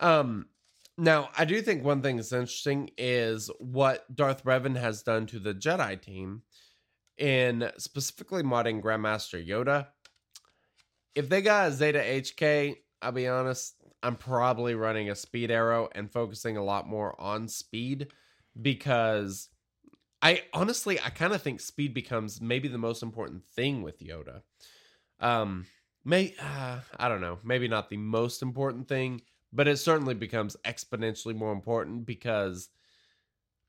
Um now I do think one thing that's interesting is what Darth Revan has done to the Jedi team in specifically modding Grandmaster Yoda. If they got a Zeta HK, I'll be honest, I'm probably running a speed arrow and focusing a lot more on speed because I honestly I kind of think speed becomes maybe the most important thing with Yoda. Um may uh, I don't know, maybe not the most important thing, but it certainly becomes exponentially more important because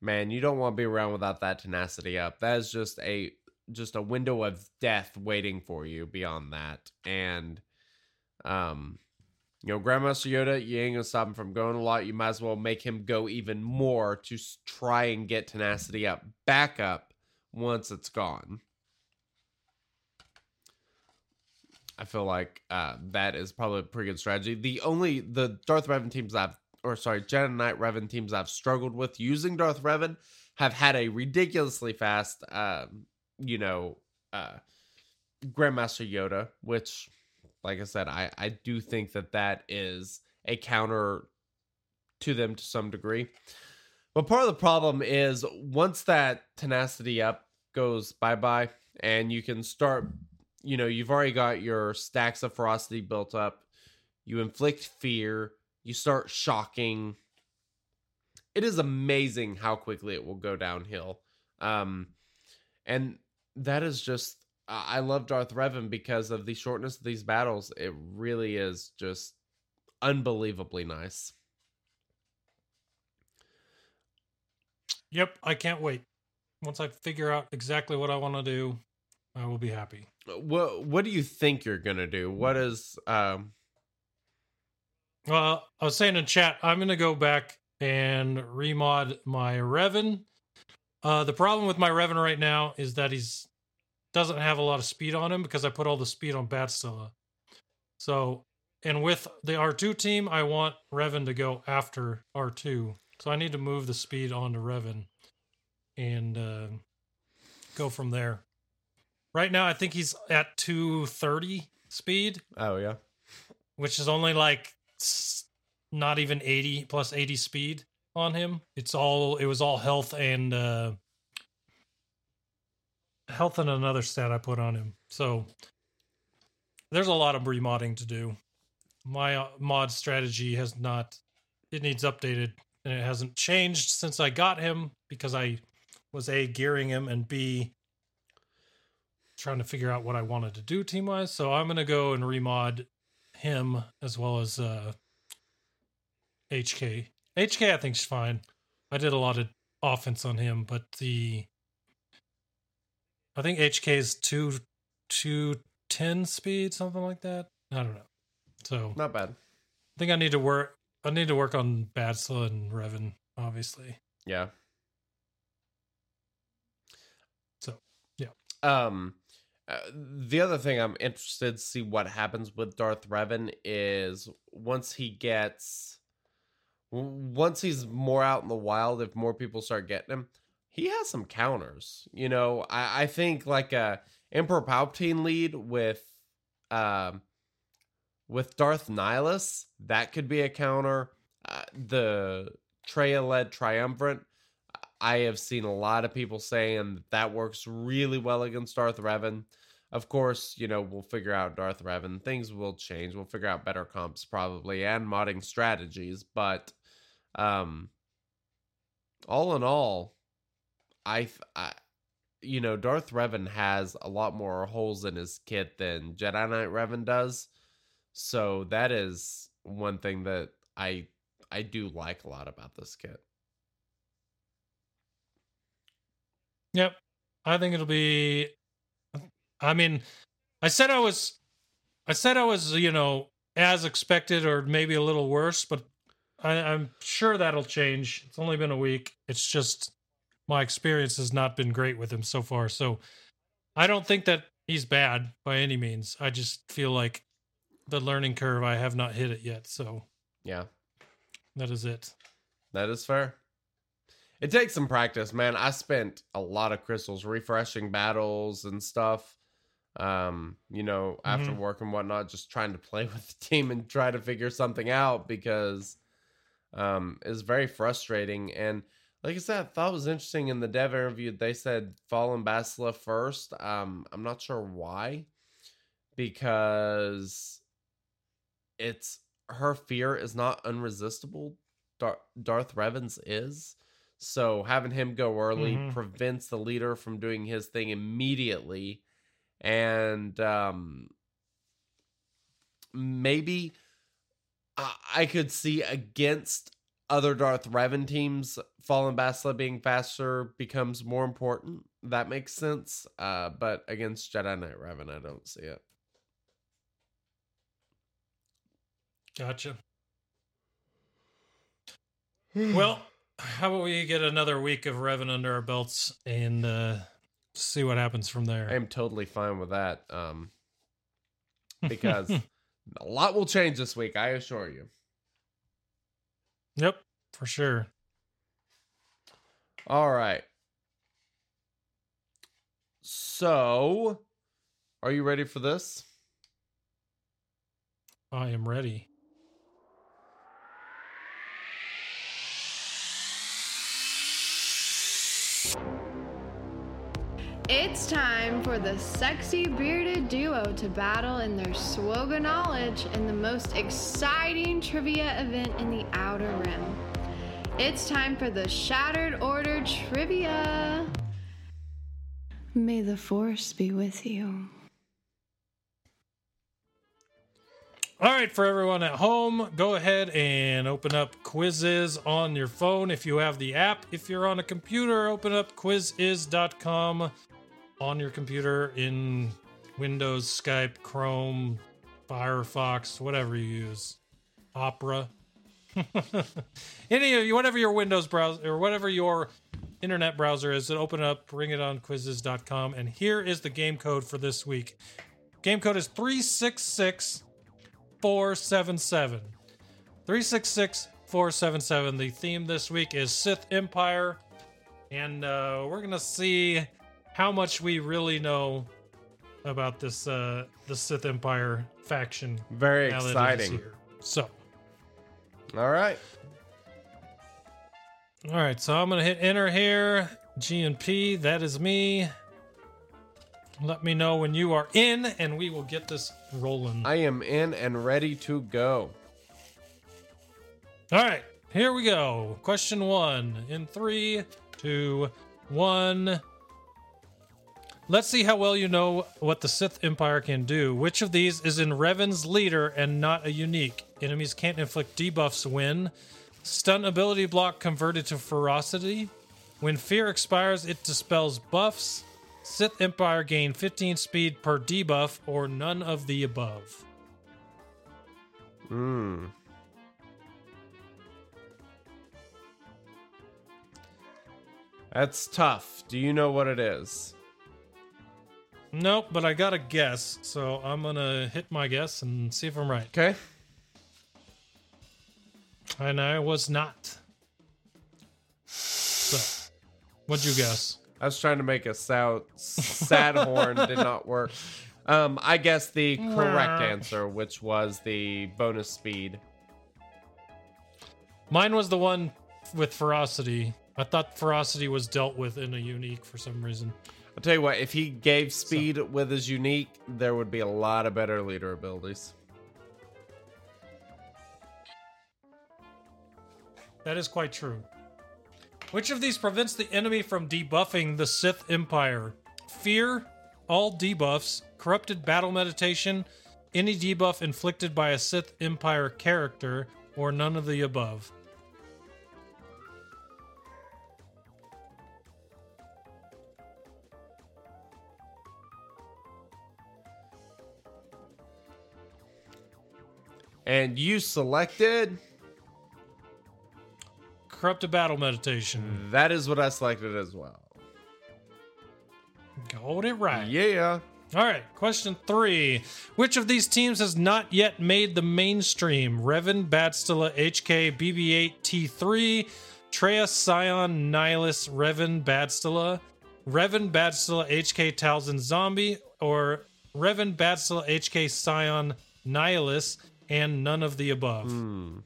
man, you don't want to be around without that tenacity up. That is just a just a window of death waiting for you beyond that. And um you know, Grandmaster Yoda, you ain't gonna stop him from going a lot. You might as well make him go even more to try and get tenacity up back up once it's gone. I feel like uh, that is probably a pretty good strategy. The only the Darth Revan teams I've or sorry, Jedi Knight Revan teams I've struggled with using Darth Revan have had a ridiculously fast um, you know, uh, Grandmaster Yoda, which, like I said, I I do think that that is a counter to them to some degree. But part of the problem is once that tenacity up goes bye bye, and you can start, you know, you've already got your stacks of ferocity built up, you inflict fear, you start shocking. It is amazing how quickly it will go downhill. Um, and that is just, I love Darth Revan because of the shortness of these battles. It really is just unbelievably nice. Yep, I can't wait. Once I figure out exactly what I want to do, I will be happy. What What do you think you're gonna do? What is um? Well, I was saying in chat, I'm going to go back and remod my Revan. Uh, the problem with my Revan right now is that he's doesn't have a lot of speed on him because I put all the speed on Batstilla. So, and with the R2 team, I want Revan to go after R2. So I need to move the speed onto Revan and uh, go from there. Right now, I think he's at 230 speed Oh yeah. which is only like not even 80 plus 80 speed on him. It's all it was all health and uh health and another stat I put on him. So there's a lot of remodding to do. My uh, mod strategy has not it needs updated and it hasn't changed since I got him because I was A gearing him and B trying to figure out what I wanted to do team wise. So I'm gonna go and remod him as well as uh HK. HK I think think's fine. I did a lot of offense on him, but the I think HK is two two ten speed, something like that. I don't know. So Not bad. I think I need to work I need to work on Badsla and Revan, obviously. Yeah. So, yeah. Um, uh, the other thing I'm interested to see what happens with Darth Revan is once he gets, once he's more out in the wild, if more people start getting him, he has some counters. You know, I, I think like a Emperor Palpatine lead with, um, with Darth Nihilus, that could be a counter. Uh, the Traya led Triumvirate, I have seen a lot of people saying that, that works really well against Darth Revan. Of course, you know, we'll figure out Darth Revan. Things will change. We'll figure out better comps probably and modding strategies. But um all in all, I, I you know, Darth Revan has a lot more holes in his kit than Jedi Knight Revan does. So that is one thing that I I do like a lot about this kit. Yep. I think it'll be I mean, I said I was I said I was, you know, as expected or maybe a little worse, but I, I'm sure that'll change. It's only been a week. It's just my experience has not been great with him so far. So I don't think that he's bad by any means. I just feel like the learning curve I have not hit it yet. So Yeah. that is it. That is fair. It takes some practice, man. I spent a lot of crystals refreshing battles and stuff. Um, you know, after Mhm. work and whatnot, just trying to play with the team and try to figure something out because um it's very frustrating. And like I said, I thought it was interesting in the dev interview, they said Fallen Bastila first. Um, I'm not sure why. Because it's her fear is not unresistible. Dar- Darth Revan's is. So having him go early Mhm. prevents the leader from doing his thing immediately. And um maybe I, could see against other Darth Revan teams, Fallen Bastila being faster becomes more important. That makes sense. Uh, but against Jedi Knight Revan, I don't see it. Gotcha. well, how about we get another week of Revan under our belts and uh, see what happens from there? I am totally fine with that. Um, because a lot will change this week, I assure you. yep, for sure. All right. So, are you ready for this? I am ready. It's time for the sexy bearded duo to battle in their SWGOH knowledge in the most exciting trivia event in the Outer Rim. It's time for the Shattered Order Trivia. May the Force be with you. All right, for everyone at home, go ahead and open up Quizizz on your phone if you have the app. If you're on a computer, open up quizizz.com on your computer in Windows, Skype, Chrome, Firefox, whatever you use. Opera. Any of you, whatever your Windows browser or whatever your internet browser is, open up, bring it on quizizz.com. And here is the game code for this week. Game code is 366 477. 366 477. The theme this week is Sith Empire. And uh, we're going to see how much we really know about this uh, the Sith Empire faction. Very now that it is exciting. So, All right. all right. So I'm going to hit enter here. G and P, that is me. Let me know when you are in, and we will get this rolling. I am in and ready to go. All right, here we go. Question one in three, two, one. Let's see how well you know what the Sith Empire can do. Which of these is in Revan's leader and not a unique? Enemies can't inflict debuffs when stun ability block converted to ferocity. When fear expires, it dispels buffs. Sith Empire gain 15 speed per debuff, or none of the above. Hmm. That's tough. Do you know what it is? Nope, but I got a guess, so I'm gonna hit my guess and see if I'm right. Okay. And I was not. So, what'd you guess? I was trying to make a sound sad horn did not work. Um, I guess the correct answer, which was the bonus speed. Mine was the one with ferocity. I thought ferocity was dealt with in a unique for some reason. I'll tell you what, if he gave speed with his unique, there would be a lot of better leader abilities. That is quite true. Which of these prevents the enemy from debuffing the Sith Empire? Fear, all debuffs, corrupted battle meditation, any debuff inflicted by a Sith Empire character, or none of the above. And you selected. Corrupted battle meditation. That is what I selected as well. Got it right. Yeah. All right, question three. Which of these teams has not yet made the mainstream? Revan, Badstilla, HK, BB 8, T3, Traya, Sion, Nihilus, Revan, Badstilla, Revan, Badstilla, HK, Talzin, Zombie, or Revan, Badstilla, HK, Sion, Nihilus, and none of the above? Hmm.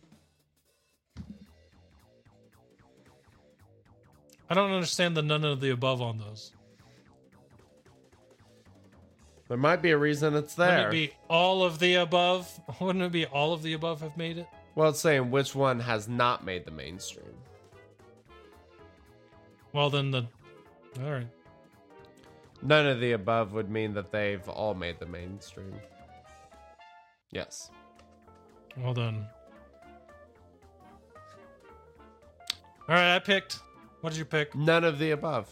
I don't understand the none of the above on those. There might be a reason it's Wouldn't there. it be all of the above? Wouldn't it be all of the above have made it? well, it's saying which one has not made the mainstream. Well, then the. All right. None of the above would mean that they've all made the mainstream. Yes. Well done. All right, I picked. What did you pick? None of the above.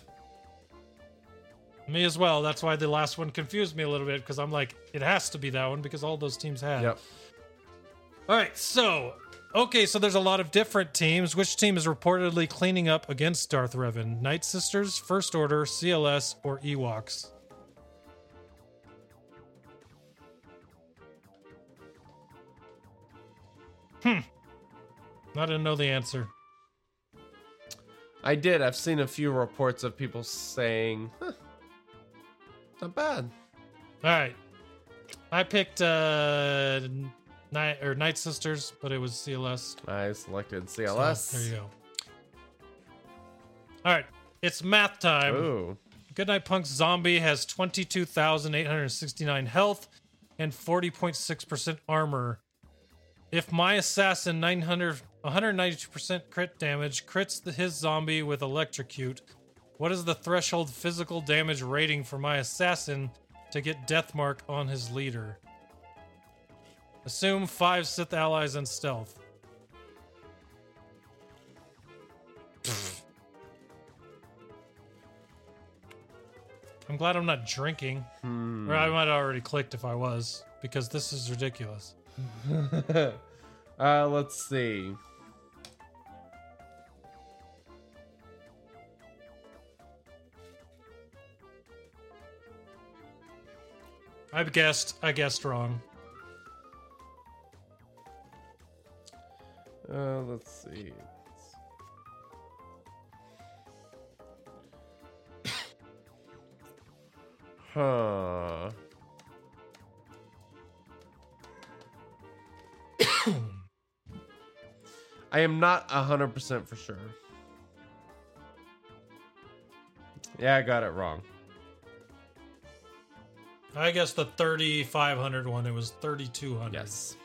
Me as well. That's why the last one confused me a little bit because I'm like, it has to be that one because all those teams had. Yep. All right, so okay, so there's a lot of different teams. Which team is reportedly cleaning up against Darth Revan? Night Sisters, First Order, CLS, or Ewoks? Hmm. I didn't know the answer. I did. I've seen a few reports of people saying, huh, Not bad. All right. I picked uh Night or Night Sisters, but it was CLS. I selected so CLS. there you go. All right. It's math time. Ooh. Goodnight Punk's zombie has 22,869 health and 40.6% armor. If my assassin 900 192% crit damage crits the, his zombie with electrocute, what is the threshold physical damage rating for my assassin to get death mark on his leader? Assume 5 Sith allies and stealth. I'm glad I'm not drinking. Hmm. Or I might have already clicked if I was, because this is ridiculous. uh, let's see. I've guessed. I guessed wrong. Uh, let's see. Huh. I am not 100% for sure. Yeah, I got it wrong. I guess the 3500 one, it was 3200. Yes.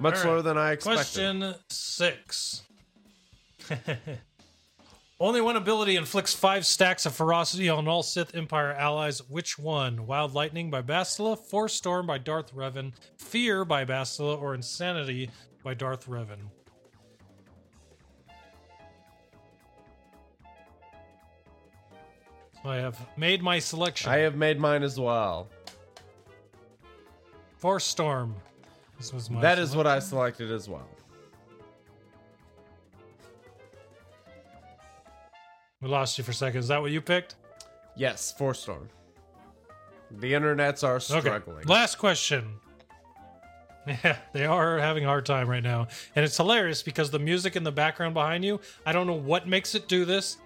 Much right. lower than I expected. Question six. Only one ability inflicts five stacks of ferocity on all Sith Empire allies. Which one? Wild Lightning by Bastila, Force Storm by Darth Revan, Fear by Bastila, or Insanity by Darth Revan? So I have made my selection. I have made mine as well. Force Storm. This was my That is what I selected as well. We lost you for a second. Is that what you picked? Yes, Force Storm. The internets are struggling. Okay. Last question. Yeah, they are having a hard time right now. And it's hilarious because the music in the background behind you, I don't know what makes it do this,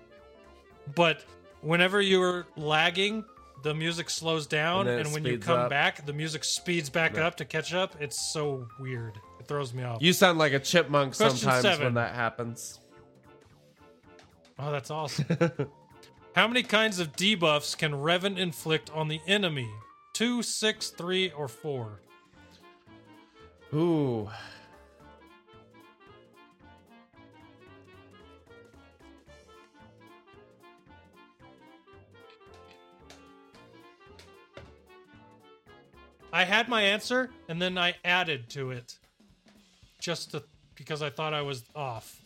but whenever you're lagging, the music slows down. And And, when you come up. back, the music speeds back up to catch up. It's so weird. It throws me off. You sound like a chipmunk Question sometimes seven. when that happens. Oh, that's awesome. How many kinds of debuffs can Revan inflict on the enemy? Two, six, three, or four? Ooh. I had my answer and then I added to it just to, because I thought I was off.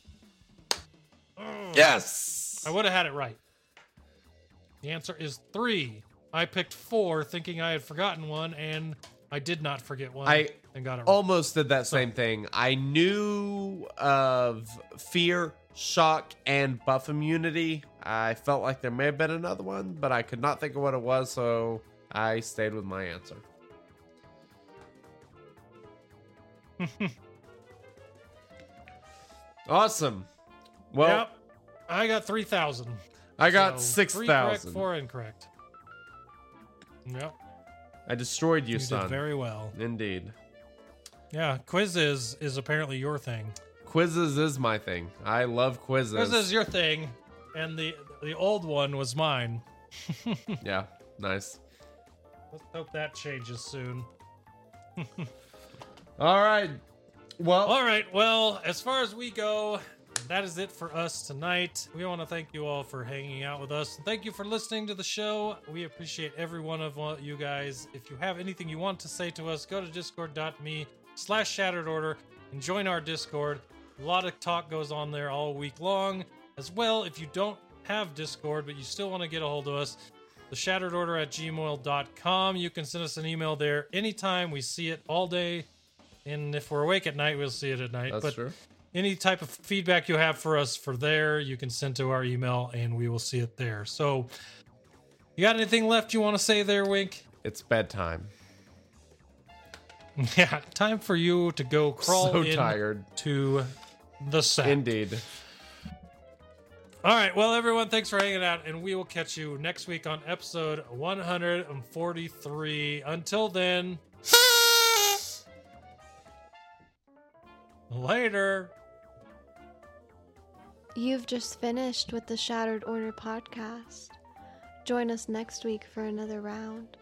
Oh. Yes. I would have had it right. The answer is three. I picked four thinking I had forgotten one and I did not forget one I and got it right. Almost did that same thing. I knew of fear, shock, and buff immunity. I felt like there may have been another one, but I could not think of what it was, so I stayed with my answer. awesome. Well, yep. I got 3,000. I got So, six three correct. Four incorrect. Yep. I destroyed you, You, son. did very well. Indeed. Yeah, quizzes is apparently your thing. Quizzes is my thing. I love quizzes. Quizzes is your thing, and the the old one was mine. yeah, nice. Let's hope that changes soon. All right. Well, All right. Well, as far as we go, that is it for us tonight. We want to thank you all for hanging out with us. Thank you for listening to the show. We appreciate every one of you guys. If you have anything you want to say to us, go to discord.me slash shattered order and join our Discord. A lot of talk goes on there all week long. As well, if you don't have Discord, but you still want to get a hold of us, the shattered order at gmail.com. You can send us an email there anytime. We see it all day. And if we're awake at night, we'll see it at night. that's but true. Any type of feedback you have for us for there, you can send to our email and we will see it there. So, you got anything left you want to say there, Wink? It's bedtime. Yeah, time for you to go crawl so tired. to the set. Indeed. All right. Well, everyone, thanks for hanging out, and we will catch you next week on episode 143. Until then, later. You've just finished with the Shattered Order podcast. Join us next week for another round.